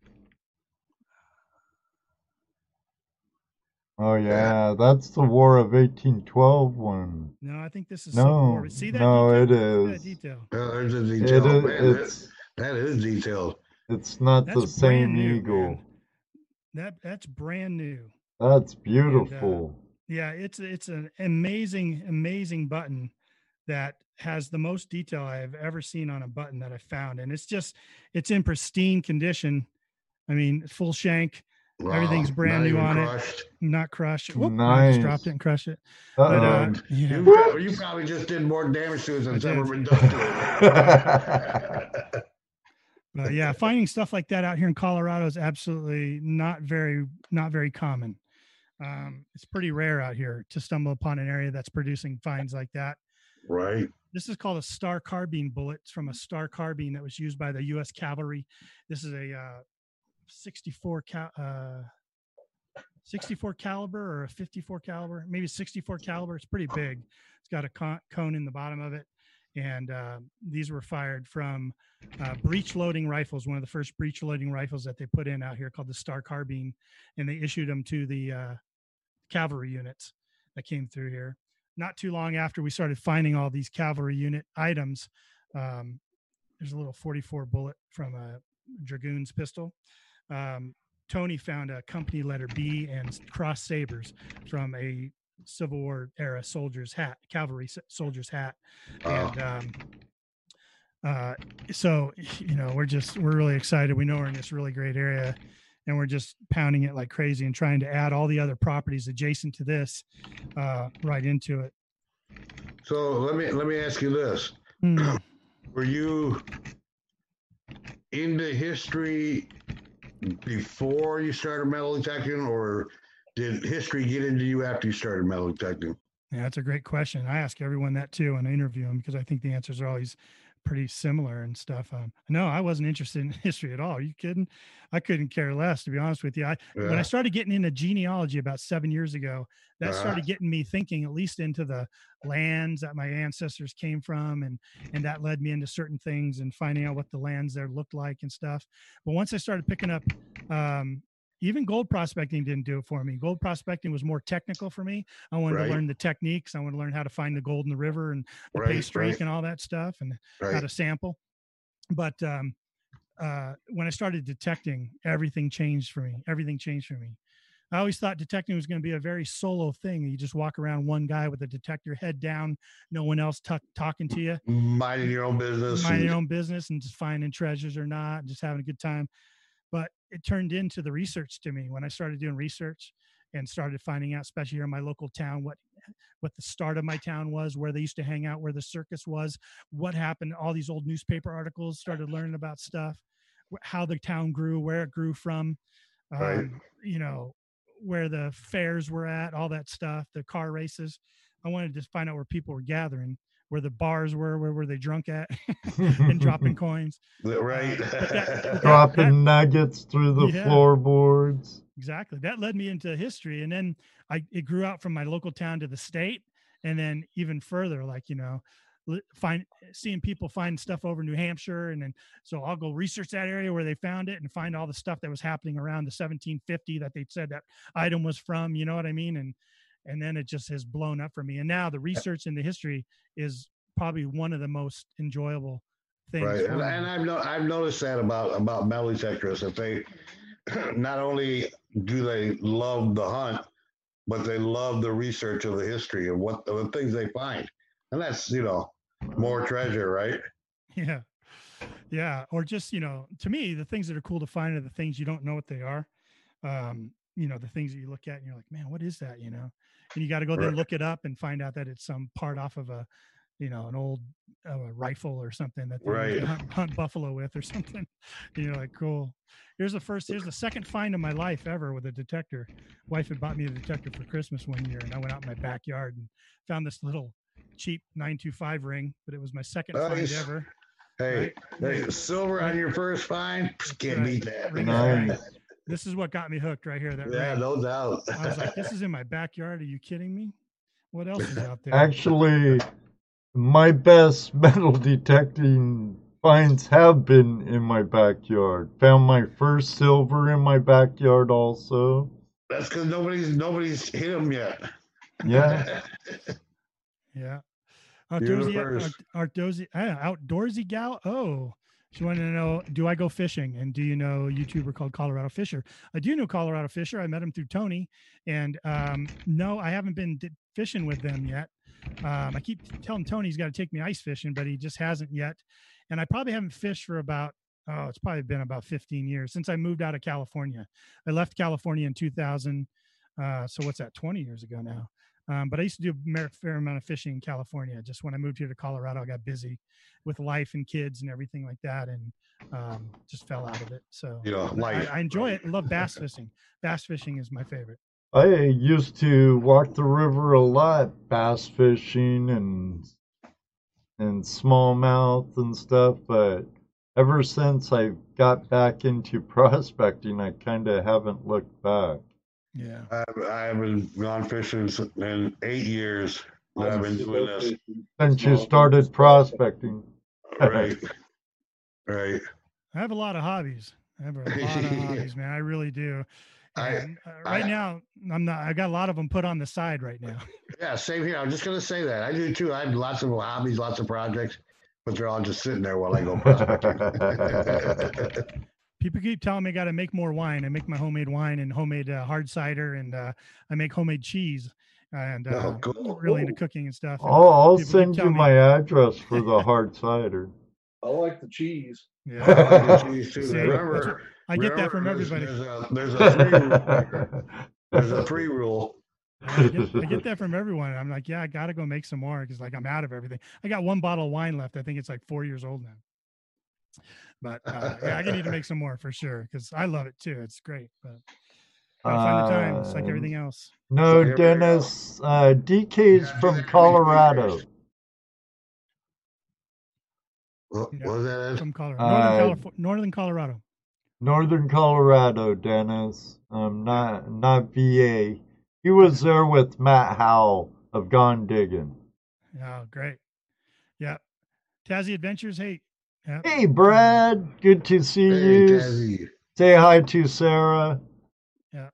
S1: Oh yeah, that's the War of 1812 one.
S5: No, I think this is
S1: No,
S5: See that?
S1: no,
S5: detail?
S1: it
S5: Look at
S1: is.
S5: That detail.
S4: Uh, there's a detail.
S1: is.
S4: man. That-
S1: It's
S4: that is detailed.
S1: it's not the same
S5: new,
S1: eagle.
S5: man. That that's brand new.
S1: That's
S5: uh,
S1: beautiful.
S5: Yeah, it's it's an amazing, amazing button that has the most detail I have ever seen on a button that I found, and it's just it's in pristine condition. I mean, full shank, Everything's brand new
S4: even
S5: on it. not crushed. Whoop, I just dropped it and crushed it.
S1: Uh
S5: But, uh, yeah.
S4: You, prob- you probably just did more damage to it than
S5: I
S4: it's ever
S5: did.
S4: been done to it.
S5: But yeah, finding stuff like that out here in Colorado is absolutely not very not very common. Um, it's pretty rare out here to stumble upon an area that's producing finds like that.
S4: right.
S5: This is called a Starr carbine bullet. It's from a Starr carbine that was used by the U.S. Cavalry. This is a uh, 64 cal- uh, 64 caliber or a 54 caliber, maybe 64 caliber. It's pretty big. It's got a con- cone in the bottom of it, and uh, these were fired from uh, breech loading rifles. One of the first breech loading rifles that they put in out here called the Starr Carbine, and they issued them to the uh, cavalry units that came through here. Not too long after we started finding all these cavalry unit items, um, there's a little 44 bullet from a dragoon's pistol. Um, Tony found a company letter B and cross sabers from a Civil War era soldier's hat, cavalry soldier's hat, and um, uh, so you know we're just we're really excited. We know we're in this really great area, and we're just pounding it like crazy and trying to add all the other properties adjacent to this uh, right into it.
S4: So let me let me ask you this:
S5: Hmm.
S4: Were you into history before you started metal detecting, or did history get into you after you started metal detecting?
S5: Yeah, that's a great question. I ask everyone that too when I interview them because I think the answers are always pretty similar and stuff. Um, no, I wasn't interested in history at all. Are you kidding? I couldn't care less, to be honest with you. I when I started getting into genealogy about seven years ago, that
S4: Uh-huh.
S5: started getting me thinking at least into the lands that my ancestors came from, and and that led me into certain things and finding out what the lands there looked like and stuff. But once I started picking up, um, even gold prospecting didn't do it for me. Gold prospecting was more technical for me. I wanted
S4: Right.
S5: to learn the techniques. I wanted to learn how to find the gold in the river and the
S4: Right,
S5: pay streak
S4: right.
S5: and all that stuff, and how to sample. But um, uh, when I started detecting, everything changed for me. Everything changed for me. I always thought detecting was going to be a very solo thing. You just walk around one guy with a detector, head down, no one else tuck talking to you,
S4: Minding your own business.
S5: minding your own business, and just finding treasures or not, just having a good time. But it turned into the research to me when I started doing research and started finding out, especially here in my local town, what what the start of my town was, where they used to hang out, where the circus was, what happened. All these old newspaper articles started learning about stuff, how the town grew, where it grew from, um,
S4: Right.
S5: you know, where the fairs were at, all that stuff, the car races. I wanted to find out where people were gathering, where the bars were, where were they drunk at, and dropping coins.
S4: Right.
S5: Uh, but that- but that-
S1: Dropping nuggets through the
S5: Yeah.
S1: floorboards.
S5: Exactly. That led me into history. And then I it grew out from my local town to the state and then even further, like, you know, li- find seeing people find stuff over New Hampshire. And then so I'll go research that area where they found it and find all the stuff that was happening around the 1750 that they said that item was from, you know what I mean? And and then it just has blown up for me. And now the research and the history is probably one of the most enjoyable things.
S4: Right, and, and I've no, I've noticed that about about metal detectors that they not only do they love the hunt, but they love the research of the history of what the things they find, and that's you know more treasure, right?
S5: Yeah. Yeah. Or just, you know, to me, the things that are cool to find are the things you don't know what they are. Um, you know, the things that you look at and you're like, man, what is that? You know, and you got to go there and
S4: Right.
S5: look it up and find out that it's some part off of a, you know, an old uh, rifle or something that they
S4: Right.
S5: hunt, hunt buffalo with or something. And you're like, cool. Here's the first, here's the second find of my life ever with a detector. Wife had bought me a detector for Christmas one year and I went out in my backyard and found this little cheap 925 ring, but it was my second
S4: Nice.
S5: find ever.
S4: Hey,
S5: Right.
S4: hey, silver on your first find, can't
S5: right.
S4: beat that.
S5: Ring
S1: Nice.
S5: This is what got me hooked right here. That
S4: Yeah,
S5: rain.
S4: no doubt.
S5: I was like, this is in my backyard. Are you kidding me? What else is out there?
S1: Actually, my best metal detecting finds have been in my backyard. Found my first silver in my backyard also.
S4: That's because nobody's nobody's hit him yet.
S1: Yeah.
S5: Yeah.
S4: You're the
S5: Outdoorsy,
S4: first.
S5: out- outdoorsy, outdoorsy gal. Oh, she wanted to know, do I go fishing? And do you know a YouTuber called Colorado Fisher? I do know Colorado Fisher. I met him through Tony. And um, no, I haven't been di- fishing with them yet. Um, I keep telling Tony he's got to take me ice fishing, but he just hasn't yet. And I probably haven't fished for about, oh, it's probably been about 15 years since I moved out of California. I left California in 2000. Uh, so what's that, 20 years ago now? Um, but I used to do a fair amount of fishing in California. Just when I moved here to Colorado, I got busy with life and kids and everything like that, and um, just fell out of it. So
S4: You know,
S5: but I. I enjoy it. I love bass fishing. Bass fishing is my favorite.
S1: I used to walk the river a lot, bass fishing and and smallmouth and stuff, but ever since I got back into prospecting, I kind of haven't looked back.
S5: Yeah.
S4: I, I haven't gone fishing in eight years that I've been doing this.
S1: Since you started prospecting.
S4: Right. Right.
S5: I have a lot of hobbies. I have a lot of hobbies, man. I really do.
S4: I-
S5: And, uh, right
S4: I-
S5: now, I'm not. I got a lot of them put on the side right now.
S4: Yeah, same here. I'm just gonna say that. I do too. I have lots of hobbies, lots of projects, but they're all just sitting there while I go prospecting.
S5: People keep telling me I got to make more wine. I make my homemade wine and homemade uh, hard cider, and uh, I make homemade cheese. And uh,
S4: Oh, cool.
S5: really into cooking and stuff. and
S1: I'll, I'll send you
S5: telling me-
S1: my address for the hard cider.
S3: I like the cheese.
S5: Yeah,
S4: Geez, too.
S5: See,
S4: remember,
S5: I get that
S4: remember
S5: from
S4: there's-
S5: everybody.
S4: There's a, there's a three rule. There's a three rule.
S5: I get, I get that from everyone. I'm like, yeah, I got to go make some more because like I'm out of everything. I got one bottle of wine left. I think it's like four years old now. But uh, yeah, I need to make some more for sure because I love it too. It's great, but gotta find the time. It's like
S1: Um,
S5: everything else.
S1: No,
S4: So here we go.
S1: Dennis. Uh, DK's
S4: Yeah,
S1: from Colorado.
S4: What what was that?
S5: From Colorado,
S1: Uh,
S5: Northern, Calif- Northern Colorado.
S1: Northern Colorado, Dennis. Um, not not VA. He was there with Matt Howell of Gone Digging.
S5: Oh, great. Yeah, Tazzy Adventures. Hey, yeah,
S1: Hey, Brad. Good to see
S4: Hey,
S1: you.
S4: Tazzy.
S1: Say hi to Sarah. Yeah.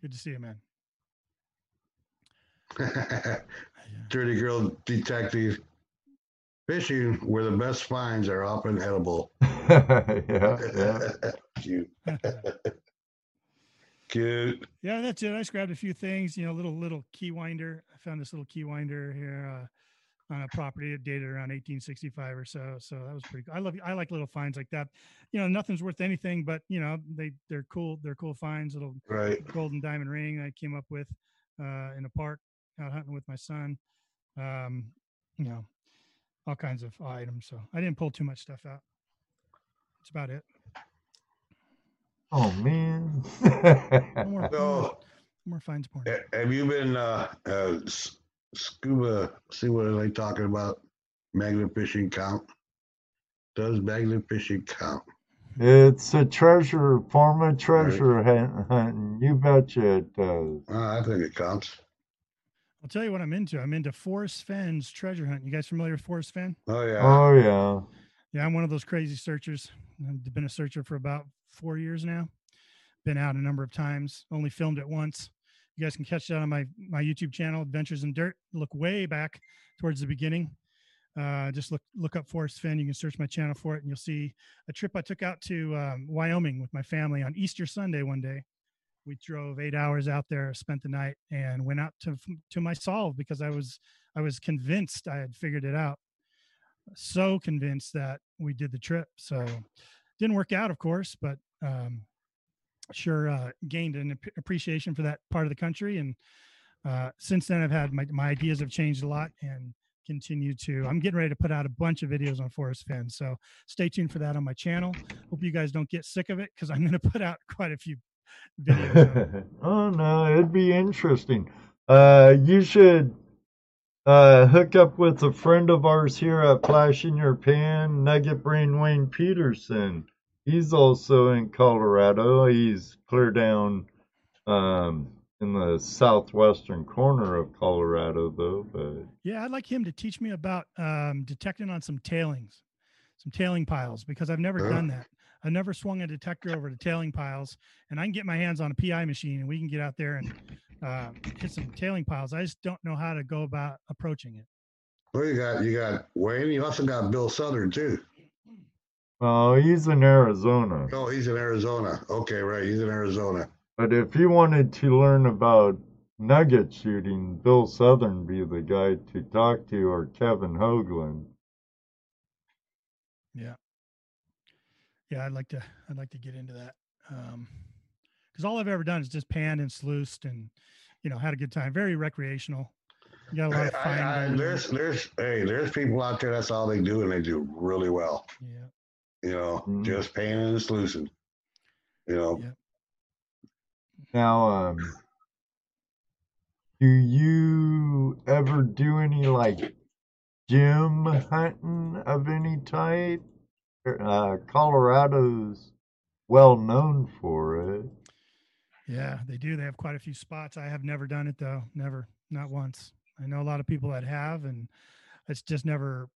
S5: Good to see you, man.
S4: Dirty girl detective. Fishing where the best finds are often edible.
S1: yeah, yeah.
S4: Cute. Cute.
S5: Yeah, that's it. I just grabbed a few things, you know, little little key winder. I found this little key winder here uh, on a property that dated around 1865 or so. So that was pretty. Cool. I love. I like little finds like that. You know, nothing's worth anything, but you know, they they're cool. They're cool finds. Little
S4: Right.
S5: golden diamond ring I came up with uh, in a park out hunting with my son. Um, you know, all kinds of items. So I didn't pull too much stuff out. That's about it.
S1: Oh man.
S5: No more, no more, more finds porn.
S4: have you been uh, uh, s- scuba? See what are they talking about? Magnet fishing count? Does magnet fishing count?
S1: it's a treasure form of treasure hunt, hunting. You betcha it does.
S4: Uh, I think it counts.
S5: I'll tell you what I'm into. I'm into Forrest Fenn's treasure hunt. You guys familiar with Forrest Fenn?
S4: Oh yeah.
S1: Oh yeah.
S5: Yeah, I'm one of those crazy searchers. I've been a searcher for about four years now. Been out a number of times. Only filmed it once. You guys can catch that on my my YouTube channel, Adventures in Dirt. Look way back towards the beginning. Uh, just look look up Forrest Fenn. You can search my channel for it, and you'll see a trip I took out to um, Wyoming with my family on Easter Sunday one day. We drove eight hours out there, spent the night, and went out to to my solve because I was I was convinced I had figured it out so convinced that we did the trip. So didn't work out, of course, but um, sure uh, gained an ap- appreciation for that part of the country. And uh, since then, I've had my, my ideas have changed a lot and continue to. I'm getting ready to put out a bunch of videos on Forrest Fenn. So stay tuned for that on my channel. Hope you guys don't get sick of it because I'm going to put out quite a few videos.
S1: oh no, it'd be interesting. Uh, you should uh hook up with a friend of ours here at Flash in Your Pan, Nugget Brain Wayne Peterson. He's also in Colorado. He's clear down um, in the southwestern corner of Colorado, though. But
S5: Yeah, I'd like him to teach me about um, detecting on some tailings, some tailing piles, because I've never done that. I've never swung a detector over to tailing piles, and I can get my hands on a PI machine, and we can get out there and uh, hit some tailing piles. I just don't know how to go about approaching it.
S4: Well, you got you got Wayne. You also got Bill Southern too.
S1: Oh, he's in Arizona.
S4: Oh, he's in Arizona. Okay, right. He's in Arizona.
S1: But if you wanted to learn about nugget shooting, Bill Southern be the guy to talk to, or Kevin Hoagland.
S5: Yeah, yeah, I'd like to. I'd like to get into that um, because all I've ever done is just panned and sluiced, and you know, had a good time. Very recreational. You got a lot of
S4: I-
S5: fine.
S4: I-
S5: going on.
S4: there's there's hey there's people out there that's all they do and they do really well.
S5: yeah.
S4: You know,
S1: Mhm.
S4: just panning and sluicing. You know,
S5: Yeah.
S1: Now, um, do you ever do any like gym hunting of any type? Uh, Colorado's well known for it.
S5: Yeah, they do. They have quite a few spots. I have never done it though. Never, not once. I know a lot of people that have, and it's just never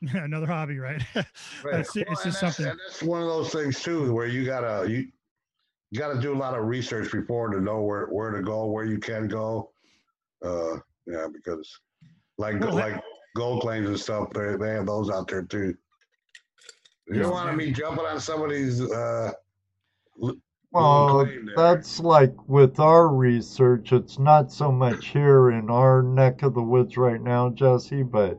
S5: another hobby, right? it's,
S4: Well,
S5: it's just
S4: that's-
S5: something.
S4: and that's one of those things too, where you gotta you, you gotta do a lot of research before to know where where to go, where you can go. Uh, yeah, because like
S5: Well, that-
S4: like gold claims and stuff, they they have those out there too. You don't want to be jumping on somebody's uh.
S1: Well, that's like with our research, it's not so much here in our neck of the woods right now, Jesse, but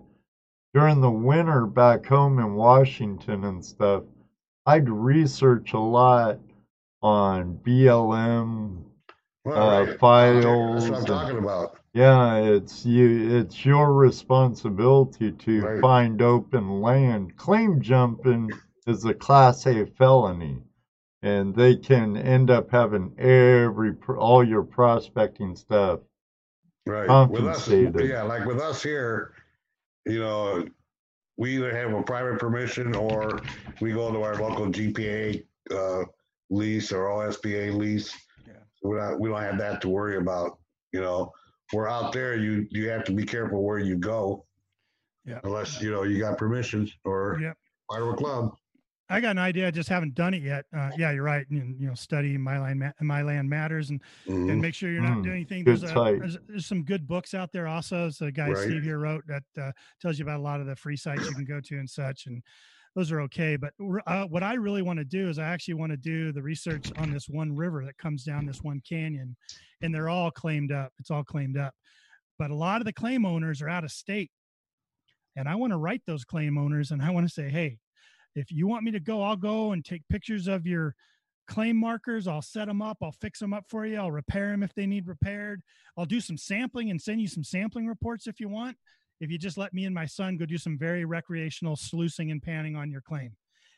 S1: during the winter back home in Washington and stuff, I'd research a lot on BLM.
S4: well,
S1: uh,
S4: right.
S1: files
S4: That's what I'm
S1: and-
S4: talking about.
S1: Yeah, it's you. It's your responsibility to
S4: Right.
S1: find open land. Claim jumping is a Class A felony, and they can end up having every all your prospecting stuff.
S4: Right. With us,
S1: compensated.
S4: yeah, like with us here, you know, we either have a private permission or we go to our local GPA uh, lease or OSBA lease.
S5: Yeah.
S4: We're not, we don't have that to worry about. You know, we're out there. You you have to be careful where you go.
S5: Yeah.
S4: Unless you know you got permissions or
S5: Yep.
S4: part of a club.
S5: I got an idea. I just haven't done it yet. Uh, yeah, you're right. And, you know, study my land, ma- my land matters, and and
S4: Mhm.
S5: make sure you're not
S1: Mm,
S5: doing anything. There's, a, there's, there's some good books out there also. So the guy
S4: Right.
S5: Steve here wrote that uh, tells you about a lot of the free sites you can go to and such, and those are okay. But uh, what I really want to do is I actually want to do the research on this one river that comes down this one canyon, and they're all claimed up. It's all claimed up, but a lot of the claim owners are out of state, and I want to write those claim owners, and I want to say, hey, if you want me to go, I'll go and take pictures of your claim markers. I'll set them up. I'll fix them up for you. I'll repair them if they need repaired. I'll do some sampling and send you some sampling reports if you want. If you just let me and my son go do some very recreational sluicing and panning on your claim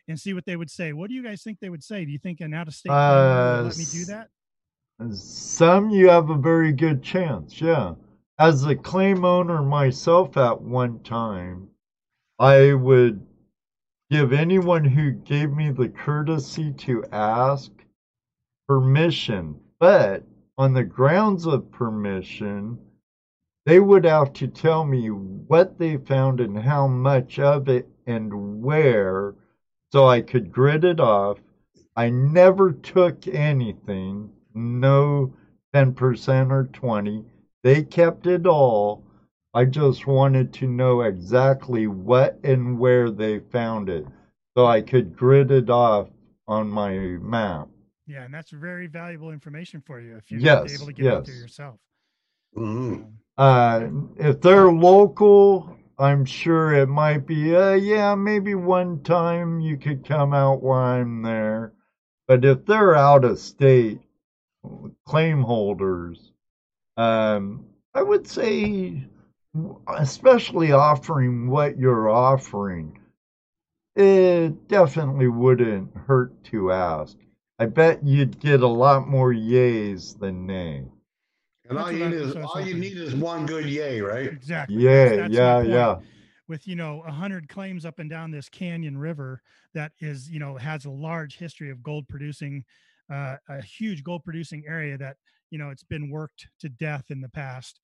S5: and see what they would say. What do you guys think they would say? Do you think an out of state would let me do
S1: Uh,
S5: that?
S1: Some you have a very good chance, yeah. As a claim owner myself at one time, I would give anyone who gave me the courtesy to ask permission, but on the grounds of permission, they would have to tell me what they found and how much of it and where so I could grid it off. I never took anything, no 10% or 20. They kept it all. I just wanted to know exactly what and where they found it so I could grid it off on my map.
S5: Yeah, and that's very valuable information for you if you're
S1: Yes,
S5: able to get out there
S1: yes.
S5: yourself.
S4: Mhm.
S5: Um,
S1: Uh, if they're local, I'm sure it might be, uh, yeah, maybe one time you could come out while I'm there. But if they're out of state claim holders, um, I would say, especially offering what you're offering, it definitely wouldn't hurt to ask. I bet you'd get a lot more yays than nays.
S4: And all you need is
S5: that's what I was
S4: all you need is one good yay, right?
S5: exactly.
S1: Yeah,
S5: That's- that's
S1: yeah, yeah.
S5: with you know a hundred claims up and down this canyon river that is you know has a large history of gold producing, uh, a huge gold producing area that you know it's been worked to death in the past,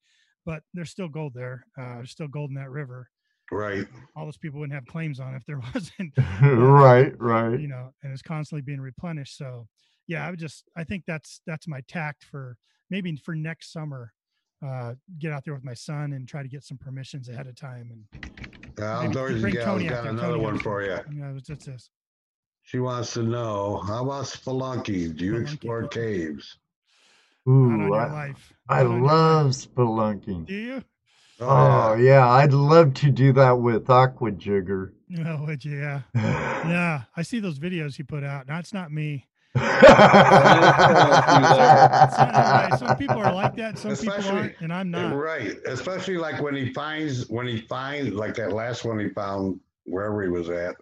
S5: but there's still gold there. Uh, there's still gold in that river.
S4: Right.
S5: All those people wouldn't have claims on if there wasn't.
S1: right, right.
S5: You know, and it's constantly being replenished. So yeah, I would just I think that's that's my tact for maybe for next summer. Uh, get out there with my son and try to get some permissions ahead of time and
S4: Dorsey
S5: bring
S4: Gal's
S5: Tony
S4: got another
S5: Tony
S4: one for you.
S5: Yeah, what's this?
S4: She wants to know how about spelunking? Do you
S5: Spelunking.
S4: explore caves?
S5: Not on
S1: Ooh,
S5: your
S1: I,
S5: life.
S1: I
S5: Not your
S1: love
S5: life.
S1: spelunking.
S5: Do you?
S1: Oh, oh yeah, I'd love to do that with Aqua Jigger.
S5: Oh, would you? Yeah. Yeah. I see those videos you put out. That's not me. It's. Some people are like that. Some people aren't, and I'm not.
S4: Right. Especially like when he finds when he finds like that last one he found wherever he was at.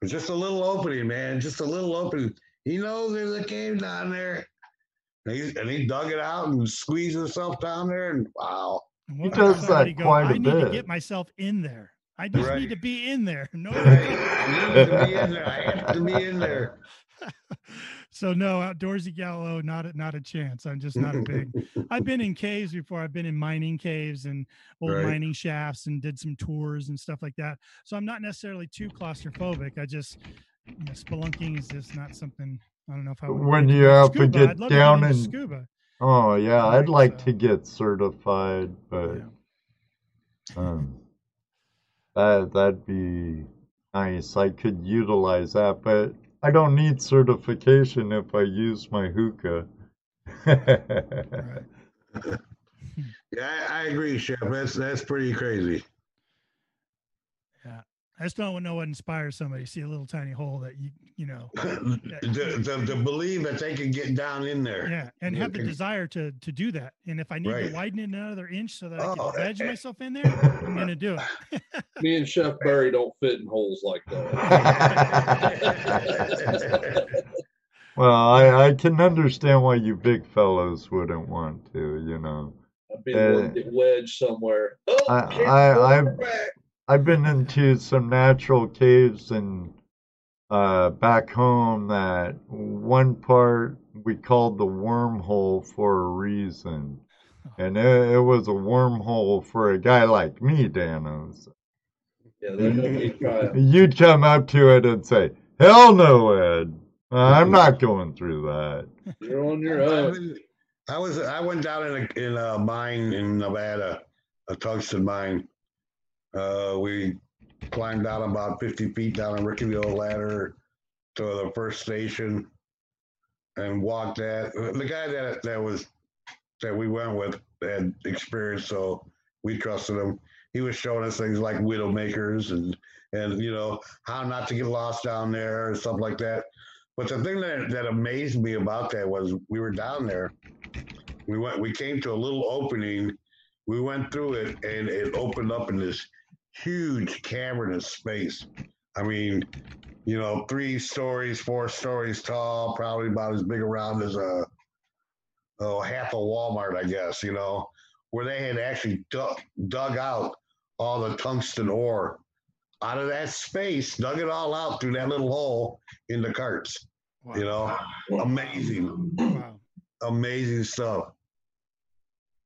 S4: It's just a little opening, man. Just a little opening. He knows there's a cave down there. And he, and he dug it out and squeezed himself down there and wow.
S5: And
S1: He does
S5: makes somebody
S1: that quite
S5: I
S1: a
S5: need to get myself in there. I just
S4: Right.
S5: need to be in there. No.
S4: Right. You need to be in there. I have to be in there.
S5: so no, outdoorsy gallo, not a, not a chance. I'm just not a big. I've been in caves before. I've been in mining caves and old
S4: Right.
S5: mining shafts and did some tours and stuff like that. So I'm not necessarily too claustrophobic. I just you know, spelunking is just not something. I don't know if I would
S1: When you
S5: into
S1: have to get
S5: I'd love to
S1: down and-
S5: scuba.
S1: oh, yeah,
S5: Right,
S1: I'd like
S5: so-
S1: to get certified, but
S5: Yeah.
S1: um, that, that'd be nice. I could utilize that, but I don't need certification if I use my hookah.
S4: Yeah, I, I agree, Chef. That's that's pretty crazy.
S5: Yeah. I just don't know what inspires somebody to see a little tiny hole that you you know
S4: the, to, to believe that they can get down in there.
S5: yeah and have the desire to to do that and if i need
S4: Right.
S5: to widen it another inch so that i
S4: Oh,
S5: can wedge
S4: eh, eh.
S5: myself in there i'm gonna do it
S3: Me and Chef Barry don't fit in holes like that.
S1: well, I, I can understand why you big fellows wouldn't want to, you know.
S3: I've been able
S1: Uh,
S3: wedged somewhere. Oh,
S1: I-
S3: can't
S1: I-
S3: go
S1: I've- been into some natural caves and uh, back home that one part we called the wormhole for a reason. And it, it was a wormhole for a guy like me, Danos.
S3: Yeah, they know me try it.
S1: You'd come up to it and say, Hell no, Ed. I'm not going through that.
S3: You're on your
S4: I've
S3: own.
S4: I was I went down in a in a mine in Nevada, a tungsten mine. Uh, we climbed down about fifty feet down a Rickyville ladder to the first station, and walked that. The guy that that was that we went with had experience, so we trusted him. He was showing us things like widowmakers and and you know how not to get lost down there and stuff like that. But the thing that, that amazed me about that was we were down there. We went we came to a little opening. We went through it and it opened up in this huge cavernous space. I mean, you know, three stories, four stories tall, probably about as big around as a oh half a Walmart, I guess, you know, where they had actually dug, dug out all the tungsten ore out of that space, dug it all out through that little hole in the carts.
S5: wow.
S4: You know, amazing,
S5: wow
S4: amazing stuff.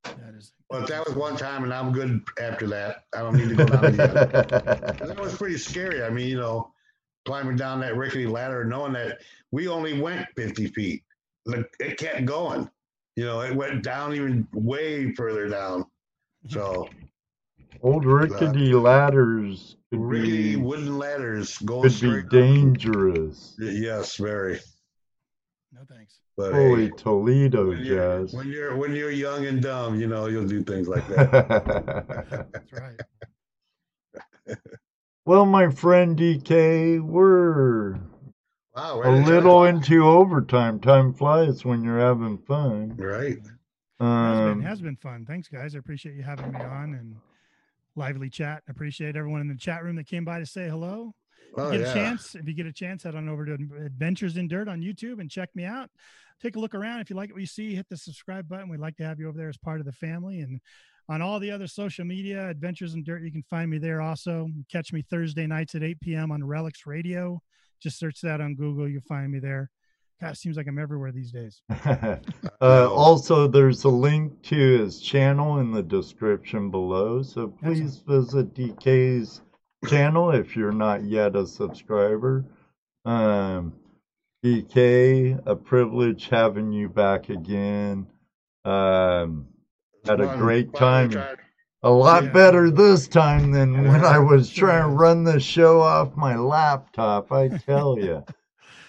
S5: that is
S4: But that was one time, and I'm good after that. I don't need to go down again. 'Cause That was pretty scary. I mean, you know, climbing down that rickety ladder, knowing that we only went 50 feet. It kept going. You know, it went down even way further down. So
S1: Old rickety ladders could
S4: rickety
S1: be,
S4: wooden ladders going
S1: could be
S4: straight. up.
S1: dangerous.
S4: Yes, very.
S5: no thanks
S4: But
S1: Holy
S4: hey,
S1: Toledo
S4: when you're, when you're when you're young and dumb, you know, you'll do things like that.
S5: that's right
S1: well, my friend DK, we're
S4: Wow,
S1: a little
S4: 10 o'clock.
S1: into overtime. Time flies when you're having fun.
S4: right.
S5: has been
S1: Um,
S5: has been fun thanks guys i appreciate you having me on and lively chat I appreciate everyone in the chat room that came by to say hello If
S4: Oh,
S5: get
S4: yeah.
S5: a chance, if you get a chance, head on over to Adventures in Dirt on YouTube and check me out. Take a look around. If you like what you see, hit the subscribe button. We'd like to have you over there as part of the family. And on all the other social media, Adventures in Dirt, you can find me there also. Catch me Thursday nights at 8 p.m. on Relics Radio. Just search that on Google. You'll find me there. God, it seems like I'm everywhere these days.
S1: uh, also, there's a link to his channel in the description below. So please visit DK's channel if you're not yet a subscriber. Um, DK, a privilege having you back again. Um, had a great time. A lot
S5: Yeah.
S1: better this time than when I was trying to run the show off my laptop. I tell you.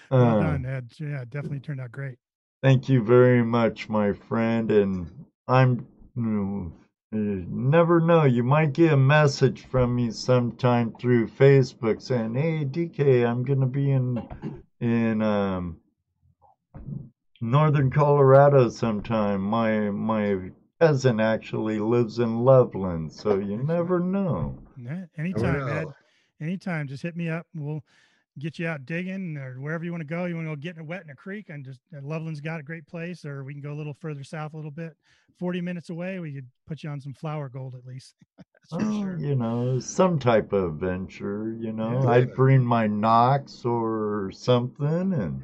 S5: Well
S1: Uh,
S5: done, Ed. Yeah, definitely turned out great.
S1: Thank you very much, my friend. And I'm you never know. You might get a message from me sometime through Facebook saying, "Hey, DK, I'm gonna be in in um, northern Colorado sometime." My my cousin actually lives in Loveland, so you never know.
S5: Yeah, anytime, Ed. Anytime, just hit me up. We'll get you out digging or wherever you want to go. You want to go get in a wet in a creek, and just uh, Loveland's got a great place, or we can go a little further south a little bit. Forty minutes away, we could put you on some flour gold at least. That's for
S1: Oh,
S5: sure.
S1: you know, some type of adventure, you know.
S5: Yeah.
S1: I'd bring my Knox or something and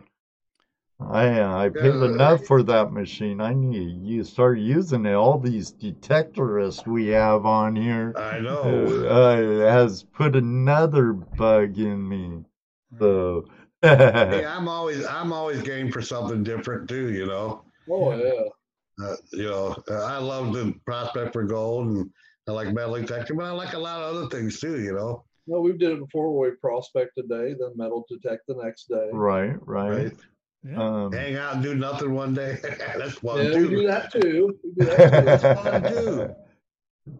S1: I uh, I paid
S4: Yeah.
S1: enough for that machine. I need you start using it. All these detectorists we have on here
S4: I know.
S1: uh, has put another bug in me. So
S4: Hey, I'm always I'm always game for something different too. You know.
S3: Oh yeah.
S4: Uh, you know, uh, I love the prospect for gold, and I like metal detector, but I like a lot of other things too. You know.
S3: No, we've did it before. We prospect a day, then metal detect the next day.
S1: right, right.
S4: Right.
S5: Yeah.
S1: Um,
S4: Hang out and do nothing one day. That's fun
S3: Yeah,
S4: too.
S3: we do that too. We do that too.
S4: That's fun too.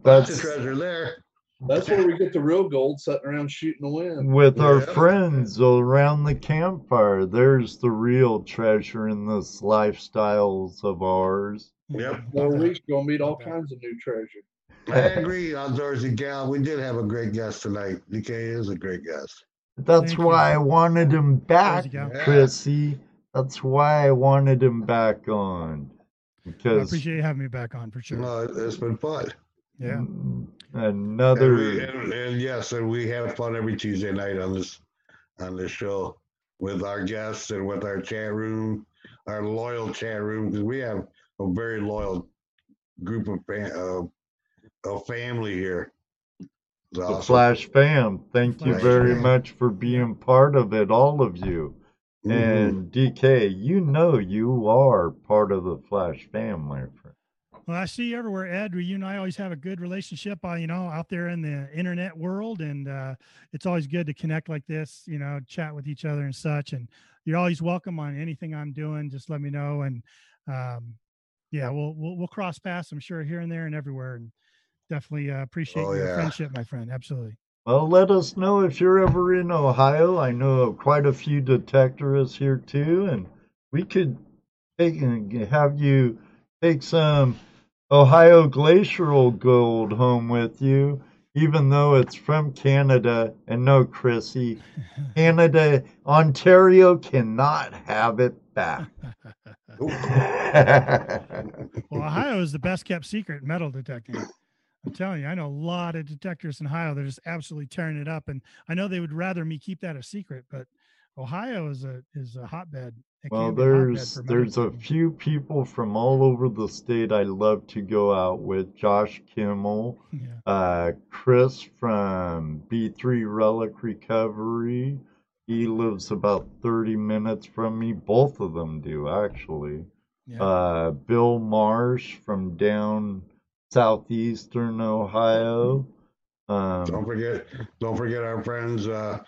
S4: Lots of
S1: That's
S4: treasure there.
S3: That's where we get the real gold sitting around shooting the wind.
S1: with our friends around the campfire. There's the real treasure in this lifestyles of ours.
S4: Yep.
S3: No, we're gonna meet all kinds of new treasure.
S4: I agree, Outdoorsy Gal. We did have a great guest tonight. DK is a great guest.
S1: That's
S5: Thank you.
S1: why I wanted him back,
S5: you.
S4: Yeah.
S1: Chrissy. That's why I wanted him back on. Because I
S5: appreciate you having me back on for sure.
S4: No, it's been fun.
S5: Yeah.
S1: mm,
S4: And,
S1: another
S4: we, and, and yes, and we have fun every Tuesday night on this on this show with our guests and with our chat room, our loyal chat room, because we have a very loyal group of fa- uh, of family here.
S1: The
S4: awesome.
S1: Flash fam. Thank you very
S4: fam.
S1: much for being part of it, all of you.
S4: Mhm.
S1: And DK, you know you are part of the Flash family, friend.
S5: Well, I see you everywhere, Ed. You and I always have a good relationship, uh, you know, out there in the internet world, and uh, it's always good to connect like this, you know, chat with each other and such. And you're always welcome on anything I'm doing. Just let me know, and um, yeah, we'll, we'll we'll cross paths. I'm sure here and there and everywhere, and definitely uh, appreciate
S4: Oh,
S5: your
S4: yeah.
S5: friendship, my friend. Absolutely.
S1: Well, let us know if you're ever in Ohio. I know of quite a few detectorists here too, and we could take and have you take some Ohio glacial gold home with you, even though it's from Canada. And no, Chrissy, Canada, Ontario cannot have it back.
S5: Well, Ohio is the best kept secret metal detecting. I'm telling you, I know a lot of detectors in Ohio. They're just absolutely tearing it up, and I know they would rather me keep that a secret. But Ohio is a is a hotbed. It
S1: Well,
S5: can be a hotbed
S1: there's there's a few people from all over the state I love to go out with. Josh Kimmel,
S5: Yeah.
S1: uh, Chris from B3 Relic Recovery. He lives about 30 minutes from me. Both of them do actually.
S5: Yeah.
S1: Uh, Bill Marsh from down southeastern Ohio.
S4: don't
S1: Um,
S4: forget, don't forget our friends uh,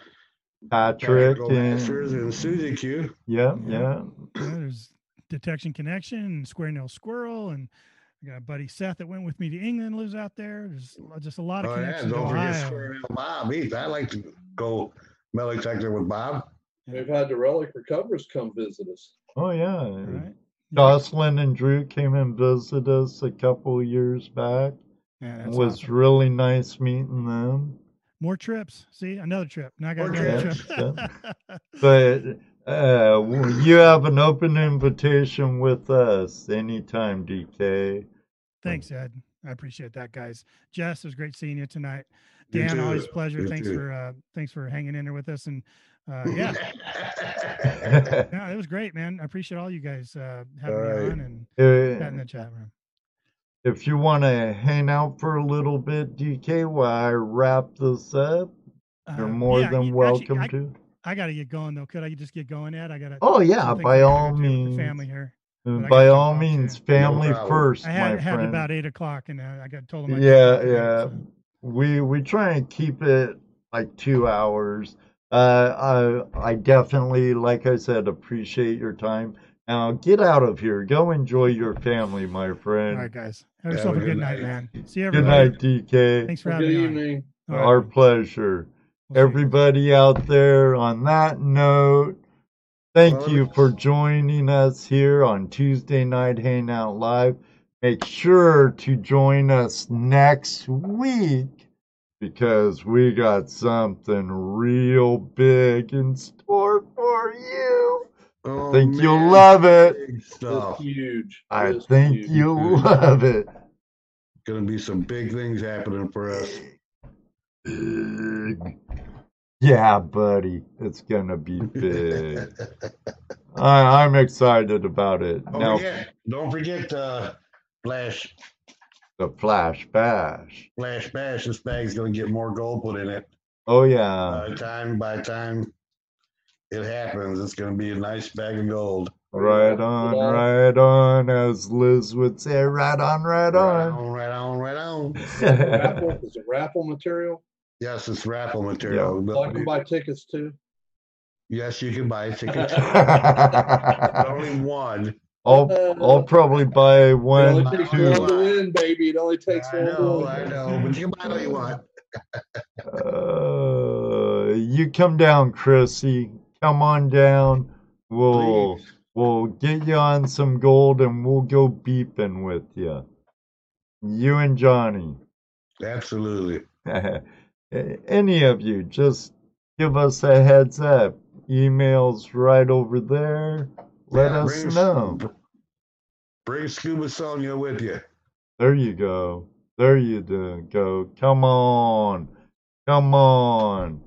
S1: Patrick
S4: Tactical Masters
S1: and
S4: and Suzy Q.
S1: yeah,
S5: Yeah.
S1: yeah.
S5: Yeah, there's Detection Connection and Square Nail Squirrel, and I got a buddy Seth that went with me to England lives out there. There's just a lot of
S4: Oh
S5: connections to
S4: don't forget
S5: Ohio.
S4: Square Nail Bob. Heath. I like to go metal detector with Bob.
S3: We've had the relic recovers come visit us.
S1: Oh yeah.
S5: Right?
S1: Jocelyn and Drew came and visited us a couple years back.
S5: Yeah,
S1: It was
S5: awesome.
S1: really nice meeting them.
S5: More trips. See, another trip. Now I got
S4: More
S5: another
S1: trips,
S5: trip.
S1: But uh, you have an open invitation with us anytime, DK.
S5: Thanks, Ed. I appreciate that, guys. Jess, it was great seeing you tonight. Dan,
S4: too.
S5: always a pleasure.
S4: You
S5: thanks
S4: too.
S5: for uh, thanks for hanging in there with us. And uh, yeah, yeah, it was great, man. I appreciate all you guys uh, having
S4: All
S5: me
S4: right.
S5: on and
S1: Uh,
S5: in the chat room.
S1: If you want to hang out for a little bit, DK, while I wrap this up, you're
S5: Uh,
S1: more
S5: yeah,
S1: than
S5: you- actually,
S1: welcome
S5: I,
S1: to.
S5: I got to get going though. Could I just get going, Ed? I got to.
S1: Oh yeah, by all means.
S5: family here.
S1: Uh,
S5: but I
S1: By all means,
S5: too.
S1: family
S4: problem.
S1: first,
S5: I had
S1: my
S5: had
S1: friend.
S5: about eight o'clock, and uh, I got told them. I'd
S1: Yeah,
S5: get
S1: yeah.
S5: off so-
S1: We we try and keep it like two hours. Uh, I I definitely, like I said, appreciate your time. Now get out of here. Go enjoy your family, my friend.
S5: All right, guys. Have
S4: Have
S5: yourself
S4: a
S5: a
S4: good
S5: good night,
S4: night.
S5: man. See you
S1: Good night, DK.
S5: Thanks for
S3: Good
S5: having me on.
S3: evening.
S5: All right,
S1: Our pleasure.
S5: we'll see you.
S1: Everybody out there, on that note, thank
S4: Well,
S1: you for joining us here on Tuesday Night Hangout Live. Make sure to join us next week because we got something real big in store for you.
S4: Oh,
S1: think you'll love it.
S4: big
S3: It's
S4: stuff.
S3: huge.
S1: I think
S3: huge.
S1: you'll love it.
S4: Gonna be some big things happening for us.
S1: Big. Yeah, buddy, it's gonna be big. I, I'm excited about it.
S4: Don't
S1: Now,
S4: forget, don't forget uh, Flash
S1: the Flash Bash.
S4: Flash Bash. This bag's gonna get more gold put in it.
S1: Oh yeah,
S4: By the time by the time it happens, it's gonna be a nice bag of gold.
S1: right on, right on, as Liz would say, right on, right on.
S4: Right
S1: on.
S4: on, right on, right on.
S3: Raffle, is it raffle material?
S4: Yes, it's raffle material.
S3: So I can buy tickets too.
S4: Yes, you can buy tickets. Only one.
S1: I'll, I'll probably buy
S3: It
S1: one,
S3: only takes
S1: two.
S3: one to win, baby. It only takes
S4: I
S3: one
S4: know,
S3: to
S4: I know, but you can buy what you want.
S1: Uh, you come down, Chrissy. Come on down. We'll
S4: Please.
S1: we'll get you on some gold and we'll go beeping with you. You and Johnny.
S4: Absolutely.
S1: Any of you, just give us a heads up. Emails right over there. Let
S4: Yeah,
S1: us
S4: bring
S1: know.
S4: Bring Scuba Sonia with you.
S1: There you go. There you do go. Come on. Come on.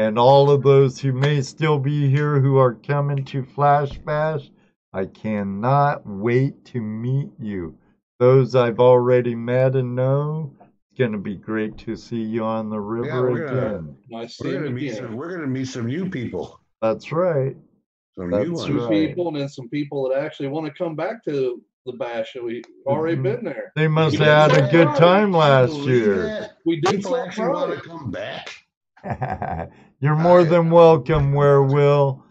S1: And all of those who may still be here who are coming to Flash Bash, I cannot wait to meet you. Those I've already met and know, it's going to be great to see you on the river
S4: we're gonna-
S1: again.
S3: Nice
S4: We're gonna meet some. We're gonna meet some new people.
S1: That's right.
S4: Some
S1: That's
S4: new ones.
S1: Right.
S3: people and then some people that actually want to come back to the bash. that We already
S1: Mhm.
S3: been there.
S1: They must
S3: You
S1: have had a good time last year.
S4: that?
S3: We did
S4: People actually want to come back.
S1: You're more than welcome, where Will.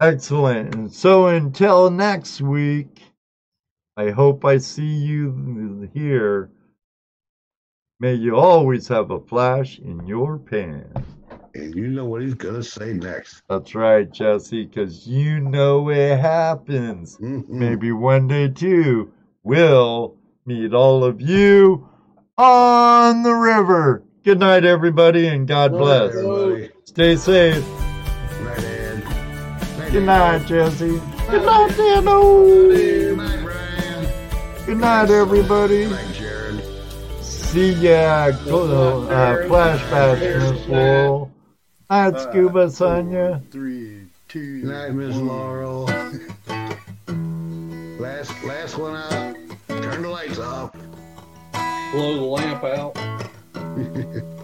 S1: Excellent. And so until next week, I hope I see you here. May you always have a flash in your pan.
S4: And you know what he's gonna say next.
S1: That's right, Jesse, because you know it happens.
S4: Mhm.
S1: Maybe one day too, we'll meet all of you on the river. Good night, everybody, and God
S3: Good
S1: bless.
S3: night,
S4: Everybody.
S1: Stay safe.
S4: Good night,
S1: Good night, Jesse. Good night, Dano.
S4: Good night,
S1: Good night, everybody.
S4: Good night, Jared.
S1: See ya. Go, uh, Flash Bash, Miss Laurel. Night, Scuba Sonia.
S7: Three, two,
S4: night, Miss. Laurel. last, last one out. Turn the lights off.
S3: Blow the lamp out. heh